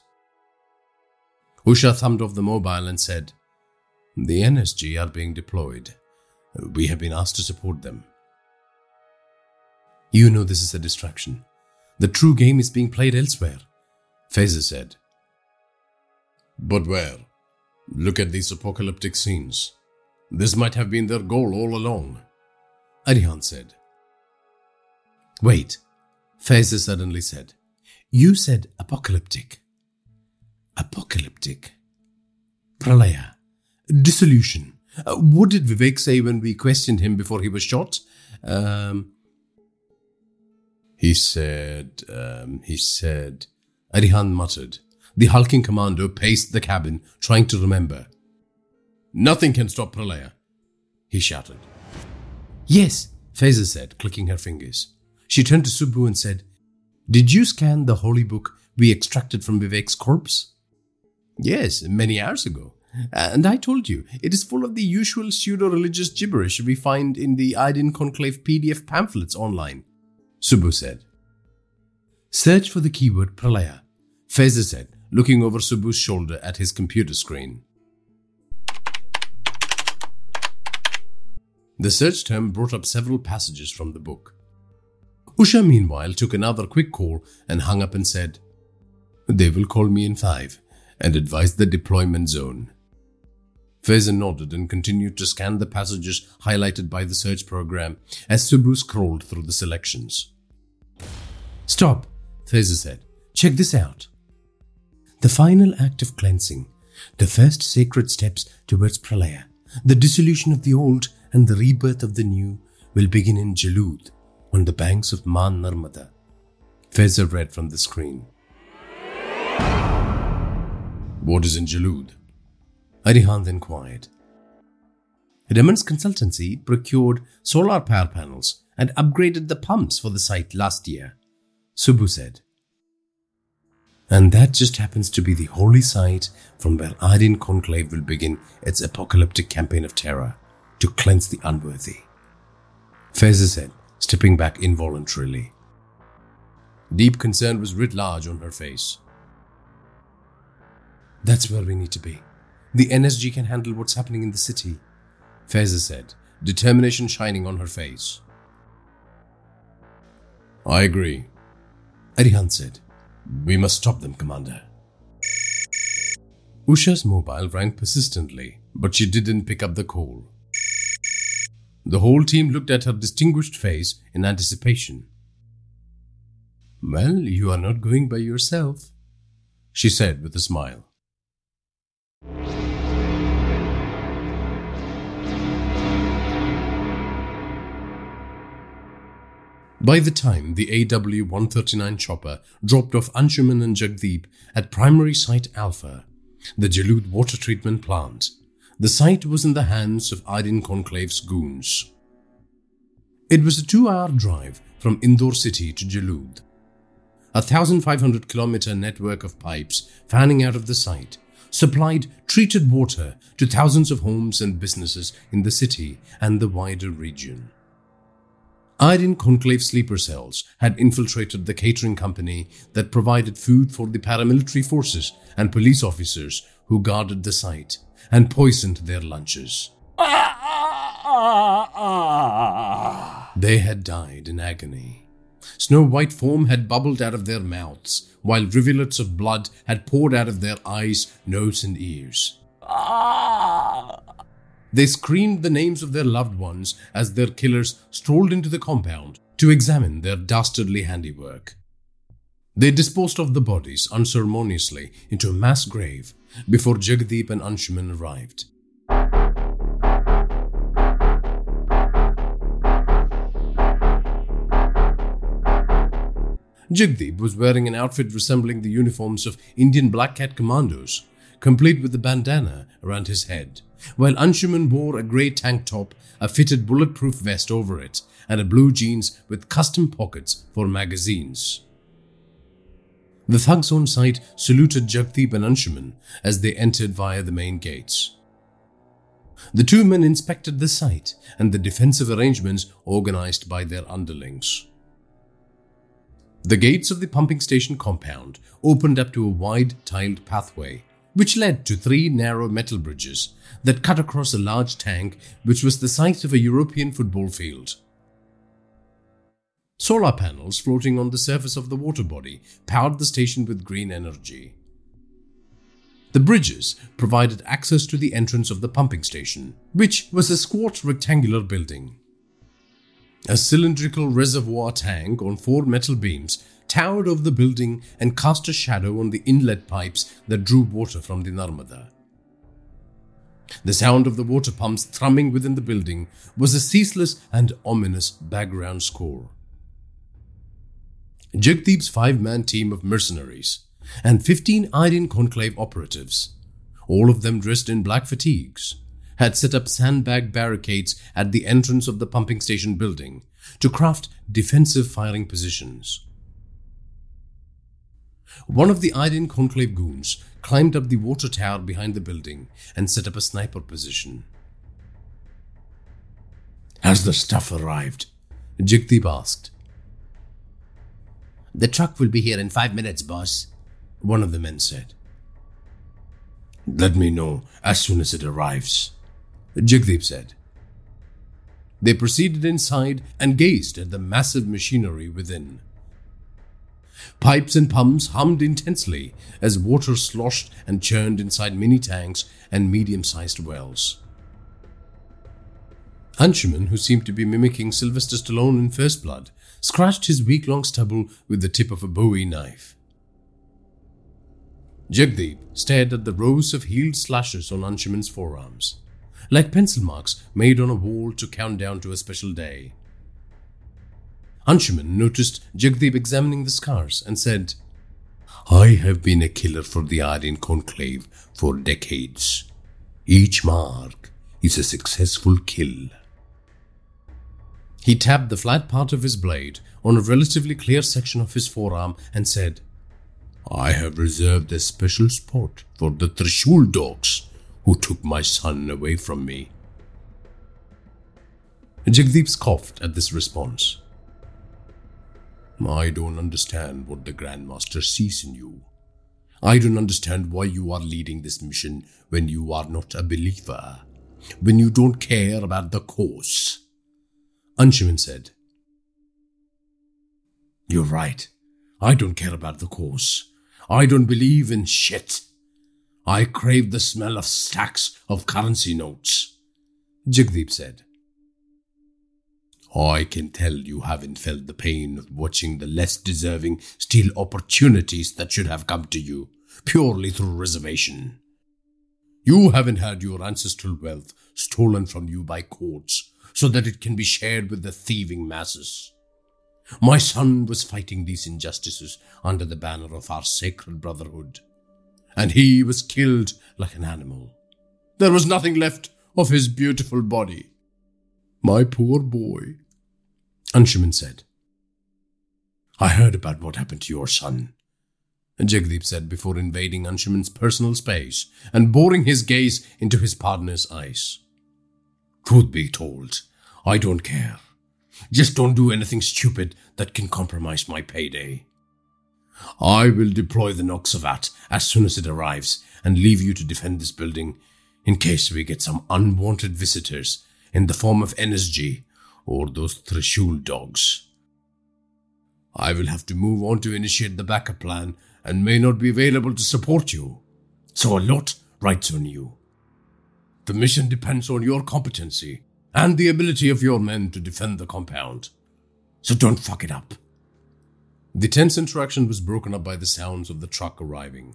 Usha thumbed off the mobile and said, The NSG are being deployed. We have been asked to support them. You know this is a distraction. The true game is being played elsewhere, Faiza said. But where? Look at these apocalyptic scenes. This might have been their goal all along, Arihant said. Wait, Faiza suddenly said. You said apocalyptic. Apocalyptic. Pralaya. Dissolution. Uh, what did Vivek say when we questioned him before he was shot? Um, he said, um, he said, Arihant muttered. The hulking commando paced the cabin, trying to remember. Nothing can stop Pralaya, he shouted. Yes, Faiza said, clicking her fingers. She turned to Subbu and said, Did you scan the holy book we extracted from Vivek's corpse? Yes, many hours ago. And I told you, it is full of the usual pseudo religious gibberish we find in the Aryan Conclave PDF pamphlets online, Subbu said. Search for the keyword Pralaya, Faiza said, looking over Subbu's shoulder at his computer screen. The search term brought up several passages from the book. Usha, meanwhile, took another quick call and hung up and said, They will call me in five and advise the deployment zone. Faiza nodded and continued to scan the passages highlighted by the search program as Subbu scrolled through the selections. Stop, Faiza said. Check this out. The final act of cleansing, the first sacred steps towards Pralaya, the dissolution of the old and the rebirth of the new, will begin in Jalud, on the banks of Maa Narmada. Faiza read from the screen. What is in Jalud? Arihant inquired. Raman's consultancy procured solar power panels and upgraded the pumps for the site last year, Subbu said. And that just happens to be the holy site from where Aryan Conclave will begin its apocalyptic campaign of terror to cleanse the unworthy. Faiza said, stepping back involuntarily. Deep concern was writ large on her face. That's where we need to be. The NSG can handle what's happening in the city, Faiza said, determination shining on her face. I agree, Arihant said. We must stop them, Commander. Usha's mobile rang persistently, but she didn't pick up the call. The whole team looked at her distinguished face in anticipation. Well, you are not going by yourself, she said with a smile. By the time the AW 139 chopper dropped off Anshuman and Jagdeep at Primary Site Alpha, the Jalud water treatment plant, the site was in the hands of Aryan Conclave's goons. It was a two hour drive from Indore city to Jalud. A 1,500 kilometer network of pipes fanning out of the site supplied treated water to thousands of homes and businesses in the city and the wider region. Aryan Conclave sleeper cells had infiltrated the catering company that provided food for the paramilitary forces and police officers who guarded the site and poisoned their lunches. They had died in agony, Snow white foam had bubbled out of their mouths, while rivulets of blood had poured out of their eyes, nose, and ears. They screamed the names of their loved ones as their killers strolled into the compound to examine their dastardly handiwork. They disposed of the bodies unceremoniously into a mass grave before Jagdeep and Anshuman arrived. Jagdeep was wearing an outfit resembling the uniforms of Indian Black Cat commandos, complete with a bandana around his head, while Anshuman wore a grey tank top, a fitted bulletproof vest over it, and a blue jeans with custom pockets for magazines. The thugs on site saluted Jagdeep and Anshuman as they entered via the main gates. The two men inspected the site and the defensive arrangements organized by their underlings. The gates of the pumping station compound opened up to a wide tiled pathway, which led to three narrow metal bridges that cut across a large tank which was the size of a European football field. Solar panels floating on the surface of the water body powered the station with green energy. The bridges provided access to the entrance of the pumping station, which was a squat rectangular building. A cylindrical reservoir tank on four metal beams towered over the building and cast a shadow on the inlet pipes that drew water from the Narmada. The sound of the water pumps thrumming within the building was a ceaseless and ominous background score. Jagdeep's five man team of mercenaries and 15 Aryan Conclave operatives, all of them dressed in black fatigues, had set up sandbag barricades at the entrance of the pumping station building to craft defensive firing positions. One of the Aryan Conclave goons climbed up the water tower behind the building and set up a sniper position. Has the stuff arrived? Jagdeep asked. The truck will be here in five minutes, boss, one of the men said. Let me know as soon as it arrives. Jagdeep said. They proceeded inside and gazed at the massive machinery within. Pipes and pumps hummed intensely as water sloshed and churned inside mini tanks and medium sized wells. Anshuman, who seemed to be mimicking Sylvester Stallone in First Blood, scratched his week long stubble with the tip of a bowie knife. Jagdeep stared at the rows of healed slashes on Anshuman's forearms like pencil marks made on a wall to count down to a special day. Anshuman noticed Jagdeep examining the scars and said, I have been a killer for the Aryan Conclave for decades. Each mark is a successful kill. He tapped the flat part of his blade on a relatively clear section of his forearm and said, I have reserved a special spot for the Trishul dogs who took my son away from me. Jagdeep scoffed at this response. I don't understand what the Grandmaster sees in you. I don't understand why you are leading this mission when you are not a believer, when you don't care about the cause. Anshuman said, You're right. I don't care about the cause. I don't believe in shit. I crave the smell of stacks of currency notes. Jagdeep said. I can tell you haven't felt the pain of watching the less deserving steal opportunities that should have come to you purely through reservation. You haven't had your ancestral wealth stolen from you by courts so that it can be shared with the thieving masses. My son was fighting these injustices under the banner of our sacred brotherhood and he was killed like an animal. There was nothing left of his beautiful body. My poor boy. Anshuman said. I heard about what happened to your son. Jagdeep said before invading Anshuman's personal space and boring his gaze into his partner's eyes. Truth be told, I don't care. Just don't do anything stupid that can compromise my payday. I will deploy the Noxavat as soon as it arrives and leave you to defend this building in case we get some unwanted visitors in the form of NSG or those Trishul dogs. I will have to move on to initiate the backup plan and may not be available to support you. So a lot rides on you. The mission depends on your competency and the ability of your men to defend the compound. So don't fuck it up. The tense interaction was broken up by the sounds of the truck arriving.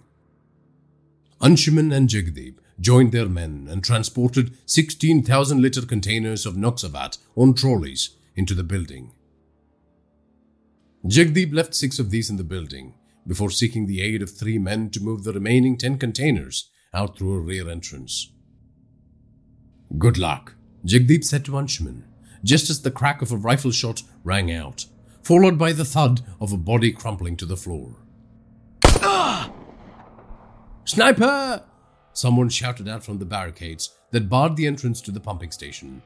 Anshuman and Jagdeep joined their men and transported 16,000 liter containers of Noxavat on trolleys into the building. Jagdeep left six of these in the building before seeking the aid of three men to move the remaining 10 containers out through a rear entrance. Good luck, Jagdeep said to Anshuman, just as the crack of a rifle shot rang out, followed by the thud of a body crumpling to the floor. Ah! Sniper! Someone shouted out from the barricades that barred the entrance to the pumping station.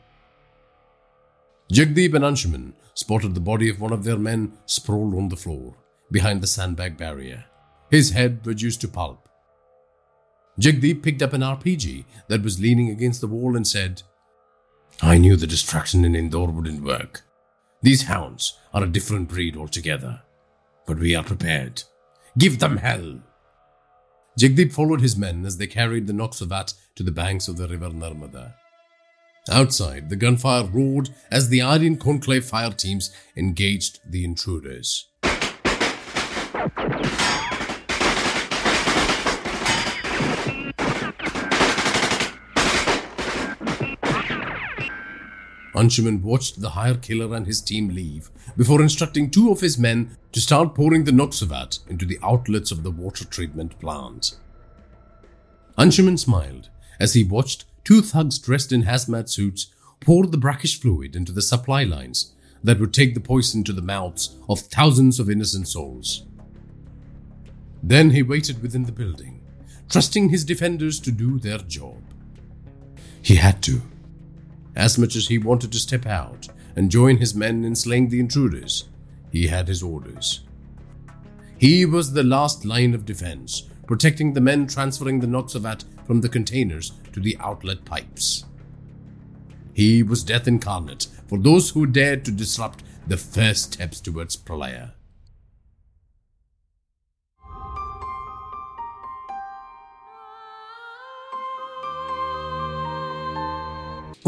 Jagdeep and Anshuman spotted the body of one of their men sprawled on the floor, behind the sandbag barrier, his head reduced to pulp. Jagdeep picked up an RPG that was leaning against the wall and said, I knew the distraction in Indore wouldn't work. These hounds are a different breed altogether. But we are prepared. Give them hell! Jagdeep followed his men as they carried the Noxavat to the banks of the river Narmada. Outside, the gunfire roared as the Aryan Conclave fire teams engaged the intruders. Anshuman watched the hire killer and his team leave before instructing two of his men to start pouring the Noxavat into the outlets of the water treatment plant. Anshuman smiled as he watched two thugs dressed in hazmat suits pour the brackish fluid into the supply lines that would take the poison to the mouths of thousands of innocent souls. Then he waited within the building, trusting his defenders to do their job. He had to as much as he wanted to step out and join his men in slaying the intruders, he had his orders. He was the last line of defense, protecting the men transferring the Noxavat from the containers to the outlet pipes. He was death incarnate for those who dared to disrupt the first steps towards Pralaya.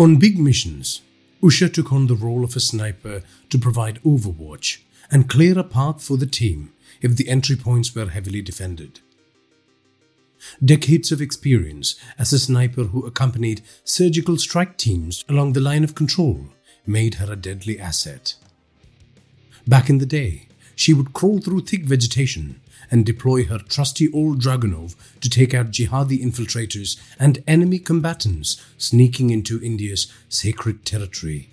On big missions, Usha took on the role of a sniper to provide overwatch and clear a path for the team if the entry points were heavily defended. Decades of experience as a sniper who accompanied surgical strike teams along the line of control made her a deadly asset. Back in the day, she would crawl through thick vegetation and deploy her trusty old Dragunov to take out jihadi infiltrators and enemy combatants sneaking into India's sacred territory.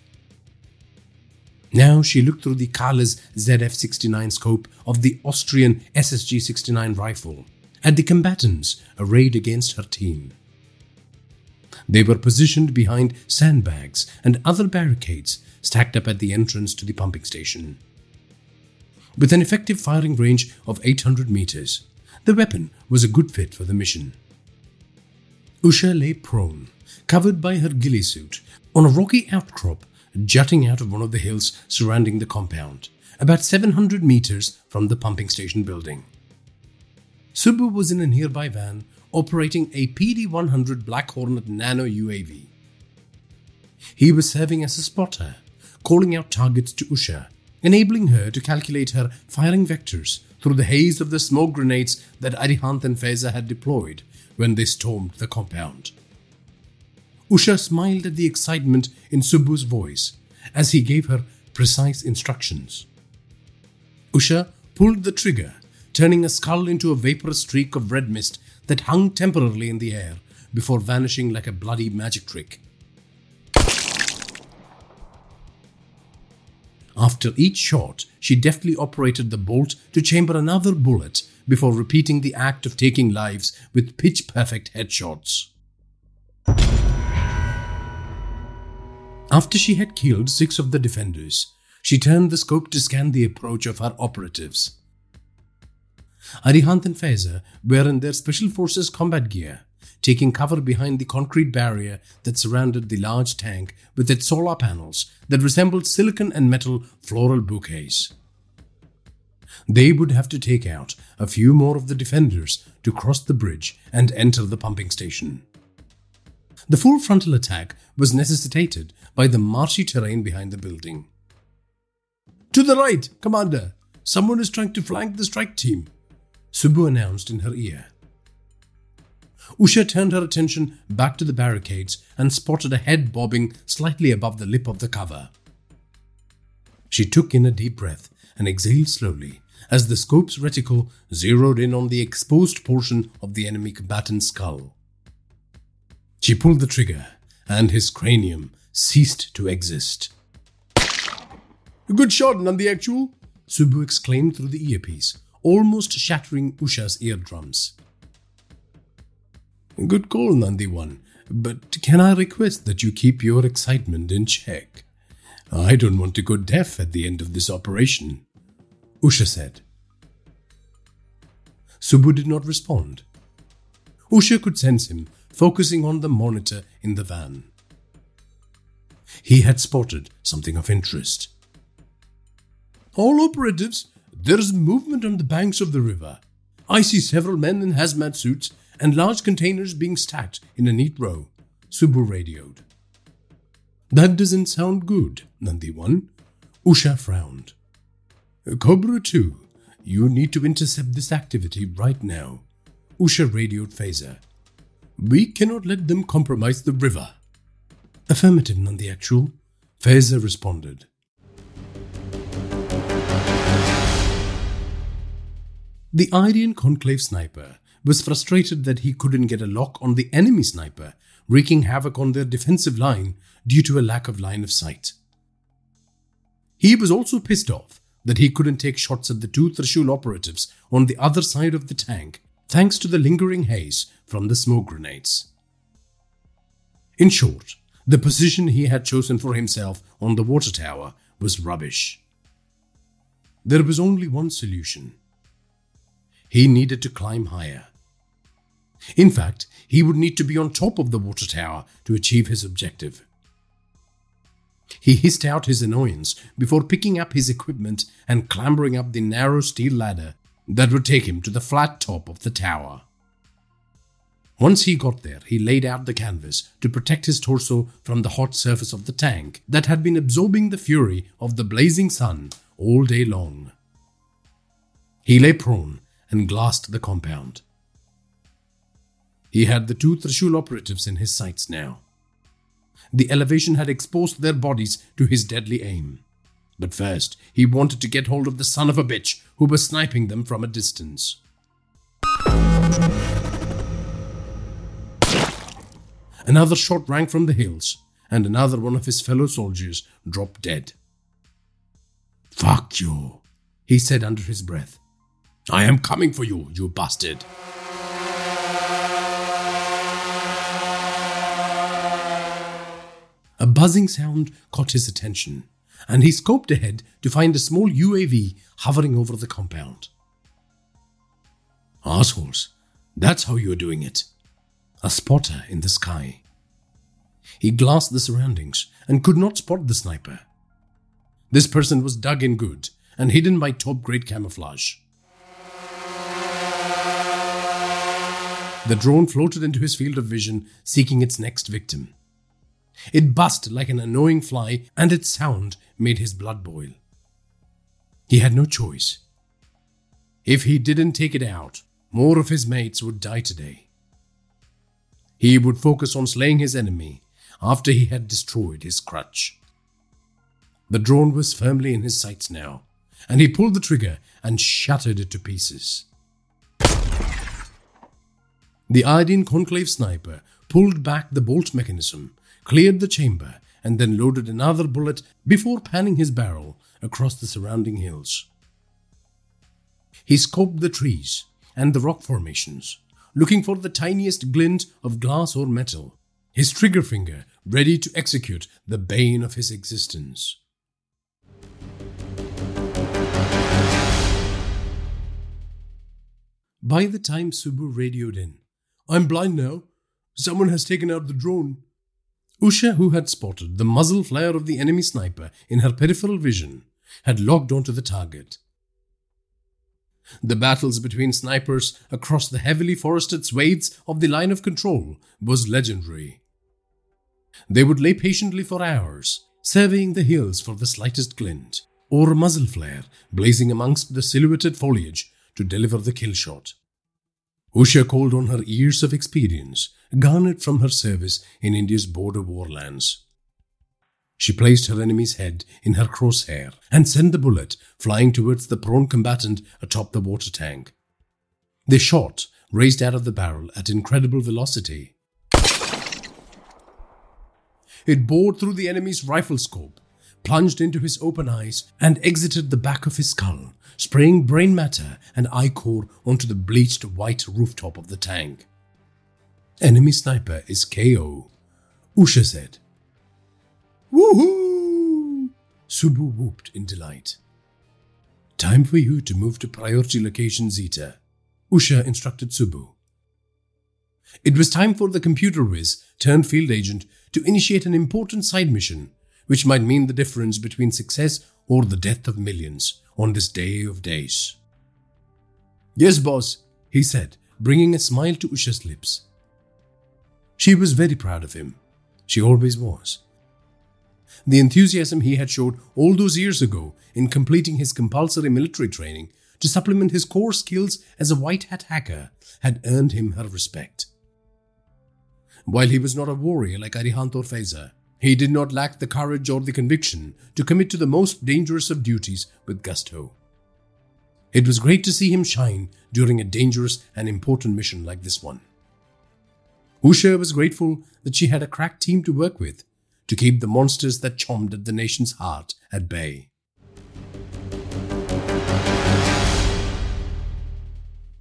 Now she looked through the Kahles ZF 69 scope of the Austrian SSG 69 rifle at the combatants arrayed against her team. They were positioned behind sandbags and other barricades stacked up at the entrance to the pumping station. With an effective firing range of 800 meters, the weapon was a good fit for the mission. Usha lay prone, covered by her ghillie suit, on a rocky outcrop jutting out of one of the hills surrounding the compound, about 700 meters from the pumping station building. Subbu was in a nearby van operating a PD 100 Black Hornet Nano UAV. He was serving as a spotter, calling out targets to Usha enabling her to calculate her firing vectors through the haze of the smoke grenades that Arihant and Faiza had deployed when they stormed the compound. Usha smiled at the excitement in Subbu's voice as he gave her precise instructions. Usha pulled the trigger, turning a skull into a vaporous streak of red mist that hung temporarily in the air before vanishing like a bloody magic trick. After each shot, she deftly operated the bolt to chamber another bullet before repeating the act of taking lives with pitch perfect headshots. After she had killed six of the defenders, she turned the scope to scan the approach of her operatives. Arihant and Faiza were in their Special Forces combat gear, taking cover behind the concrete barrier that surrounded the large tank with its solar panels that resembled silicon and metal floral bouquets. They would have to take out a few more of the defenders to cross the bridge and enter the pumping station. The full frontal attack was necessitated by the marshy terrain behind the building. To the right, Commander! Someone is trying to flank the strike team, Subbu announced in her ear. Usha turned her attention back to the barricades and spotted a head bobbing slightly above the lip of the cover. She took in a deep breath and exhaled slowly as the scope's reticle zeroed in on the exposed portion of the enemy combatant's skull. She pulled the trigger, and his cranium ceased to exist. A good shot, Nandi Actual, Subbu exclaimed through the earpiece, almost shattering Usha's eardrums. Good call, Nandi One, but can I request that you keep your excitement in check? I don't want to go deaf at the end of this operation. Usha said. Subbu did not respond. Usha could sense him focusing on the monitor in the van. He had spotted something of interest. All operatives, there is movement on the banks of the river. I see several men in hazmat suits and large containers being stacked in a neat row, Subbu radioed. That doesn't sound good, Nandi One. Usha frowned. Cobra 2, you need to intercept this activity right now. Usha radioed Faiza. We cannot let them compromise the river. Affirmative, Nandi Actual. Faiza responded. The Aryan Conclave sniper was frustrated that he couldn't get a lock on the enemy sniper, wreaking havoc on their defensive line due to a lack of line of sight. He was also pissed off that he couldn't take shots at the two Trishul operatives on the other side of the tank thanks to the lingering haze from the smoke grenades. In short, the position he had chosen for himself on the water tower was rubbish. There was only one solution. He needed to climb higher. In fact, he would need to be on top of the water tower to achieve his objective. He hissed out his annoyance before picking up his equipment and clambering up the narrow steel ladder that would take him to the flat top of the tower. Once he got there, he laid out the canvas to protect his torso from the hot surface of the tank that had been absorbing the fury of the blazing sun all day long. He lay prone and glassed the compound. He had the two Trishul operatives in his sights now. The elevation had exposed their bodies to his deadly aim. But first, he wanted to get hold of the son of a bitch who was sniping them from a distance. Another shot rang from the hills, and another one of his fellow soldiers dropped dead. Fuck you, he said under his breath. I am coming for you, you bastard. A buzzing sound caught his attention, and he scoped ahead to find a small UAV hovering over the compound. Assholes, that's how you're doing it. A spotter in the sky. He glanced the surroundings and could not spot the sniper. This person was dug in good and hidden by top grade camouflage. The drone floated into his field of vision, seeking its next victim. It buzzed like an annoying fly, and its sound made his blood boil. He had no choice. If he didn't take it out, more of his mates would die today. He would focus on slaying his enemy after he had destroyed his crutch. The drone was firmly in his sights now, and he pulled the trigger and shattered it to pieces. The Aryan conclave sniper pulled back the bolt mechanism cleared the chamber, and then loaded another bullet before panning his barrel across the surrounding hills. He scoped the trees and the rock formations, looking for the tiniest glint of glass or metal, his trigger finger ready to execute the bane of his existence. By the time Subbu radioed in, I'm blind now. Someone has taken out the drone. Usha, who had spotted the muzzle flare of the enemy sniper in her peripheral vision, had logged onto the target. The battles between snipers across the heavily forested swathes of the line of control was legendary. They would lay patiently for hours, surveying the hills for the slightest glint, or muzzle flare blazing amongst the silhouetted foliage to deliver the kill shot. Usha called on her years of experience, garnered from her service in India's border warlands. She placed her enemy's head in her crosshair and sent the bullet flying towards the prone combatant atop the water tank. The shot raised out of the barrel at incredible velocity. It bored through the enemy's rifle scope, plunged into his open eyes, and exited the back of his skull, spraying brain matter and ichor onto the bleached white rooftop of the tank. Enemy sniper is KO, Usha said. Woohoo! Subbu whooped in delight. Time for you to move to priority location Zeta, Usha instructed Subbu. It was time for the computer whiz turned field agent to initiate an important side mission, which might mean the difference between success or the death of millions on this day of days. Yes, boss, he said, bringing a smile to Usha's lips. She was very proud of him. She always was. The enthusiasm he had showed all those years ago in completing his compulsory military training to supplement his core skills as a white hat hacker had earned him her respect. While he was not a warrior like Arihant or he did not lack the courage or the conviction to commit to the most dangerous of duties with gusto. It was great to see him shine during a dangerous and important mission like this one. Usha was grateful that she had a crack team to work with to keep the monsters that chomped at the nation's heart at bay.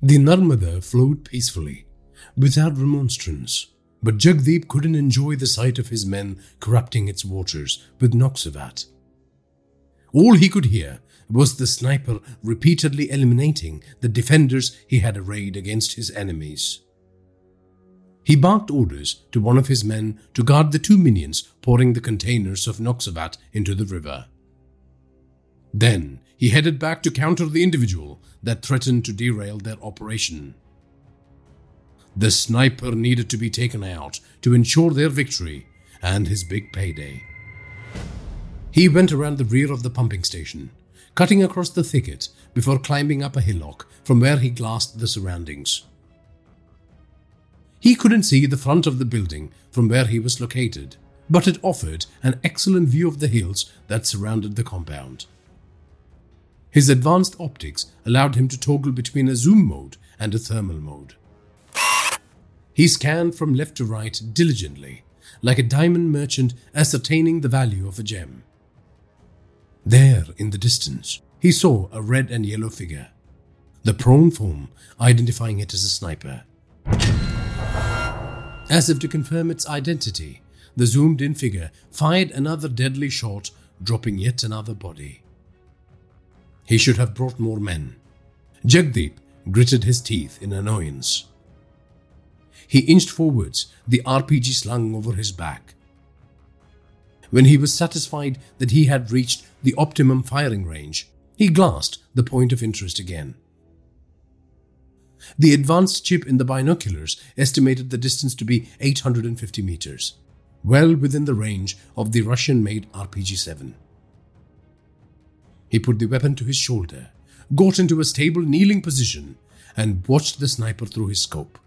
The Narmada flowed peacefully, without remonstrance, but Jagdeep couldn't enjoy the sight of his men corrupting its waters with Noxavat. All he could hear was the sniper repeatedly eliminating the defenders he had arrayed against his enemies. He barked orders to one of his men to guard the two minions pouring the containers of Noxavat into the river. Then he headed back to counter the individual that threatened to derail their operation. The sniper needed to be taken out to ensure their victory and his big payday. He went around the rear of the pumping station, cutting across the thicket before climbing up a hillock from where he glassed the surroundings. He couldn't see the front of the building from where he was located, but it offered an excellent view of the hills that surrounded the compound. His advanced optics allowed him to toggle between a zoom mode and a thermal mode. He scanned from left to right diligently, like a diamond merchant ascertaining the value of a gem. There, in the distance, he saw a red and yellow figure, the prone form identifying it as a sniper. As if to confirm its identity, the zoomed in figure fired another deadly shot, dropping yet another body. He should have brought more men. Jagdeep gritted his teeth in annoyance. He inched forwards, the RPG slung over his back. When he was satisfied that he had reached the optimum firing range, he glanced the point of interest again. The advanced chip in the binoculars estimated the distance to be 850 meters, well within the range of the Russian made RPG 7. He put the weapon to his shoulder, got into a stable kneeling position, and watched the sniper through his scope.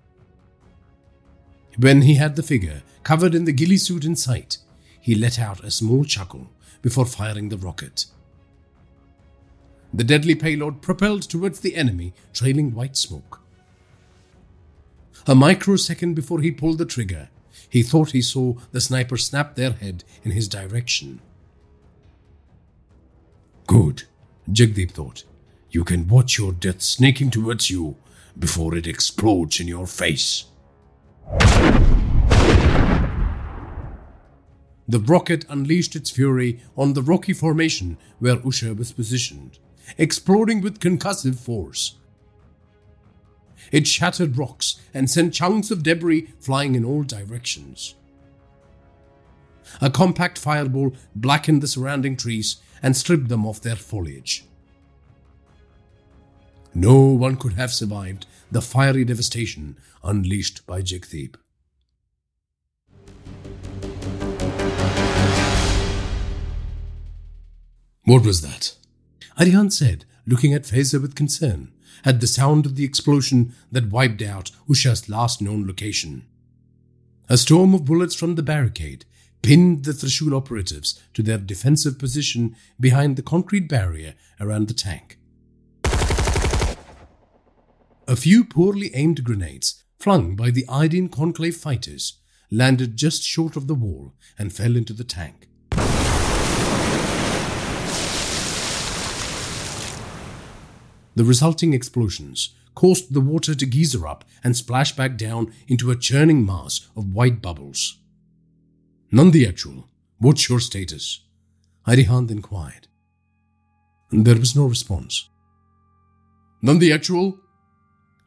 When he had the figure covered in the ghillie suit in sight, he let out a small chuckle before firing the rocket. The deadly payload propelled towards the enemy, trailing white smoke. A microsecond before he pulled the trigger, he thought he saw the sniper snap their head in his direction. Good, Jagdeep thought. You can watch your death snaking towards you before it explodes in your face. The rocket unleashed its fury on the rocky formation where Usha was positioned, exploding with concussive force. It shattered rocks and sent chunks of debris flying in all directions. A compact fireball blackened the surrounding trees and stripped them of their foliage. No one could have survived the fiery devastation unleashed by Jagdeep. What was that? Arihant said, looking at Faiza with concern, at the sound of the explosion that wiped out Usha's last known location. A storm of bullets from the barricade pinned the Trishul operatives to their defensive position behind the concrete barrier around the tank. A few poorly aimed grenades, flung by the Aryan Conclave fighters, landed just short of the wall and fell into the tank. The resulting explosions caused the water to geyser up and splash back down into a churning mass of white bubbles. Nandi actual. What's your status? Arihant inquired. There was no response. Nandi actual?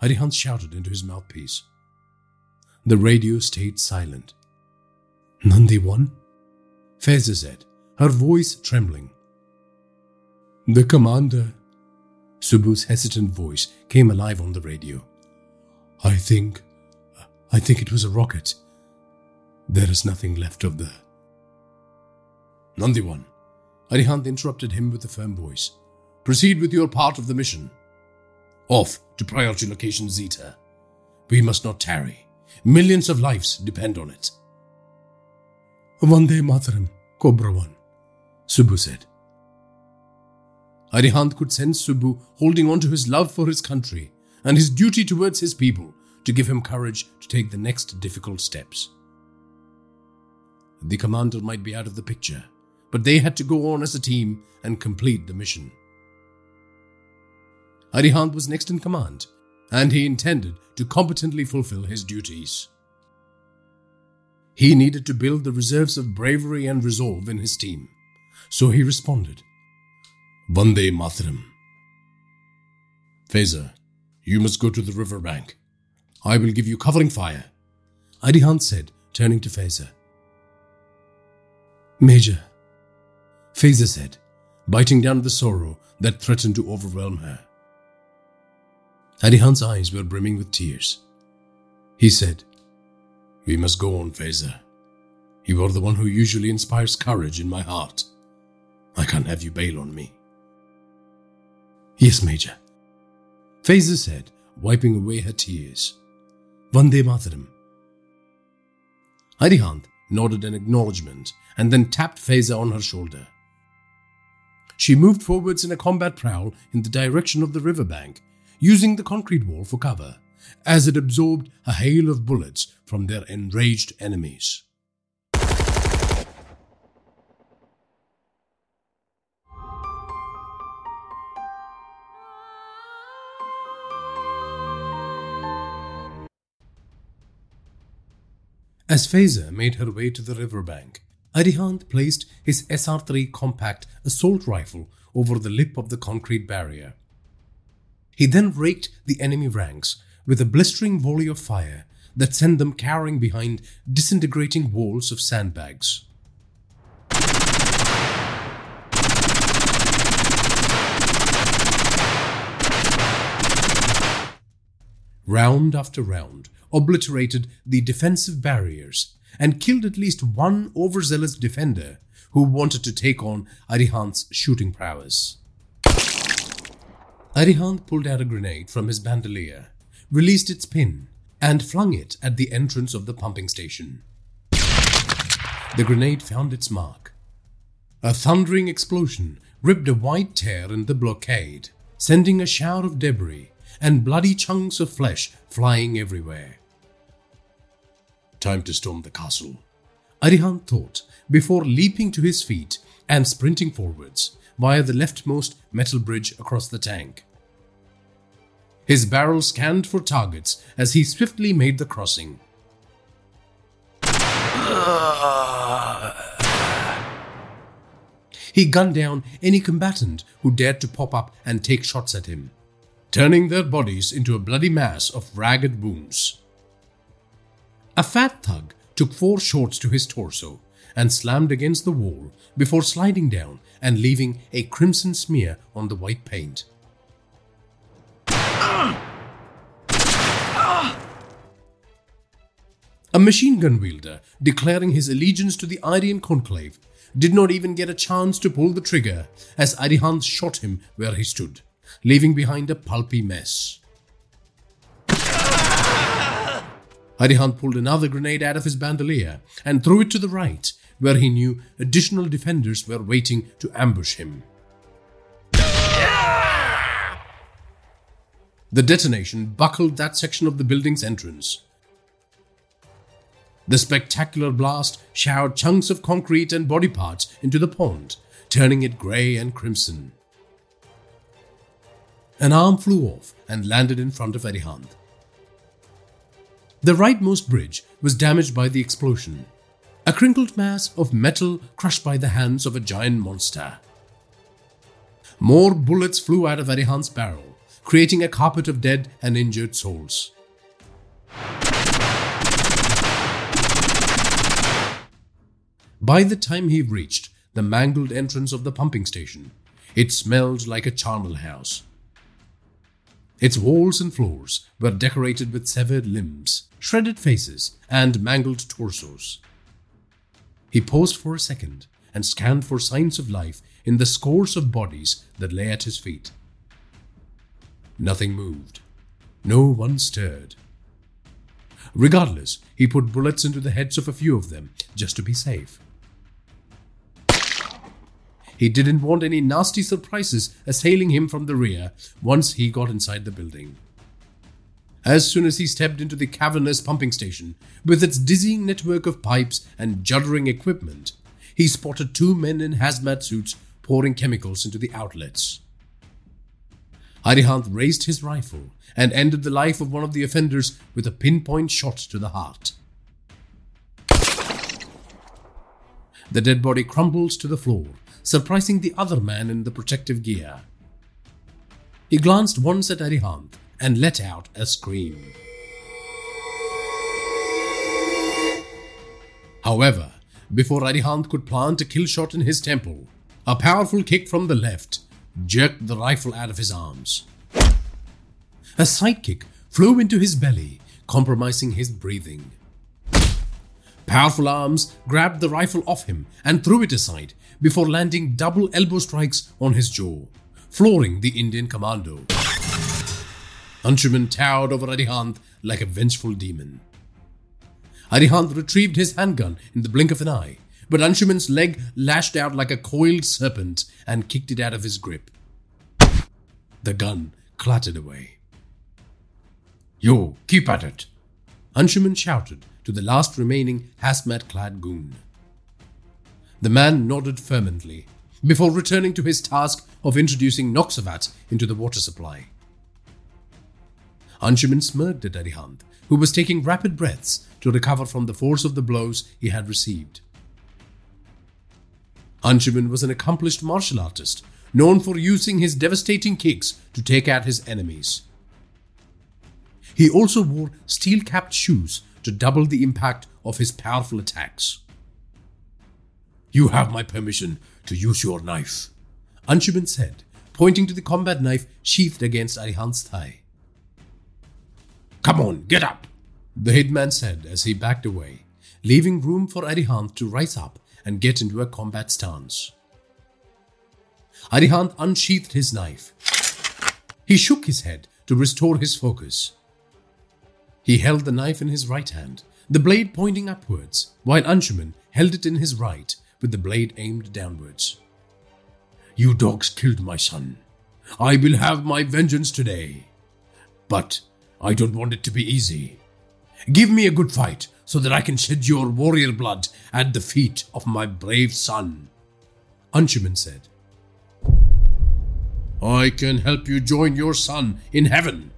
Arihant shouted into his mouthpiece. The radio stayed silent. Nandi one? Faiza said, her voice trembling. The commander. Subbu's hesitant voice came alive on the radio. I think. I think it was a rocket. There is nothing left of the. Nandi one. Arihant interrupted him with a firm voice. Proceed with your part of the mission. Off to priority location Zeta. We must not tarry. Millions of lives depend on it. Vande Mataram, Cobra One, Subbu said. Arihant could sense Subbu holding on to his love for his country and his duty towards his people to give him courage to take the next difficult steps. The commander might be out of the picture, but they had to go on as a team and complete the mission. Arihant was next in command, and he intended to competently fulfill his duties. He needed to build the reserves of bravery and resolve in his team, so he responded, Vande Mataram. Faiza, you must go to the river bank. I will give you covering fire, Arihant said, turning to Faiza. Major, Faiza said, biting down the sorrow that threatened to overwhelm her. Arihant's eyes were brimming with tears. He said, We must go on, Faiza. You are the one who usually inspires courage in my heart. I can't have you bail on me. Yes, Major. Faiza said, wiping away her tears. Vande Mataram. Arihant nodded an acknowledgement and then tapped Faiza on her shoulder. She moved forwards in a combat prowl in the direction of the riverbank using the concrete wall for cover, as it absorbed a hail of bullets from their enraged enemies. As Faiza made her way to the riverbank, Arihant placed his SR3 compact assault rifle over the lip of the concrete barrier. He then raked the enemy ranks with a blistering volley of fire that sent them cowering behind disintegrating walls of sandbags. Round after round obliterated the defensive barriers and killed at least one overzealous defender who wanted to take on Arihant's shooting prowess. Arihant pulled out a grenade from his bandolier, released its pin, and flung it at the entrance of the pumping station. The grenade found its mark. A thundering explosion ripped a wide tear in the blockade, sending a shower of debris and bloody chunks of flesh flying everywhere. Time to storm the castle, Arihant thought before leaping to his feet and sprinting forwards via the leftmost metal bridge across the tank. His barrel scanned for targets as he swiftly made the crossing. He gunned down any combatant who dared to pop up and take shots at him, turning their bodies into a bloody mass of ragged wounds. A fat thug took four shots to his torso and slammed against the wall before sliding down and leaving a crimson smear on the white paint. A machine gun wielder declaring his allegiance to the Aryan conclave did not even get a chance to pull the trigger as Arihant shot him where he stood, leaving behind a pulpy mess. Arihant pulled another grenade out of his bandolier and threw it to the right where he knew additional defenders were waiting to ambush him. The detonation buckled that section of the building's entrance. The spectacular blast showered chunks of concrete and body parts into the pond, turning it grey and crimson. An arm flew off and landed in front of Arihant. The rightmost bridge was damaged by the explosion, a crinkled mass of metal crushed by the hands of a giant monster. More bullets flew out of Arihant's barrel, creating a carpet of dead and injured souls. By the time he reached the mangled entrance of the pumping station, it smelled like a charnel house. Its walls and floors were decorated with severed limbs, shredded faces, and mangled torsos. He paused for a second and scanned for signs of life in the scores of bodies that lay at his feet. Nothing moved. No one stirred. Regardless, he put bullets into the heads of a few of them just to be safe. He didn't want any nasty surprises assailing him from the rear once he got inside the building. As soon as he stepped into the cavernous pumping station, with its dizzying network of pipes and juddering equipment, he spotted two men in hazmat suits pouring chemicals into the outlets. Arihant raised his rifle and ended the life of one of the offenders with a pinpoint shot to the heart. The dead body crumbled to the floor, surprising the other man in the protective gear. He glanced once at Arihant and let out a scream. However, before Arihant could plant a kill shot in his temple, a powerful kick from the left jerked the rifle out of his arms. A sidekick flew into his belly, compromising his breathing. Powerful arms grabbed the rifle off him and threw it aside before landing double elbow strikes on his jaw, flooring the Indian commando. Anshuman towered over Arihant like a vengeful demon. Arihant retrieved his handgun in the blink of an eye but Anshuman's leg lashed out like a coiled serpent and kicked it out of his grip. The gun clattered away. You, keep at it! Anshuman shouted to the last remaining hazmat clad goon. The man nodded fervently before returning to his task of introducing Noxavat into the water supply. Anshuman smirked at Arihant, who was taking rapid breaths to recover from the force of the blows he had received. Anshuman was an accomplished martial artist, known for using his devastating kicks to take out his enemies. He also wore steel capped shoes to double the impact of his powerful attacks. You have my permission to use your knife, Anshuman said, pointing to the combat knife sheathed against Arihant's thigh. Come on, get up, the hitman said as he backed away, leaving room for Arihant to rise up and get into a combat stance. Arihant unsheathed his knife. He shook his head to restore his focus. He held the knife in his right hand, the blade pointing upwards, while Anshuman held it in his right with the blade aimed downwards. You dogs killed my son. I will have my vengeance today. But I don't want it to be easy. Give me a good fight, so that I can shed your warrior blood at the feet of my brave son. Anshuman said, I can help you join your son in heaven.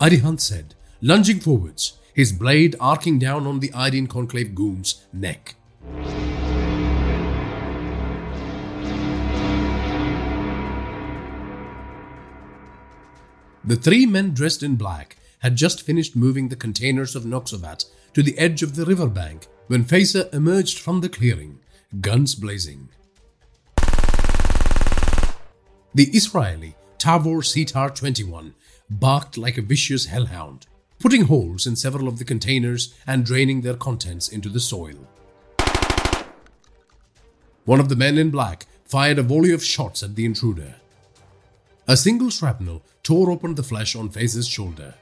Arihant said, lunging forwards, his blade arcing down on the Aryan Conclave goon's neck. The three men dressed in black had just finished moving the containers of Noxovat to the edge of the riverbank when Faiza emerged from the clearing, guns blazing. The Israeli Tavor CTAR 21 barked like a vicious hellhound. putting holes in several of the containers and draining their contents into the soil. One of the men in black fired a volley of shots at the intruder. A single shrapnel tore open the flesh on Faiza's shoulder.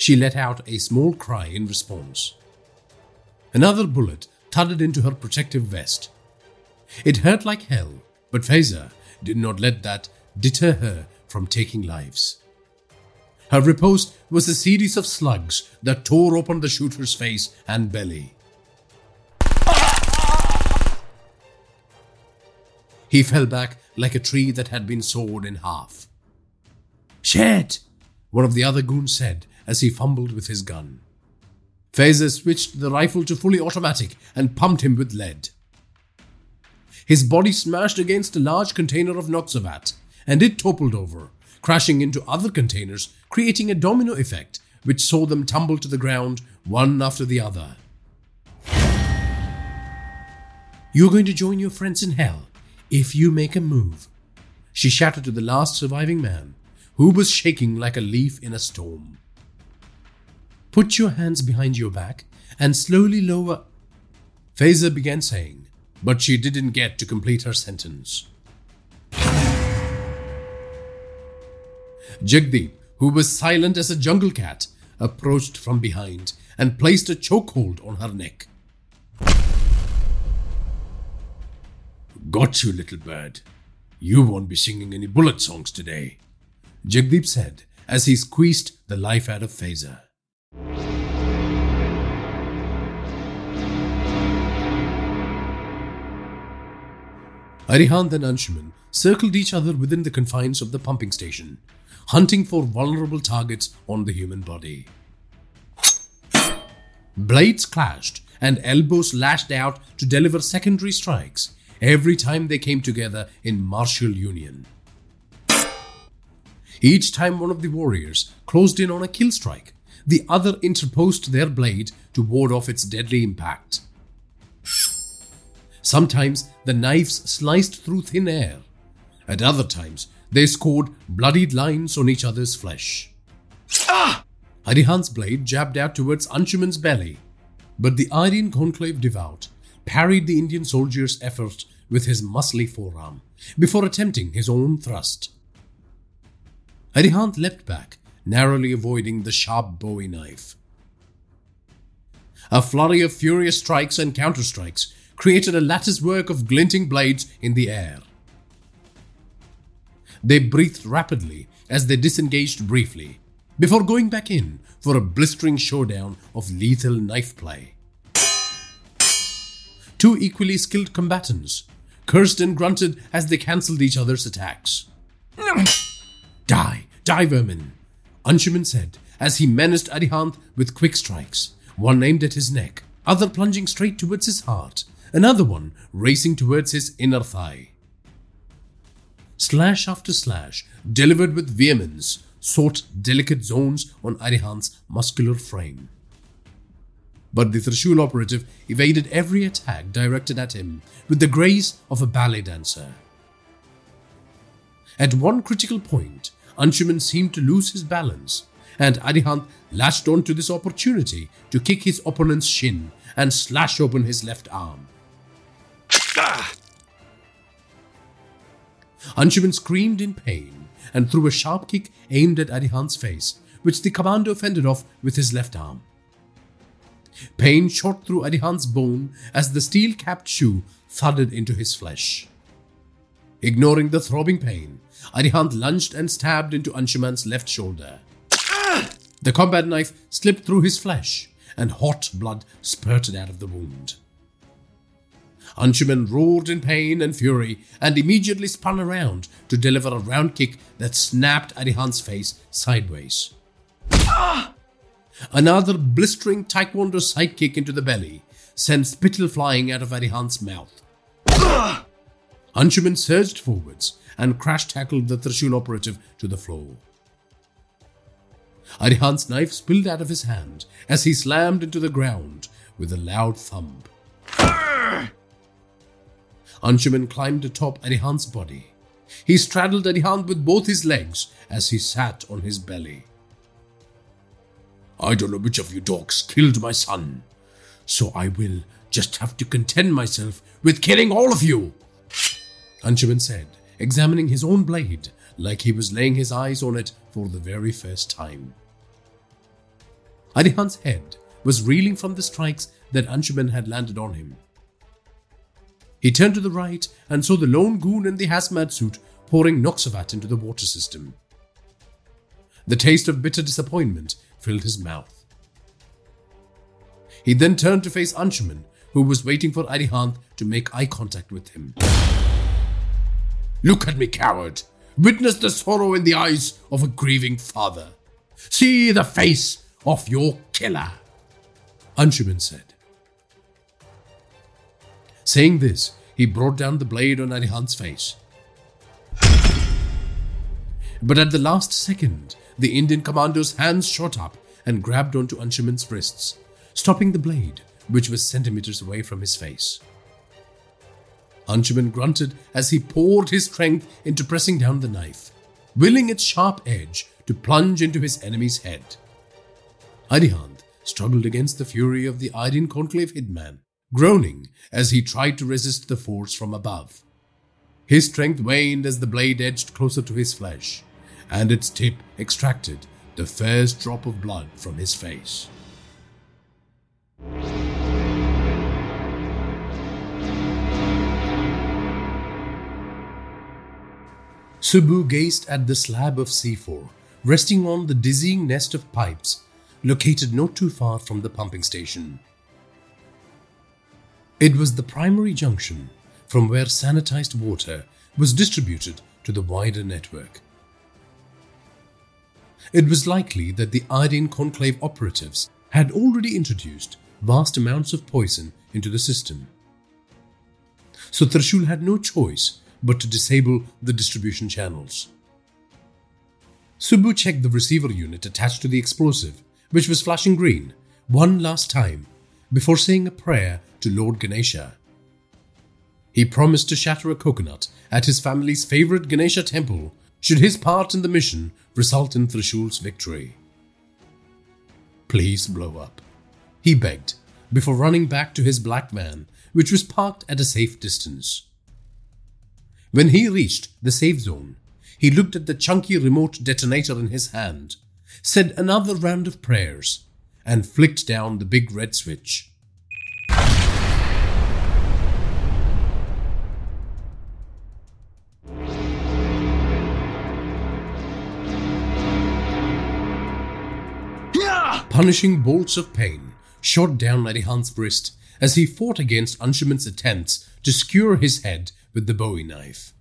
She let out a small cry in response. Another bullet thudded into her protective vest. It hurt like hell, but Faiza did not let that deter her from taking lives. Her riposte was a series of slugs that tore open the shooter's face and belly. He fell back like a tree that had been sawed in half. Shit! One of the other goons said as he fumbled with his gun. Faiza switched the rifle to fully automatic and pumped him with lead. His body smashed against a large container of Noxavat, and it toppled over, crashing into other containers, creating a domino effect which saw them tumble to the ground one after the other. You're going to join your friends in hell if you make a move, she shouted to the last surviving man, who was shaking like a leaf in a storm. Put your hands behind your back and slowly lower. Faiza began saying, but she didn't get to complete her sentence. Jagdeep, who was silent as a jungle cat, approached from behind and placed a chokehold on her neck. Got you, little bird. You won't be singing any bullet songs today, Jagdeep said as he squeezed the life out of Faiza. Arihant and Anshuman circled each other within the confines of the pumping station, hunting for vulnerable targets on the human body. Blades clashed and elbows lashed out to deliver secondary strikes every time they came together in martial union. Each time one of the warriors closed in on a kill strike, the other interposed their blade to ward off its deadly impact. Sometimes the knives sliced through thin air. At other times, they scored bloodied lines on each other's flesh. Ah! Arihant's blade jabbed out towards Anshuman's belly, but the Aryan conclave devout parried the Indian soldier's effort with his muscly forearm before attempting his own thrust. Arihant leapt back, narrowly avoiding the sharp bowie knife. A flurry of furious strikes and counterstrikes created a lattice work of glinting blades in the air. They breathed rapidly as they disengaged briefly, before going back in for a blistering showdown of lethal knife play. Two equally skilled combatants cursed and grunted as they cancelled each other's attacks. die, die, vermin, Anshuman said as he menaced Arihant with quick strikes, one aimed at his neck, other plunging straight towards his heart, another one racing towards his inner thigh. Slash after slash, delivered with vehemence, sought delicate zones on Arihant's muscular frame but the Trishul operative evaded every attack directed at him with the grace of a ballet dancer. At one critical point, Anshuman seemed to lose his balance, and Arihant latched onto this opportunity to kick his opponent's shin and slash open his left arm. Ah! Anshuman screamed in pain and threw a sharp kick aimed at Arihant's face, which the commander fended off with his left arm. Pain shot through Arihant's bone as the steel capped shoe thudded into his flesh. Ignoring the throbbing pain, Arihant lunged and stabbed into Anshuman's left shoulder. The combat knife slipped through his flesh, and hot blood spurted out of the wound. Anshuman roared in pain and fury and immediately spun around to deliver a round kick that snapped Arihant's face sideways. Another blistering taekwondo sidekick into the belly sent spittle flying out of Arihant's mouth. Anshuman surged forwards and crash tackled the Trishul operative to the floor. Arihant's knife spilled out of his hand as he slammed into the ground with a loud thump. Anshuman climbed atop Arihant's body. He straddled Arihant with both his legs as he sat on his belly. I don't know which of you dogs killed my son, so I will just have to content myself with killing all of you. Anshuman said, examining his own blade like he was laying his eyes on it for the very first time. Arihant's head was reeling from the strikes that Anshuman had landed on him. He turned to the right and saw the lone goon in the hazmat suit pouring Noxavat into the water system. The taste of bitter disappointment filled his mouth. He then turned to face Anshuman, who was waiting for Arihant to make eye contact with him. Look at me, coward! Witness the sorrow in the eyes of a grieving father. See the face of your killer, Anshuman said. Saying this, he brought down the blade on Arihant's face. But at the last second, the Indian commando's hands shot up and grabbed onto Anshuman's wrists, stopping the blade, which was centimeters away from his face. Anshuman grunted as he poured his strength into pressing down the knife, willing its sharp edge to plunge into his enemy's head. Arihant struggled against the fury of the Aryan Conclave hitman, groaning as he tried to resist the force from above. His strength waned as the blade edged closer to his flesh, and its tip extracted the first drop of blood from his face. Subbu gazed at the slab of C4, resting on the dizzying nest of pipes located not too far from the pumping station. It was the primary junction from where sanitized water was distributed to the wider network. It was likely that the Aryan Conclave operatives had already introduced vast amounts of poison into the system. So Trishul had no choice but to disable the distribution channels. Subbu checked the receiver unit attached to the explosive, which was flashing green, one last time before saying a prayer to Lord Ganesha. He promised to shatter a coconut at his family's favorite Ganesha temple should his part in the mission result in Trishul's victory. Please blow up, he begged before running back to his black van, which was parked at a safe distance. When he reached the safe zone, he looked at the chunky remote detonator in his hand, said another round of prayers, and flicked down the big red switch. Punishing bolts of pain shot down Arihant's wrist as he fought against Anshuman's attempts to skewer his head with the bowie knife.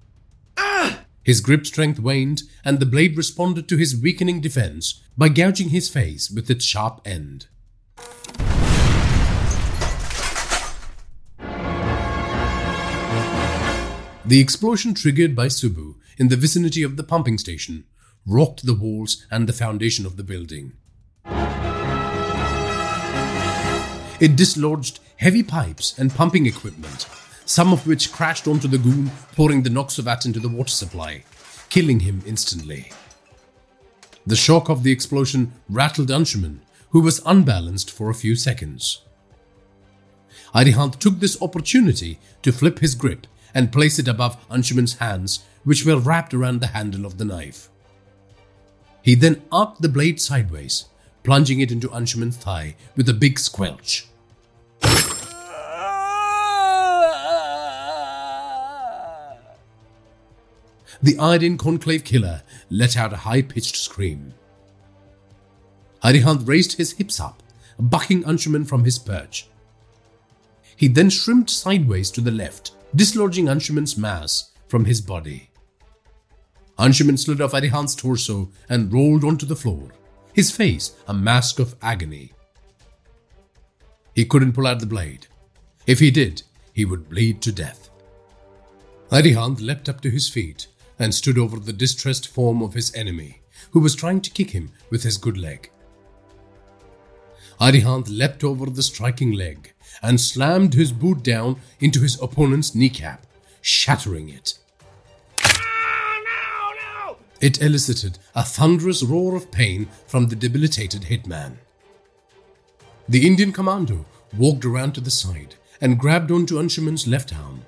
Ah! His grip strength waned, and the blade responded to his weakening defense by gouging his face with its sharp end. The explosion triggered by Subbu in the vicinity of the pumping station rocked the walls and the foundation of the building. It dislodged heavy pipes and pumping equipment, some of which crashed onto the goon, pouring the Noxovat into the water supply, killing him instantly. The shock of the explosion rattled Anshuman, who was unbalanced for a few seconds. Arihant took this opportunity to flip his grip and place it above Anshuman's hands, which were wrapped around the handle of the knife. He then arced the blade sideways, plunging it into Anshuman's thigh with a big squelch. The Aryan Conclave killer let out a high pitched scream. Arihant raised his hips up, bucking Anshuman from his perch. He then shrimped sideways to the left, dislodging Anshuman's mass from his body. Anshuman slid off Arihant's torso and rolled onto the floor, his face a mask of agony. He couldn't pull out the blade. If he did, he would bleed to death. Arihant leapt up to his feet and stood over the distressed form of his enemy, who was trying to kick him with his good leg. Arihant leapt over the striking leg and slammed his boot down into his opponent's kneecap, shattering it. It elicited a thunderous roar of pain from the debilitated hitman. The Indian commando walked around to the side and grabbed onto Anshuman's left arm.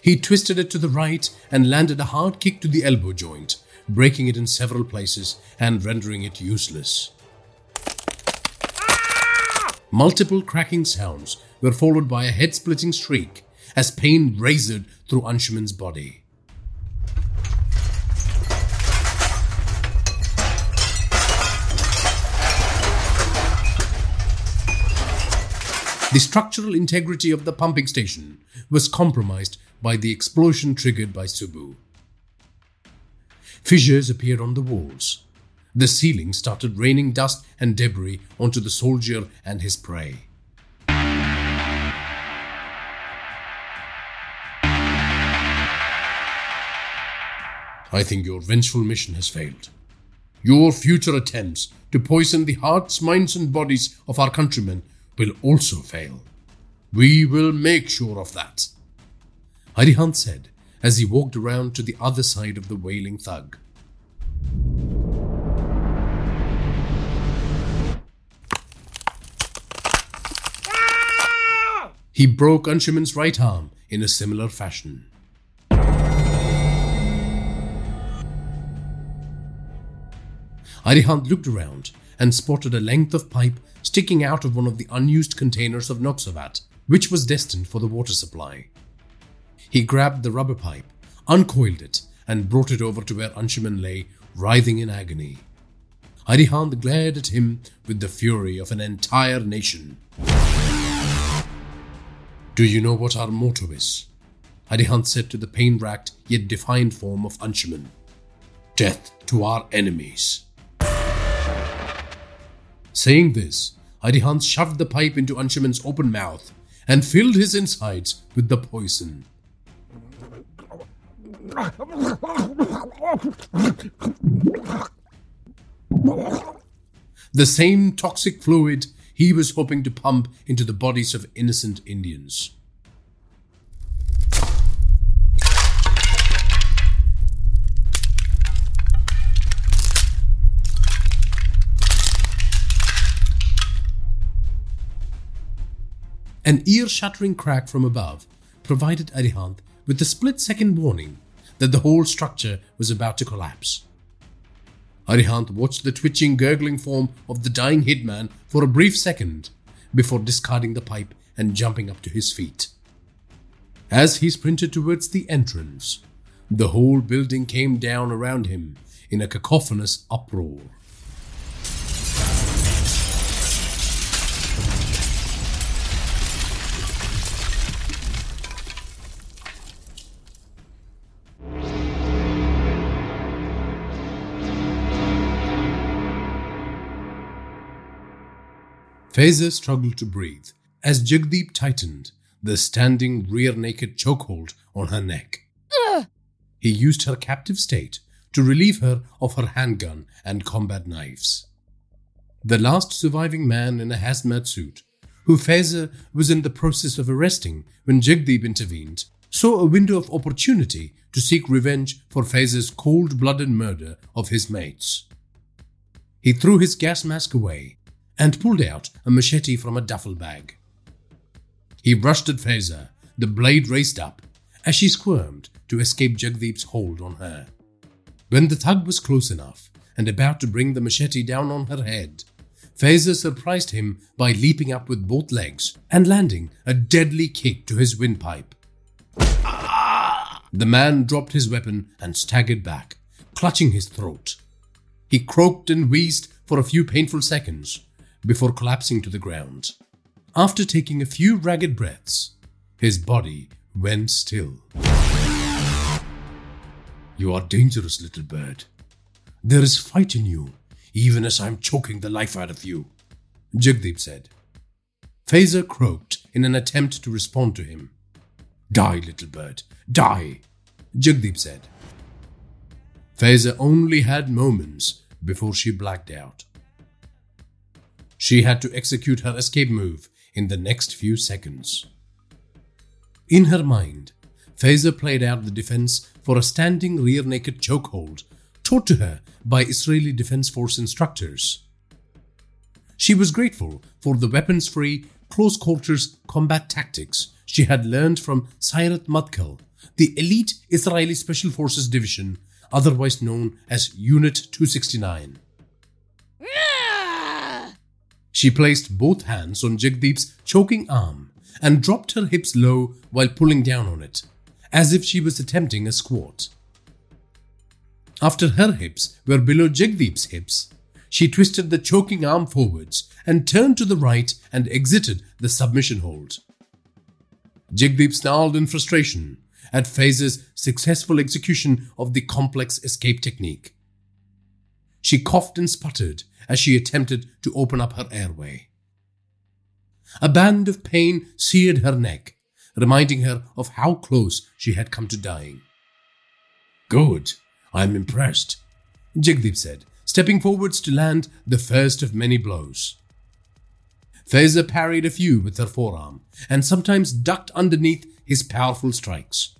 He twisted it to the right and landed a hard kick to the elbow joint, breaking it in several places and rendering it useless. Multiple cracking sounds were followed by a head splitting shriek as pain razored through Anshuman's body. The structural integrity of the pumping station was compromised by the explosion triggered by Subbu. Fissures appeared on the walls. The ceiling started raining dust and debris onto the soldier and his prey. I think your vengeful mission has failed. Your future attempts to poison the hearts, minds, and bodies of our countrymen will also fail. We will make sure of that. Arihant said as he walked around to the other side of the wailing thug. He broke Anshuman's right arm in a similar fashion. Arihant looked around and spotted a length of pipe sticking out of one of the unused containers of Noxovat, which was destined for the water supply. He grabbed the rubber pipe, uncoiled it, and brought it over to where Anshuman lay, writhing in agony. Arihant glared at him with the fury of an entire nation. Do you know what our motto is? Arihant said to the pain racked yet defiant form of Anshuman. Death to our enemies. Saying this, Arihant shoved the pipe into Anshuman's open mouth and filled his insides with the poison. The same toxic fluid he was hoping to pump into the bodies of innocent Indians. An ear shattering crack from above provided Arihant with a split second warning that the whole structure was about to collapse. Arihant watched the twitching, gurgling form of the dying hitman for a brief second before discarding the pipe and jumping up to his feet. As he sprinted towards the entrance, the whole building came down around him in a cacophonous uproar. Faiza struggled to breathe as Jagdeep tightened the standing rear naked chokehold on her neck. He used her captive state to relieve her of her handgun and combat knives. The last surviving man in a hazmat suit, who Faiza was in the process of arresting when Jagdeep intervened, saw a window of opportunity to seek revenge for Faiza's cold blooded murder of his mates. He threw his gas mask away and pulled out a machete from a duffel bag. He rushed at Faiza, the blade raised up, as she squirmed to escape Jagdeep's hold on her. When the thug was close enough and about to bring the machete down on her head, Faiza surprised him by leaping up with both legs and landing a deadly kick to his windpipe. The man dropped his weapon and staggered back, clutching his throat. He croaked and wheezed for a few painful seconds before collapsing to the ground. After taking a few ragged breaths, his body went still. You are dangerous, little bird. There is fight in you, even as I am choking the life out of you, Jagdeep said. Faiza croaked in an attempt to respond to him. Die, little bird, die, Jagdeep said. Faiza only had moments before she blacked out. She had to execute her escape move in the next few seconds. In her mind, Faiza played out the defense for a standing rear naked chokehold taught to her by Israeli Defense Force instructors. She was grateful for the weapons free, close quarters combat tactics she had learned from Sayeret Matkal, the elite Israeli Special Forces Division, otherwise known as Unit 269. Mm. She placed both hands on Jagdeep's choking arm and dropped her hips low while pulling down on it, as if she was attempting a squat. After her hips were below Jagdeep's hips, she twisted the choking arm forwards and turned to the right and exited the submission hold. Jagdeep snarled in frustration at Faiza's successful execution of the complex escape technique. She coughed and sputtered as she attempted to open up her airway. A band of pain seared her neck, reminding her of how close she had come to dying. Good, I'm impressed, Jagdeep said, stepping forwards to land the first of many blows. Faiza parried a few with her forearm and sometimes ducked underneath his powerful strikes.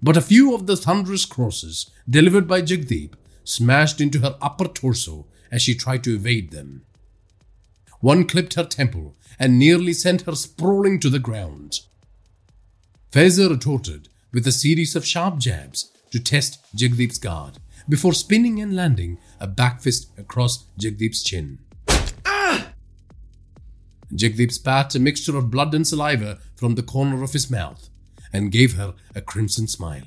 But a few of the thunderous crosses delivered by Jagdeep smashed into her upper torso as she tried to evade them. One clipped her temple and nearly sent her sprawling to the ground. Faiza retorted with a series of sharp jabs to test Jagdeep's guard before spinning and landing a back fist across Jagdeep's chin. Ah! Jagdeep spat a mixture of blood and saliva from the corner of his mouth and gave her a crimson smile.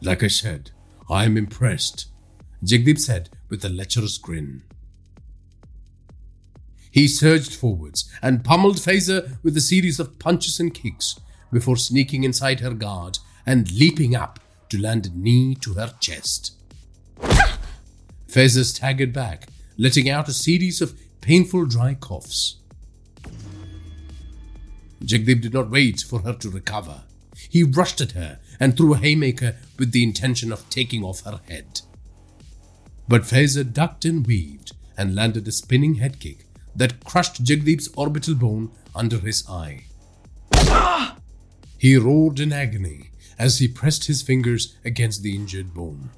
Like I said, I am impressed, Jagdeep said with a lecherous grin. He surged forwards and pummeled Faiza with a series of punches and kicks before sneaking inside her guard and leaping up to land a knee to her chest. Faiza staggered back, letting out a series of painful dry coughs. Jagdeep did not wait for her to recover. He rushed at her and threw a haymaker with the intention of taking off her head. But Faiza ducked and weaved and landed a spinning head kick that crushed Jagdeep's orbital bone under his eye. He roared in agony as he pressed his fingers against the injured bone.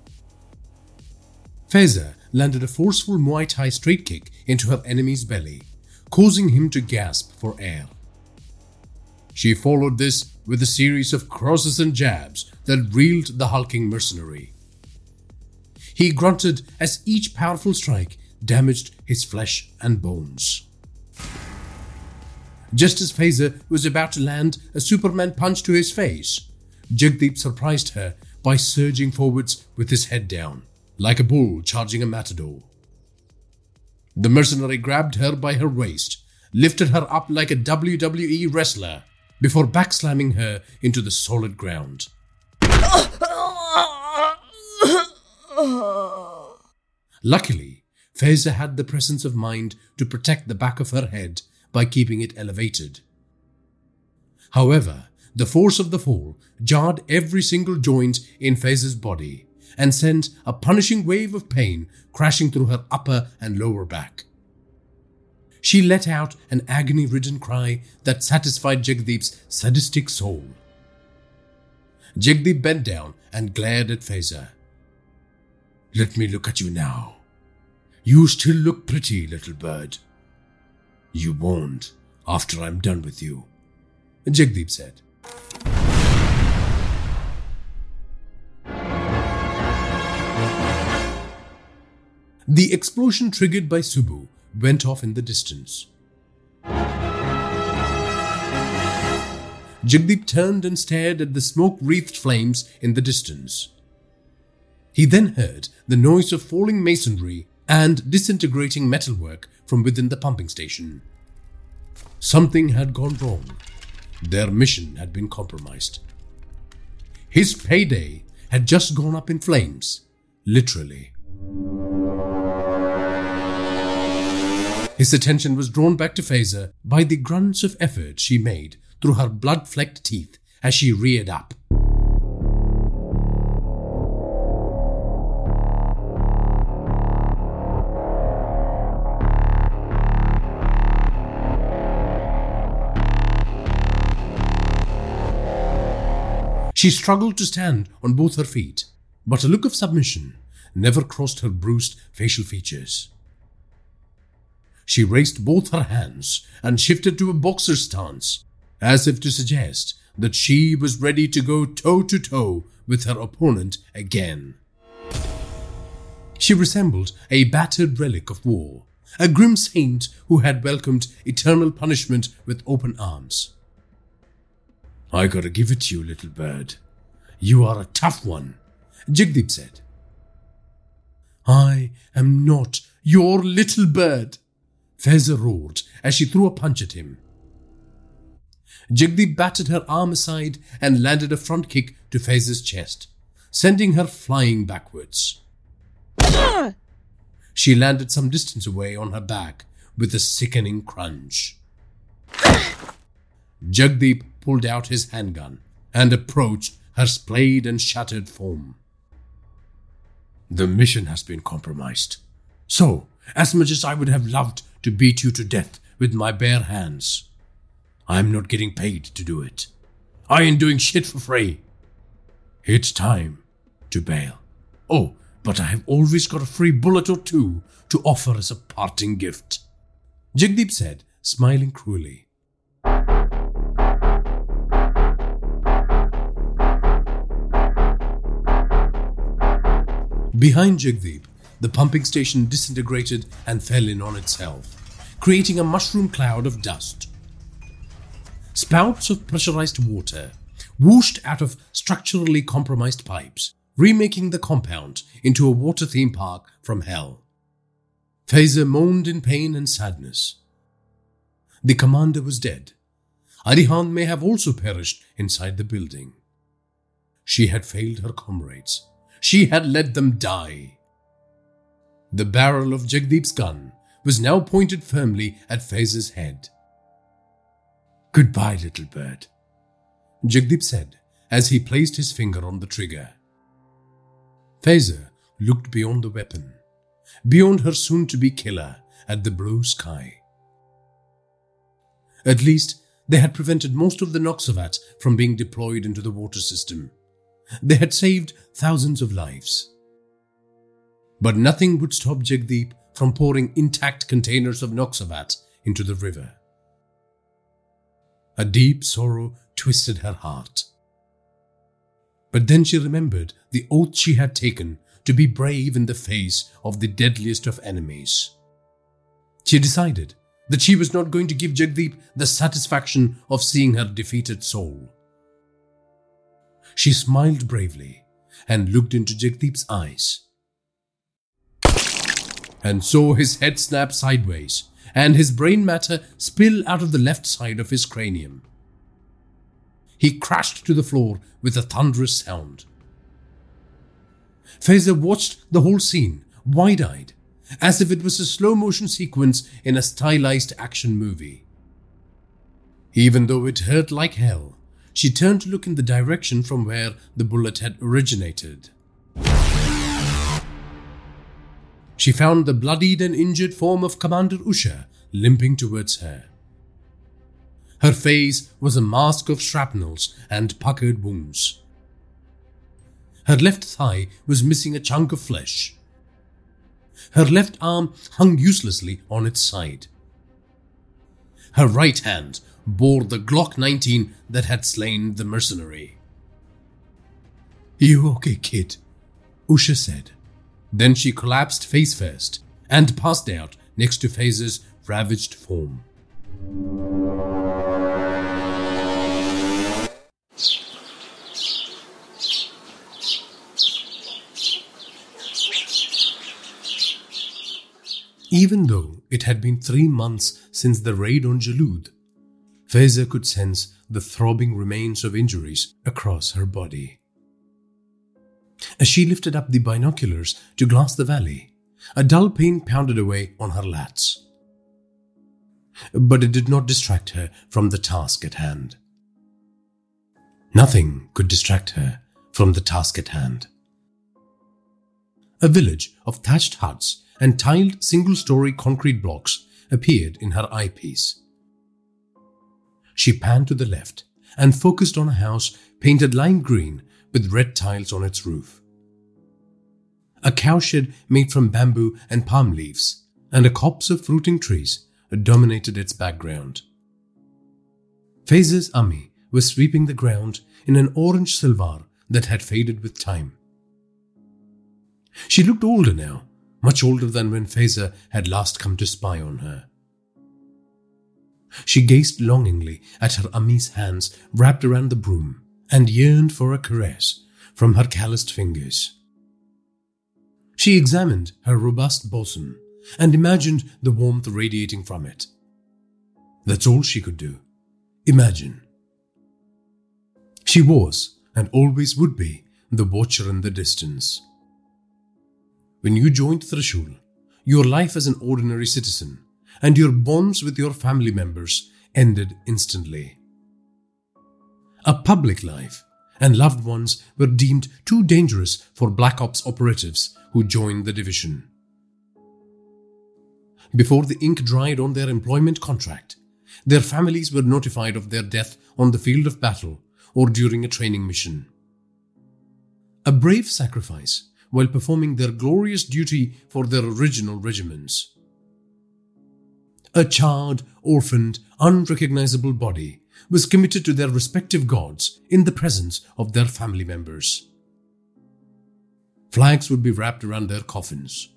Faiza landed a forceful Muay Thai straight kick into her enemy's belly, causing him to gasp for air. She followed this with a series of crosses and jabs that reeled the hulking mercenary. He grunted as each powerful strike damaged his flesh and bones. Just as Faiza was about to land a Superman punch to his face, Jagdeep surprised her by surging forwards with his head down, like a bull charging a matador. The mercenary grabbed her by her waist, lifted her up like a WWE wrestler, before backslamming her into the solid ground. Oh. Luckily, Faiza had the presence of mind to protect the back of her head by keeping it elevated. However, the force of the fall jarred every single joint in Faiza's body and sent a punishing wave of pain crashing through her upper and lower back. She let out an agony ridden cry that satisfied Jagdeep's sadistic soul. Jagdeep bent down and glared at Faiza. Let me look at you now. You still look pretty, little bird. You won't after I'm done with you, Jagdeep said. The explosion triggered by Subbu went off in the distance. Jagdeep turned and stared at the smoke wreathed flames in the distance. He then heard the noise of falling masonry and disintegrating metalwork from within the pumping station. Something had gone wrong. Their mission had been compromised. His payday had just gone up in flames, literally. His attention was drawn back to Faiza by the grunts of effort she made through her blood flecked teeth as she reared up. She struggled to stand on both her feet, but a look of submission never crossed her bruised facial features. She raised both her hands and shifted to a boxer stance, as if to suggest that she was ready to go toe to toe with her opponent again. She resembled a battered relic of war, a grim saint who had welcomed eternal punishment with open arms. I gotta give it to you, little bird. You are a tough one, Jagdeep said. I am not your little bird, Faiza roared as she threw a punch at him. Jagdeep batted her arm aside and landed a front kick to Faiza's chest, sending her flying backwards. she landed some distance away on her back with a sickening crunch. Jagdeep pulled out his handgun and approached her splayed and shattered form. The mission has been compromised. So, as much as I would have loved to beat you to death with my bare hands, I'm not getting paid to do it. I ain't doing shit for free. It's time to bail. Oh, but I have always got a free bullet or two to offer as a parting gift. Jagdeep said, smiling cruelly. Behind Jagdeep, the pumping station disintegrated and fell in on itself, creating a mushroom cloud of dust. Spouts of pressurized water whooshed out of structurally compromised pipes, remaking the compound into a water theme park from hell. Faiza moaned in pain and sadness. The commander was dead. Arihant may have also perished inside the building. She had failed her comrades she had let them die. The barrel of Jagdeep's gun was now pointed firmly at Faiza's head. Goodbye, little bird, Jagdeep said as he placed his finger on the trigger. Faiza looked beyond the weapon, beyond her soon to be killer, at the blue sky. At least, they had prevented most of the Noxavat from being deployed into the water system. They had saved thousands of lives. But nothing would stop Jagdeep from pouring intact containers of Noxavat into the river. A deep sorrow twisted her heart. But then she remembered the oath she had taken to be brave in the face of the deadliest of enemies. She decided that she was not going to give Jagdeep the satisfaction of seeing her defeated soul. She smiled bravely and looked into Jagdeep's eyes. And saw his head snap sideways and his brain matter spill out of the left side of his cranium. He crashed to the floor with a thunderous sound. Faiza watched the whole scene, wide eyed, as if it was a slow motion sequence in a stylized action movie. Even though it hurt like hell, she turned to look in the direction from where the bullet had originated. She found the bloodied and injured form of Commander Usha limping towards her. Her face was a mask of shrapnels and puckered wounds. Her left thigh was missing a chunk of flesh. Her left arm hung uselessly on its side. Her right hand bore the Glock 19 that had slain the mercenary. You okay, kid? Usha said. Then she collapsed face first and passed out next to Faiza's ravaged form. Even though it had been three months since the raid on Jalud, Faiza could sense the throbbing remains of injuries across her body. As she lifted up the binoculars to glass the valley, a dull pain pounded away on her lats. But it did not distract her from the task at hand. Nothing could distract her from the task at hand. A village of thatched huts and tiled single story concrete blocks appeared in her eyepiece. She panned to the left and focused on a house painted lime green with red tiles on its roof. A cowshed made from bamboo and palm leaves, and a copse of fruiting trees dominated its background. Faiza's Ami was sweeping the ground in an orange silvar that had faded with time. She looked older now, much older than when Faiza had last come to spy on her. She gazed longingly at her Ami's hands wrapped around the broom and yearned for a caress from her calloused fingers. She examined her robust bosom and imagined the warmth radiating from it. That's all she could do. Imagine. She was, and always would be, the watcher in the distance. When you joined Trishul, your life as an ordinary citizen and your bonds with your family members ended instantly. A public life and loved ones were deemed too dangerous for Black Ops operatives who joined the division. Before the ink dried on their employment contract, their families were notified of their death on the field of battle or during a training mission. A brave sacrifice while performing their glorious duty for their original regiments. A charred, orphaned, unrecognizable body was committed to their respective gods in the presence of their family members. Flags would be wrapped around their coffins.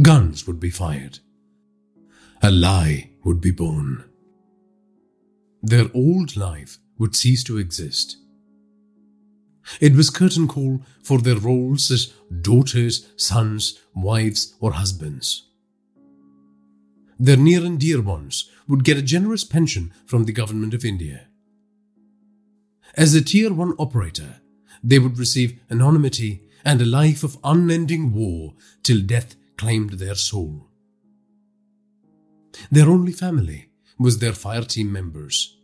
Guns would be fired. A lie would be born. Their old life would cease to exist. It was curtain call for their roles as daughters, sons, wives, or husbands. Their near and dear ones would get a generous pension from the government of India. As a tier 1 operator, they would receive anonymity and a life of unending war till death claimed their soul. Their only family was their fire team members.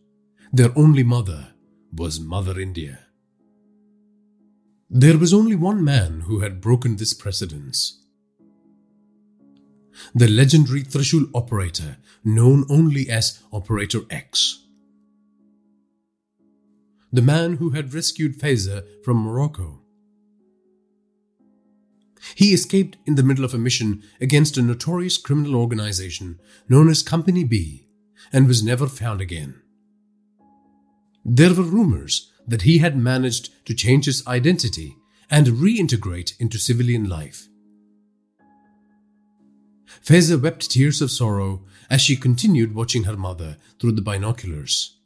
Their only mother was Mother India. There was only one man who had broken this precedence. The legendary Trishul operator, known only as Operator X. The man who had rescued Faiza from Morocco. He escaped in the middle of a mission against a notorious criminal organization known as Company B and was never found again. There were rumors that he had managed to change his identity and reintegrate into civilian life. Faiza wept tears of sorrow as she continued watching her mother through the binoculars.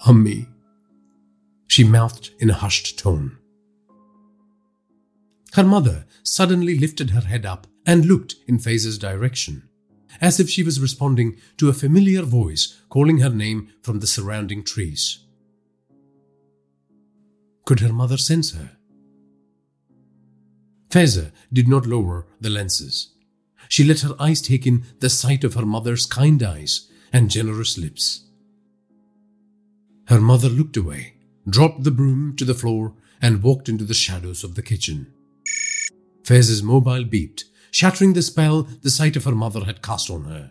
Hummy, she mouthed in a hushed tone. Her mother suddenly lifted her head up and looked in Faiza's direction as if she was responding to a familiar voice calling her name from the surrounding trees. Could her mother sense her? Faiza did not lower the lenses. She let her eyes take in the sight of her mother's kind eyes and generous lips. Her mother looked away, dropped the broom to the floor, and walked into the shadows of the kitchen. Faiza's mobile beeped shattering the spell the sight of her mother had cast on her.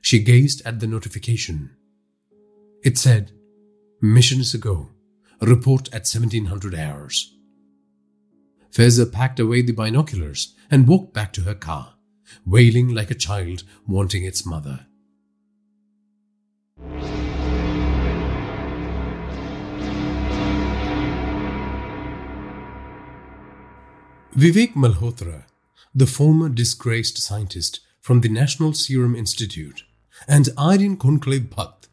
She gazed at the notification. It said, Mission is a go. Report at 1700 hours. Faiza packed away the binoculars and walked back to her car, wailing like a child wanting its mother. Vivek Malhotra the former disgraced scientist from the National Serum Institute, and Aryan Conclave Bhatt,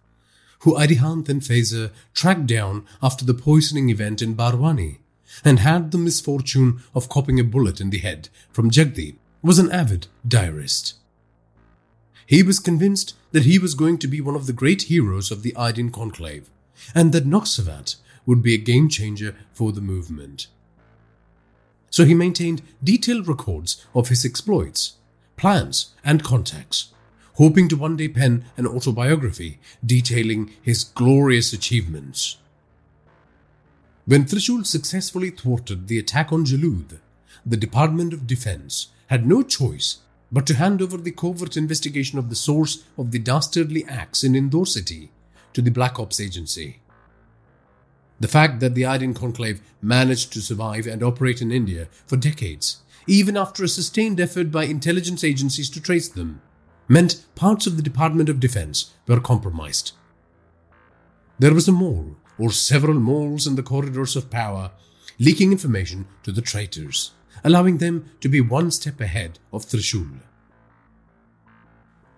who Arihant and Faiza tracked down after the poisoning event in Barwani and had the misfortune of copping a bullet in the head from Jagdeep, was an avid diarist. He was convinced that he was going to be one of the great heroes of the Aryan Conclave, and that Noxavat would be a game changer for the movement so he maintained detailed records of his exploits, plans, and contacts, hoping to one day pen an autobiography detailing his glorious achievements. When Trishul successfully thwarted the attack on Jalud, the Department of Defense had no choice but to hand over the covert investigation of the source of the dastardly acts in Indore city to the Black Ops Agency. The fact that the Aryan Conclave managed to survive and operate in India for decades even after a sustained effort by intelligence agencies to trace them, meant parts of the Department of Defense were compromised. There was a mole, or several moles in the corridors of power, leaking information to the traitors, allowing them to be one step ahead of Trishul.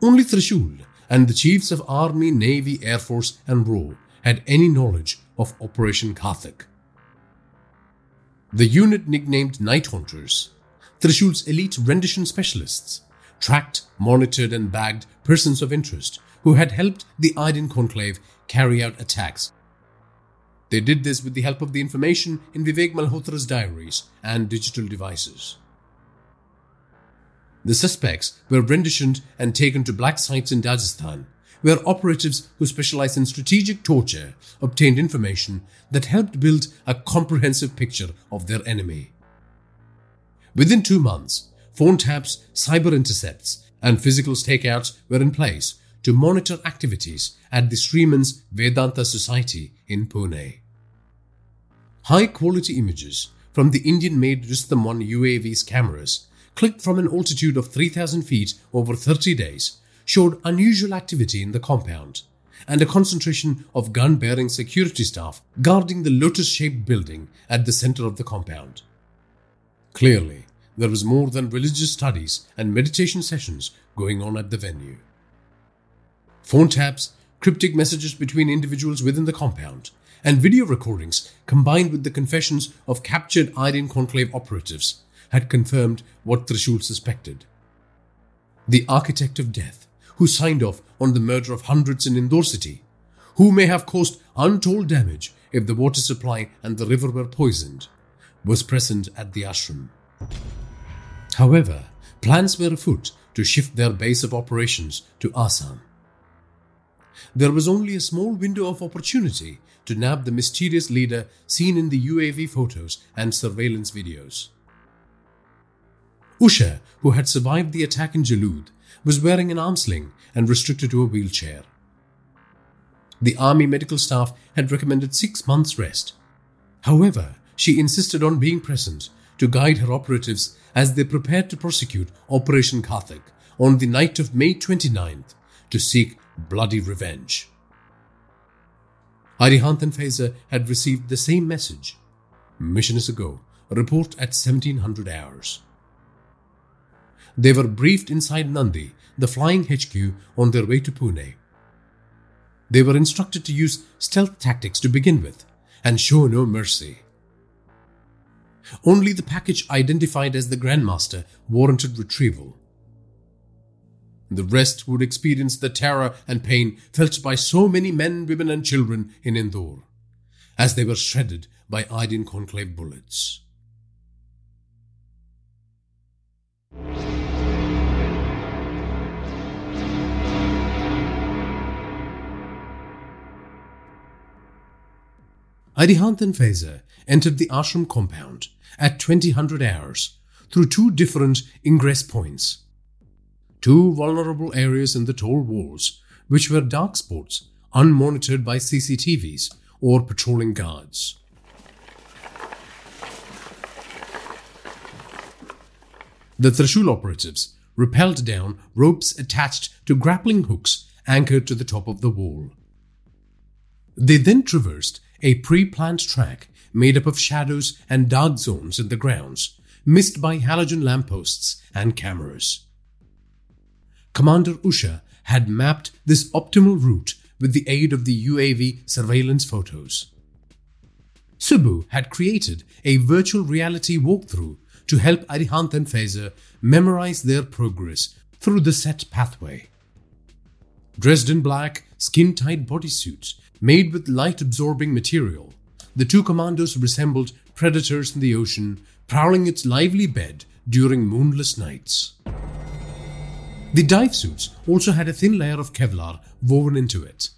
Only Trishul and the chiefs of Army, Navy, Air Force, and RAW had any knowledge of Operation Karthik. The unit nicknamed Night Hunters, Trishul's elite rendition specialists, tracked, monitored, and bagged persons of interest who had helped the Aryan Conclave carry out attacks. They did this with the help of the information in Vivek Malhotra's diaries and digital devices. The suspects were renditioned and taken to black sites in Rajasthan, where operatives who specialize in strategic torture obtained information that helped build a comprehensive picture of their enemy. Within two months, phone taps, cyber intercepts, and physical stakeouts were in place to monitor activities at the Sriman's Vedanta Society in Pune. High quality images from the Indian made Rustom 1 UAV's cameras, clicked from an altitude of 3,000 feet over 30 days, showed unusual activity in the compound and a concentration of gun bearing security staff guarding the lotus shaped building at the center of the compound. Clearly, there was more than religious studies and meditation sessions going on at the venue. Phone taps, cryptic messages between individuals within the compound, and video recordings combined with the confessions of captured Aryan Conclave operatives had confirmed what Trishul suspected. The architect of death who signed off on the murder of hundreds in Indore city, who may have caused untold damage if the water supply and the river were poisoned, was present at the ashram. However, plans were afoot to shift their base of operations to Assam. There was only a small window of opportunity to nab the mysterious leader seen in the UAV photos and surveillance videos. Usha, who had survived the attack in Jalud, was wearing an arm sling and restricted to a wheelchair. The army medical staff had recommended six months' rest. However, she insisted on being present to guide her operatives as they prepared to prosecute Operation Karthik on the night of May 29th to seek bloody revenge. Arihant and Faiza had received the same message. Mission is a go. Report at 1700 hours. They were briefed inside Nandi, the flying HQ, on their way to Pune. They were instructed to use stealth tactics to begin with and show no mercy. Only the package identified as the Grandmaster warranted retrieval. The rest would experience the terror and pain felt by so many men, women, and children in Indore as they were shredded by Aryan Conclave bullets. Arihant and Faiza entered the ashram compound at 2000 hours through two different ingress points. Two vulnerable areas in the tall walls, which were dark spots unmonitored by CCTVs or patrolling guards. The Trishul operatives rappelled down ropes attached to grappling hooks anchored to the top of the wall. They then traversed a pre planned track made up of shadows and dark zones in the grounds, missed by halogen lampposts and cameras. Commander Usha had mapped this optimal route with the aid of the UAV surveillance photos. Subbu had created a virtual reality walkthrough to help Arihant and Faiza memorize their progress through the set pathway. Dressed in black, skin tight bodysuits Made with light absorbing material, the two commandos resembled predators in the ocean, prowling its lively bed during moonless nights. The dive suits also had a thin layer of Kevlar woven into it,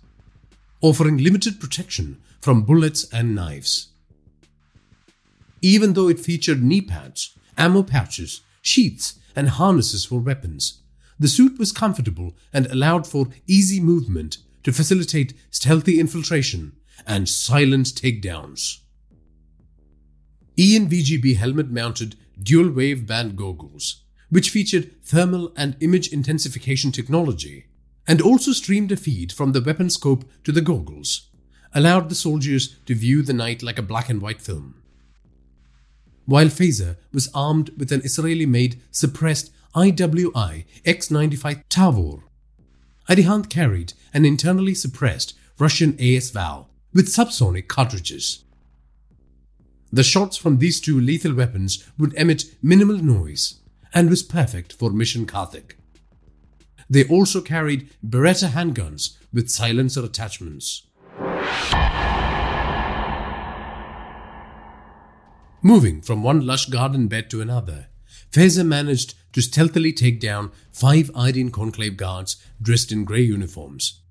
offering limited protection from bullets and knives. Even though it featured knee pads, ammo pouches, sheaths, and harnesses for weapons, the suit was comfortable and allowed for easy movement to facilitate stealthy infiltration and silent takedowns. ENVGB helmet mounted dual wave band goggles, which featured thermal and image intensification technology, and also streamed a feed from the weapon scope to the goggles, allowed the soldiers to view the night like a black and white film. While Faiza was armed with an Israeli made suppressed IWI X 95 Tavor, Arihant carried an internally suppressed Russian AS Val with subsonic cartridges. The shots from these two lethal weapons would emit minimal noise and was perfect for Mission Karthik. They also carried Beretta handguns with silencer attachments. Moving from one lush garden bed to another, Faiza managed to stealthily take down five Aryan Conclave guards dressed in grey uniforms.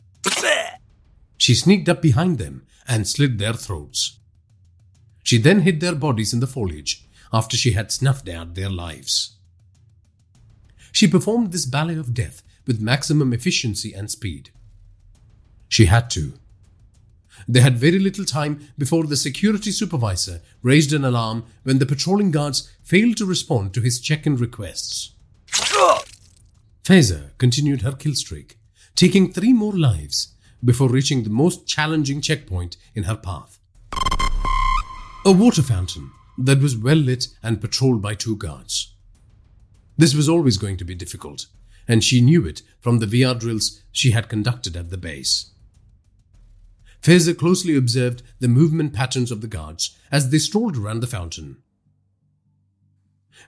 She sneaked up behind them and slit their throats. She then hid their bodies in the foliage after she had snuffed out their lives. She performed this ballet of death with maximum efficiency and speed. She had to. They had very little time before the security supervisor raised an alarm when the patrolling guards failed to respond to his check in requests. Faiza continued her kill streak, taking three more lives before reaching the most challenging checkpoint in her path. A water fountain that was well lit and patrolled by two guards. This was always going to be difficult, and she knew it from the VR drills she had conducted at the base. Faiza closely observed the movement patterns of the guards as they strolled around the fountain.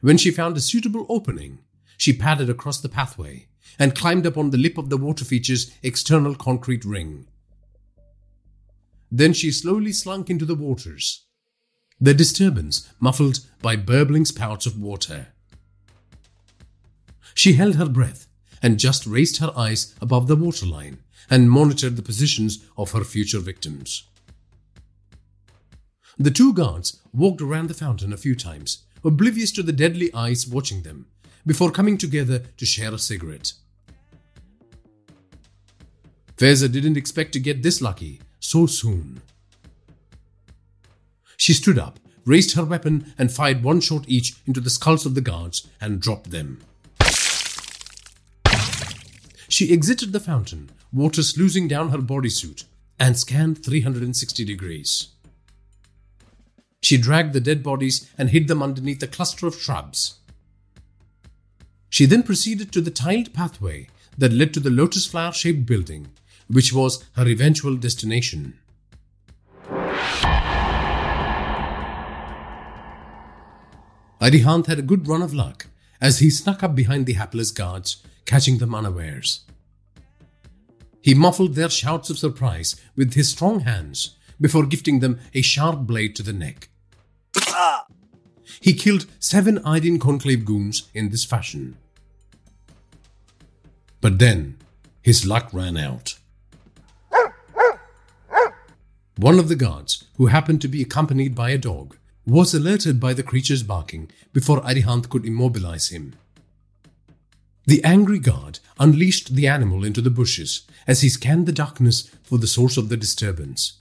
When she found a suitable opening, she padded across the pathway and climbed up on the lip of the water feature's external concrete ring. Then she slowly slunk into the waters, the disturbance muffled by burbling spouts of water. She held her breath and just raised her eyes above the waterline and monitored the positions of her future victims. The two guards walked around the fountain a few times, oblivious to the deadly eyes watching them, before coming together to share a cigarette. Faiza didn't expect to get this lucky so soon. She stood up, raised her weapon, and fired one shot each into the skulls of the guards and dropped them. She exited the fountain, water sluicing down her bodysuit, and scanned 360 degrees. She dragged the dead bodies and hid them underneath a cluster of shrubs. She then proceeded to the tiled pathway that led to the lotus flower shaped building, which was her eventual destination. Arihant had a good run of luck as he snuck up behind the hapless guards, catching them unawares. He muffled their shouts of surprise with his strong hands before gifting them a sharp blade to the neck. He killed seven Aryan Conclave goons in this fashion. But then his luck ran out. One of the guards, who happened to be accompanied by a dog, was alerted by the creature's barking before Arihant could immobilize him. The angry guard unleashed the animal into the bushes as he scanned the darkness for the source of the disturbance.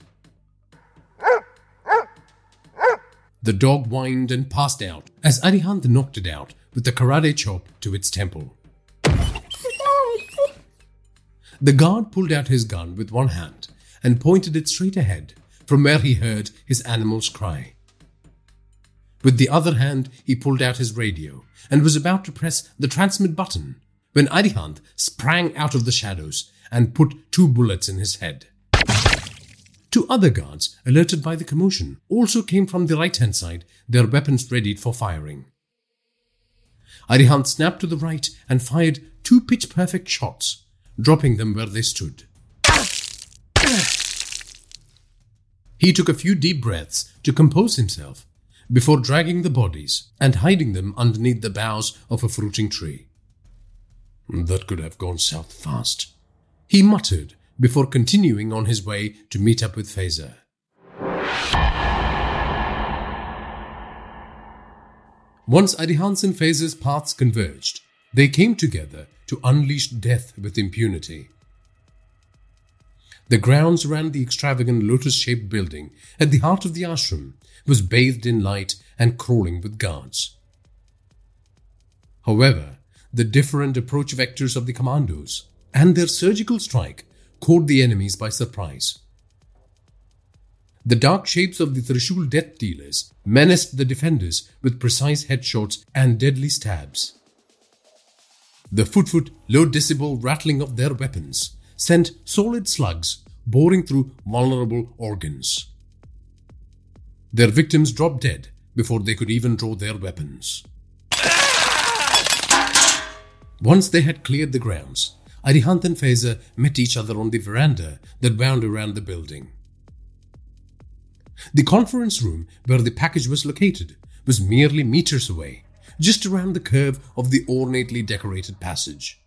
The dog whined and passed out as Arihant knocked it out with the karate chop to its temple. The guard pulled out his gun with one hand and pointed it straight ahead from where he heard his animal's cry. With the other hand, he pulled out his radio and was about to press the transmit button when Arihant sprang out of the shadows and put two bullets in his head. Two other guards, alerted by the commotion, also came from the right hand side, their weapons readied for firing. Arihant snapped to the right and fired two pitch perfect shots, dropping them where they stood. He took a few deep breaths to compose himself before dragging the bodies and hiding them underneath the boughs of a fruiting tree. That could have gone south fast, he muttered before continuing on his way to meet up with Faiza. Once Arihant's and Faiza's paths converged, they came together to unleash death with impunity. The grounds around the extravagant lotus shaped building at the heart of the ashram was bathed in light and crawling with guards. However, the different approach vectors of the commandos and their surgical strike caught the enemies by surprise. The dark shapes of the Trishul death dealers menaced the defenders with precise headshots and deadly stabs. The foot-foot, low decibel rattling of their weapons sent solid slugs boring through vulnerable organs. Their victims dropped dead before they could even draw their weapons. Once they had cleared the grounds, Arihant and Faiza met each other on the veranda that wound around the building. The conference room where the package was located was merely meters away, just around the curve of the ornately decorated passage.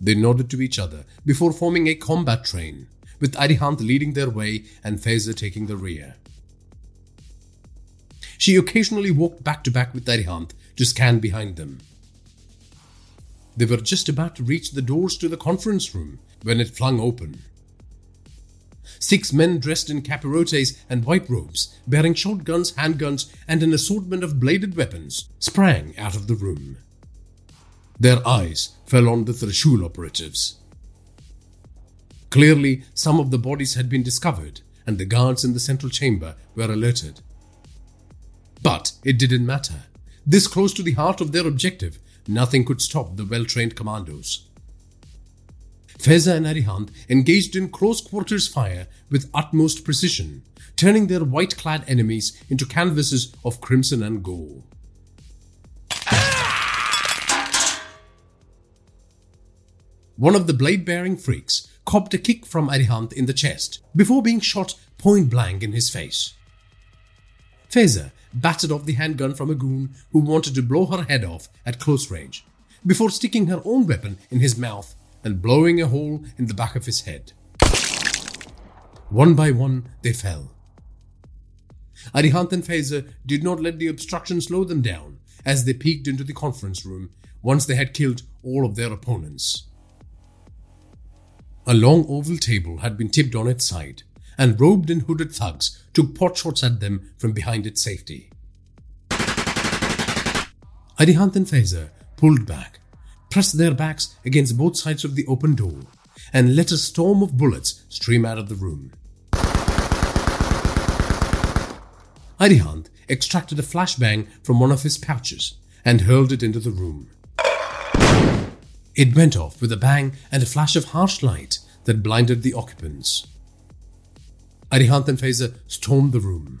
They nodded to each other before forming a combat train, with Arihant leading their way and Faiza taking the rear. She occasionally walked back to back with Arihant to scan behind them. They were just about to reach the doors to the conference room when it flung open. Six men dressed in capirotes and white robes, bearing shotguns, handguns, and an assortment of bladed weapons, sprang out of the room. Their eyes fell on the Trishul operatives. Clearly, some of the bodies had been discovered, and the guards in the central chamber were alerted. But it didn't matter. This close to the heart of their objective, nothing could stop the well trained commandos. Faiza and Arihant engaged in close quarters fire with utmost precision, turning their white clad enemies into canvases of crimson and gold. One of the blade bearing freaks copped a kick from Arihant in the chest before being shot point blank in his face. Faiza battered off the handgun from a goon who wanted to blow her head off at close range before sticking her own weapon in his mouth and blowing a hole in the back of his head. One by one, they fell. Arihant and Faiza did not let the obstruction slow them down as they peeked into the conference room once they had killed all of their opponents. A long oval table had been tipped on its side, and robed and hooded thugs took potshots at them from behind its safety. Arihant and Faiza pulled back, pressed their backs against both sides of the open door, and let a storm of bullets stream out of the room. Arihant extracted a flashbang from one of his pouches and hurled it into the room. It went off with a bang and a flash of harsh light that blinded the occupants. Arihant and Faiza stormed the room.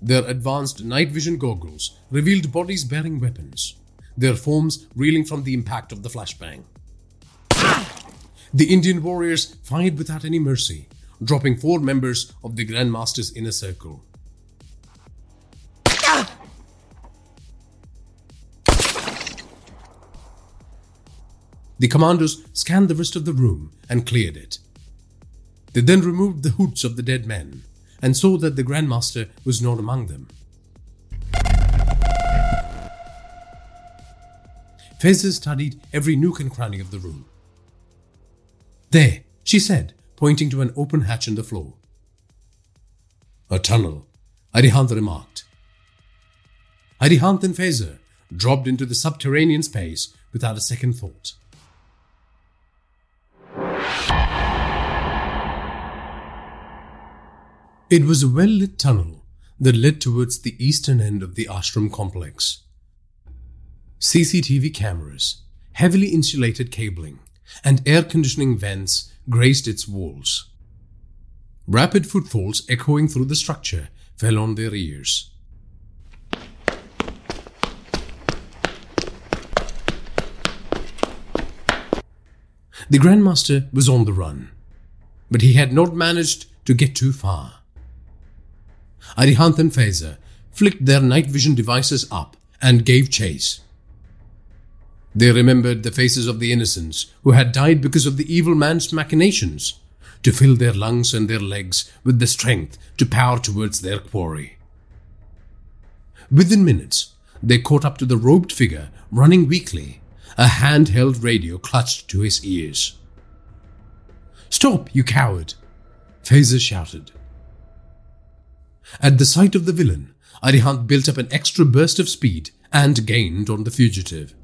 Their advanced night vision goggles revealed bodies bearing weapons, their forms reeling from the impact of the flashbang. The Indian warriors fired without any mercy, dropping four members of the Grandmaster's inner circle. The commandos scanned the rest of the room and cleared it. They then removed the hoods of the dead men and saw that the Grandmaster was not among them. Faiza studied every nook and cranny of the room. There, she said, pointing to an open hatch in the floor. A tunnel, Arihant remarked. Arihant and Faiza dropped into the subterranean space without a second thought. It was a well lit tunnel that led towards the eastern end of the ashram complex. CCTV cameras, heavily insulated cabling, and air conditioning vents graced its walls. Rapid footfalls echoing through the structure fell on their ears. The Grandmaster was on the run, but he had not managed to get too far. Arihant and Faiza flicked their night vision devices up and gave chase. They remembered the faces of the innocents who had died because of the evil man's machinations to fill their lungs and their legs with the strength to power towards their quarry. Within minutes, they caught up to the robed figure running weakly, a handheld radio clutched to his ears. Stop, you coward! Faiza shouted. At the sight of the villain, Arihant built up an extra burst of speed and gained on the fugitive.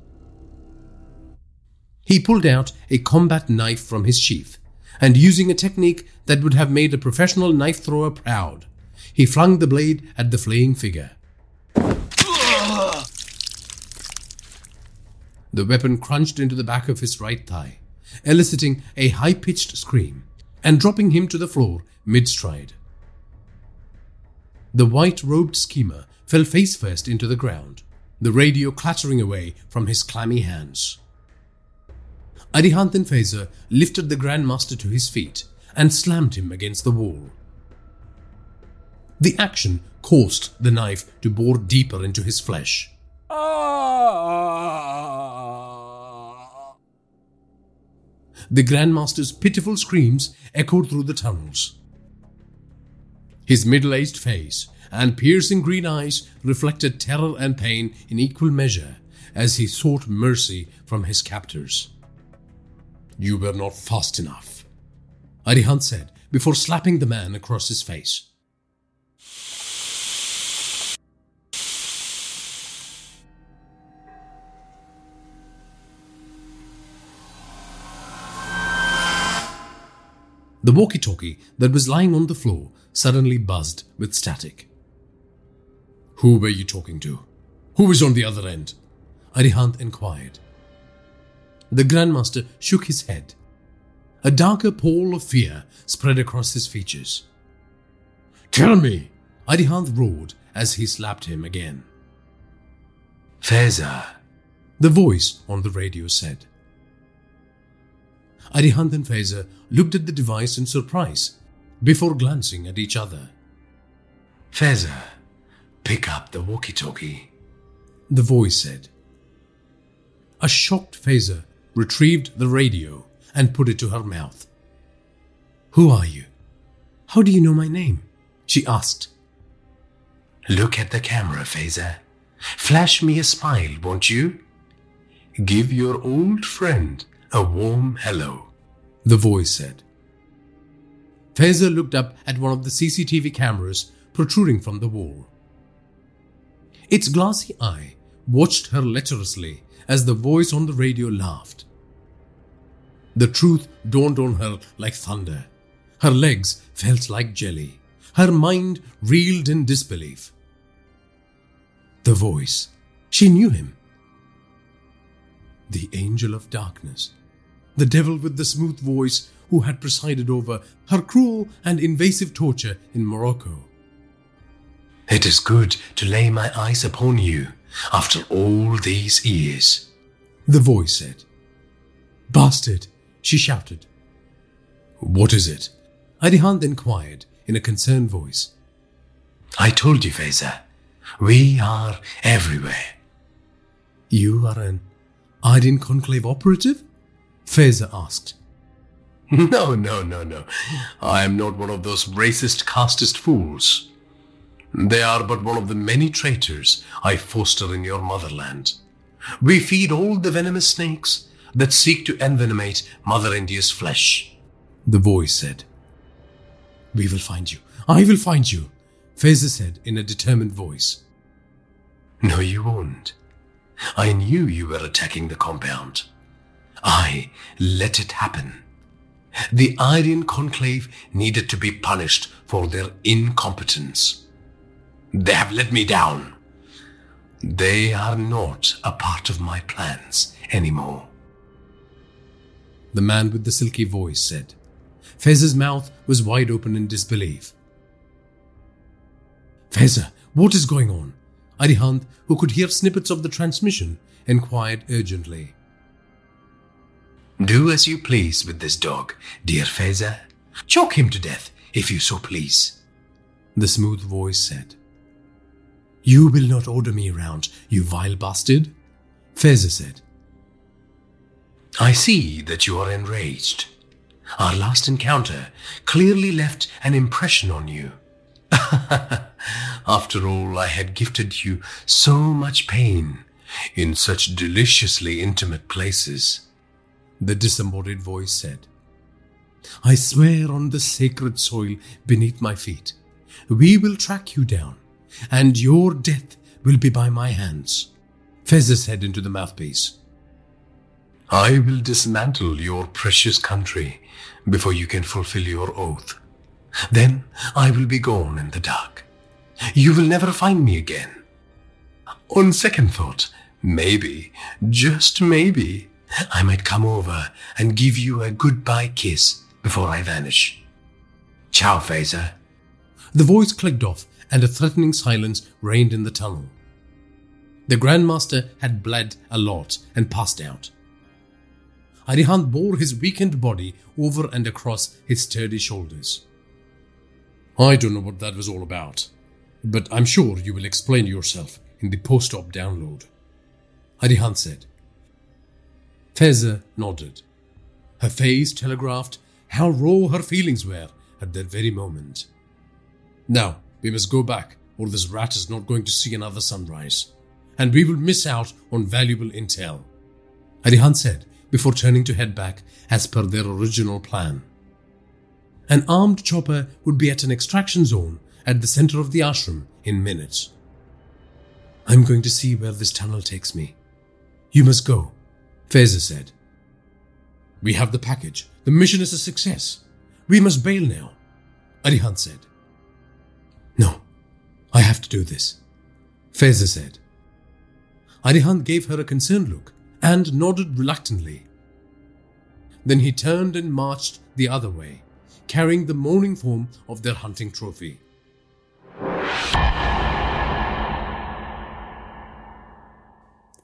He pulled out a combat knife from his sheath, and using a technique that would have made a professional knife thrower proud, he flung the blade at the fleeing figure. The weapon crunched into the back of his right thigh, eliciting a high pitched scream and dropping him to the floor mid stride. The white robed schemer fell face first into the ground, the radio clattering away from his clammy hands. Arihant and Faiza lifted the Grandmaster to his feet and slammed him against the wall. The action caused the knife to bore deeper into his flesh. Ah! The Grandmaster's pitiful screams echoed through the tunnels. His middle aged face and piercing green eyes reflected terror and pain in equal measure as he sought mercy from his captors. You were not fast enough, Arihant said before slapping the man across his face. The walkie talkie that was lying on the floor suddenly buzzed with static. Who were you talking to? Who was on the other end? Arihant inquired. The Grandmaster shook his head. A darker pall of fear spread across his features. Tell me! Arihant roared as he slapped him again. Faiza, the voice on the radio said. Arihant and Faiza looked at the device in surprise before glancing at each other. Faiza, pick up the walkie talkie, the voice said. A shocked Faiza retrieved the radio and put it to her mouth. Who are you? How do you know my name? she asked. Look at the camera, Faiza. Flash me a smile, won't you? Give your old friend a warm hello, the voice said. Faiza looked up at one of the CCTV cameras protruding from the wall. Its glassy eye watched her lecherously as the voice on the radio laughed. The truth dawned on her like thunder. Her legs felt like jelly. Her mind reeled in disbelief. The voice. She knew him. The angel of darkness the devil with the smooth voice who had presided over her cruel and invasive torture in Morocco. It is good to lay my eyes upon you after all these years, the voice said. Bastard, she shouted. What is it? Arihant inquired in a concerned voice. I told you, Faiza, we are everywhere. You are an Aryan Conclave operative? Faiza asked. No, no, no, no. I am not one of those racist casteist fools. They are but one of the many traitors I foster in your motherland. We feed all the venomous snakes that seek to envenomate Mother India's flesh. The voice said. We will find you. I will find you, Faiza said in a determined voice. No, you won't. I knew you were attacking the compound. I let it happen. The Aryan Conclave needed to be punished for their incompetence. They have let me down. They are not a part of my plans anymore. The man with the silky voice said. Faiza's mouth was wide open in disbelief. Faiza, what is going on? Arihant, who could hear snippets of the transmission, inquired urgently. Do as you please with this dog, dear Faiza. Choke him to death, if you so please. The smooth voice said. You will not order me around, you vile bastard, Faiza said. I see that you are enraged. Our last encounter clearly left an impression on you. After all, I had gifted you so much pain in such deliciously intimate places the disembodied voice said. I swear on the sacred soil beneath my feet, we will track you down, and your death will be by my hands. Faiza said into the mouthpiece. I will dismantle your precious country before you can fulfill your oath. Then I will be gone in the dark. You will never find me again. On second thought, maybe, just maybe, I might come over and give you a goodbye kiss before I vanish. Ciao, Faiza. The voice clicked off, and a threatening silence reigned in the tunnel. The Grandmaster had bled a lot and passed out. Arihant bore his weakened body over and across his sturdy shoulders. I don't know what that was all about, but I'm sure you will explain yourself in the post-op download. Arihant said. Faiza nodded. Her face telegraphed how raw her feelings were at that very moment. Now, we must go back, or this rat is not going to see another sunrise, and we will miss out on valuable intel. Arihant said before turning to head back as per their original plan. An armed chopper would be at an extraction zone at the center of the ashram in minutes. I'm going to see where this tunnel takes me. You must go, Faiza said. We have the package. The mission is a success. We must bail now, Arihant said. No, I have to do this, Faiza said. Arihant gave her a concerned look and nodded reluctantly. Then he turned and marched the other way, carrying the mourning form of their hunting trophy.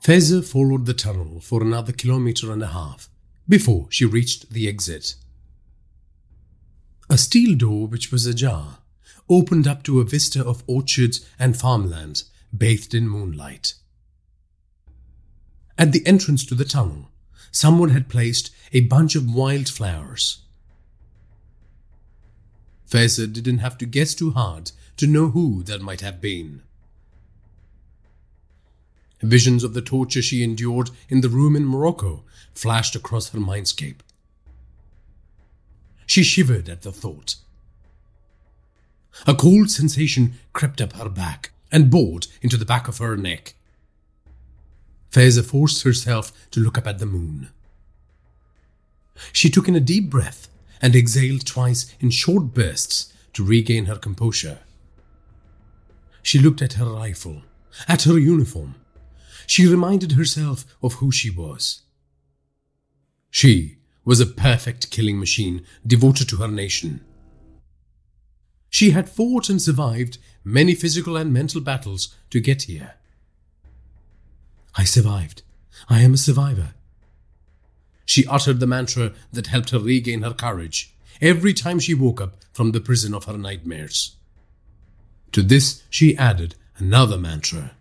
Faiza followed the tunnel for another kilometer and a half before she reached the exit. A steel door, which was ajar, opened up to a vista of orchards and farmlands bathed in moonlight. At the entrance to the tunnel, someone had placed a bunch of wild flowers. Faiza didn't have to guess too hard to know who that might have been. Visions of the torture she endured in the room in Morocco flashed across her mindscape. She shivered at the thought. A cold sensation crept up her back and bored into the back of her neck. Faiza forced herself to look up at the moon. She took in a deep breath and exhaled twice in short bursts to regain her composure. She looked at her rifle, at her uniform. She reminded herself of who she was. She was a perfect killing machine devoted to her nation. She had fought and survived many physical and mental battles to get here. I survived. I am a survivor. She uttered the mantra that helped her regain her courage every time she woke up from the prison of her nightmares. To this, she added another mantra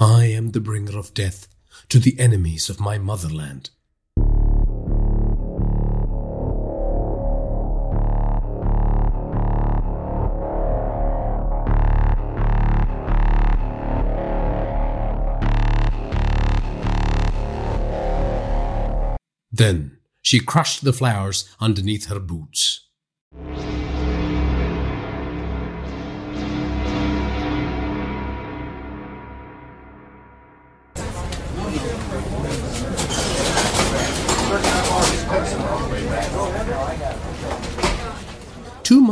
I am the bringer of death to the enemies of my motherland. Then she crushed the flowers underneath her boots.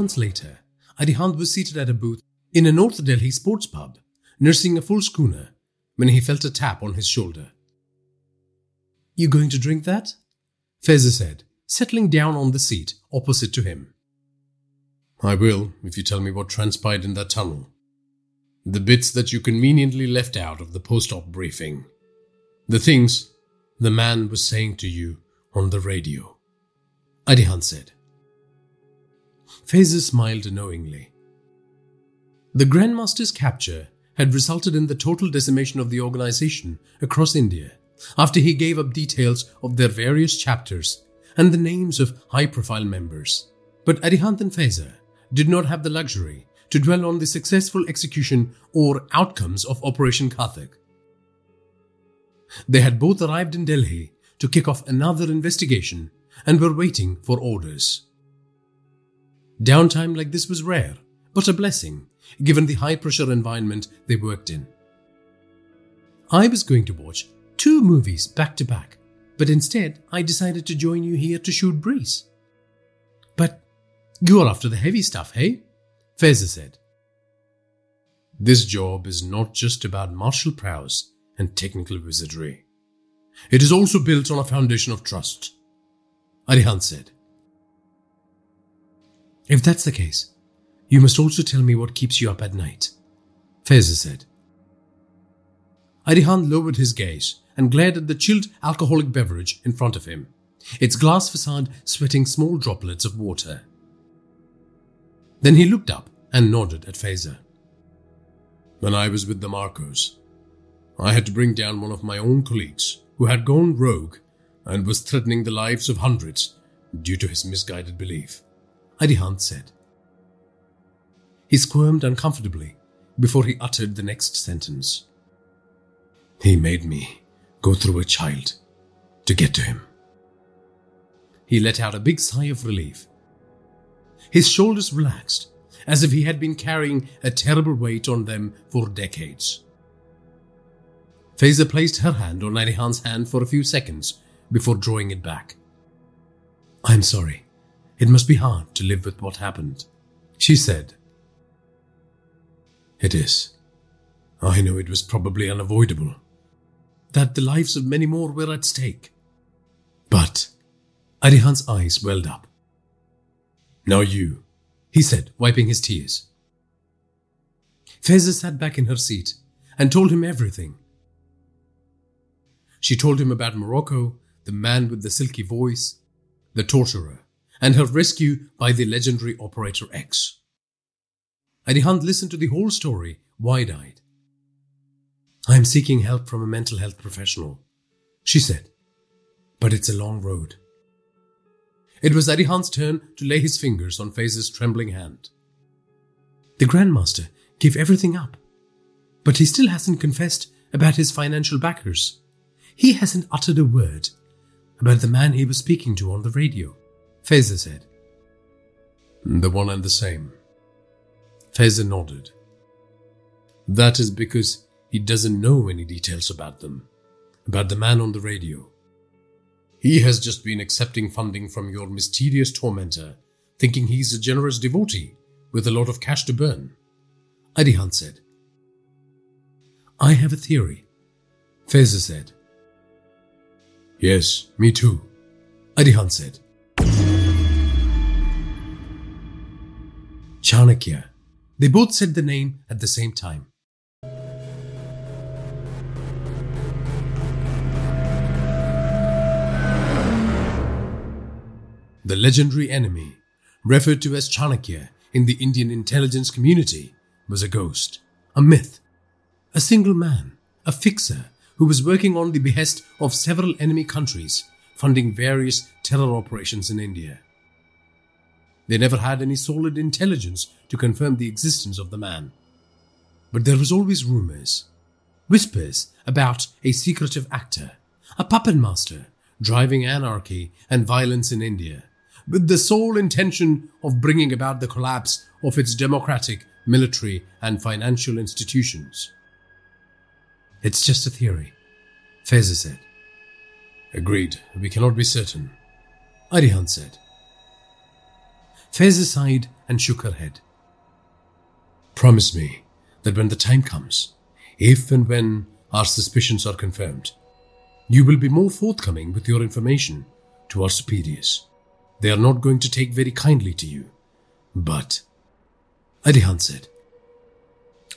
Months later, Arihant was seated at a booth in a North Delhi sports pub, nursing a full schooner, when he felt a tap on his shoulder. You going to drink that? Faiza said, settling down on the seat opposite to him. I will, if you tell me what transpired in that tunnel. The bits that you conveniently left out of the post op briefing. The things the man was saying to you on the radio. Arihant said. Faiza smiled knowingly. The Grandmaster's capture had resulted in the total decimation of the organization across India after he gave up details of their various chapters and the names of high profile members. But Arihant and Faiza did not have the luxury to dwell on the successful execution or outcomes of Operation Karthik. They had both arrived in Delhi to kick off another investigation and were waiting for orders. Downtime like this was rare, but a blessing, given the high pressure environment they worked in. I was going to watch two movies back to back, but instead I decided to join you here to shoot Breeze. But you're after the heavy stuff, hey? Faiza said. This job is not just about martial prowess and technical wizardry. It is also built on a foundation of trust. Arihant said. If that's the case, you must also tell me what keeps you up at night. Faiza said. Arihant lowered his gaze and glared at the chilled alcoholic beverage in front of him, its glass facade sweating small droplets of water. Then he looked up and nodded at Faiza. When I was with the Marcos, I had to bring down one of my own colleagues who had gone rogue and was threatening the lives of hundreds due to his misguided belief, Arihant said. He squirmed uncomfortably before he uttered the next sentence. He made me go through a child to get to him. He let out a big sigh of relief. His shoulders relaxed as if he had been carrying a terrible weight on them for decades. Faiza placed her hand on Arihant's hand for a few seconds before drawing it back. I'm sorry. It must be hard to live with what happened, she said. It is. I know it was probably unavoidable. That the lives of many more were at stake. But Arihant's eyes welled up. Now you, he said, wiping his tears. Faiza sat back in her seat and told him everything. She told him about Morocco, the man with the silky voice, the torturer, and her rescue by the legendary Operator X. Arihant listened to the whole story wide eyed. I am seeking help from a mental health professional, she said, but it's a long road. It was Arihant's turn to lay his fingers on Faiza's trembling hand. The Grandmaster gave everything up, but he still hasn't confessed about his financial backers. He hasn't uttered a word about the man he was speaking to on the radio, Faiza said. The one and the same. Faiza nodded. That is because he doesn't know any details about them, about the man on the radio. He has just been accepting funding from your mysterious tormentor, thinking he's a generous devotee with a lot of cash to burn. Arihant said. I have a theory. Faiza said. Yes, me too. Arihant said. Chanakya. They both said the name at the same time. The legendary enemy, referred to as Chanakya in the Indian intelligence community, was a ghost, a myth, a single man, a fixer who was working on the behest of several enemy countries, funding various terror operations in India. They never had any solid intelligence to confirm the existence of the man. But there was always rumors, whispers about a secretive actor, a puppet master driving anarchy and violence in India, with the sole intention of bringing about the collapse of its democratic, military, and financial institutions. It's just a theory, Faiza said. Agreed, we cannot be certain, Arihant said. Faiza sighed and shook her head. Promise me that when the time comes, if and when our suspicions are confirmed, you will be more forthcoming with your information to our superiors. They are not going to take very kindly to you. But, Arihant said,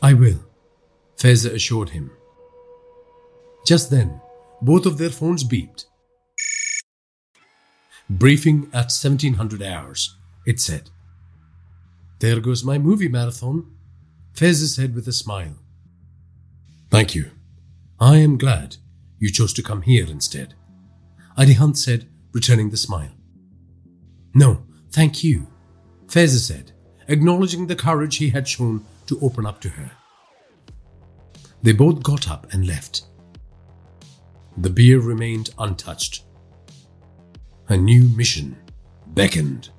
I will, Faiza assured him. Just then, both of their phones beeped. Briefing at 1700 hours, it said. There goes my movie marathon, Faiza said with a smile. Thank you. I am glad you chose to come here instead. Arihant said, returning the smile. No, thank you, Faiza said, acknowledging the courage he had shown to open up to her. They both got up and left. The beer remained untouched. A new mission beckoned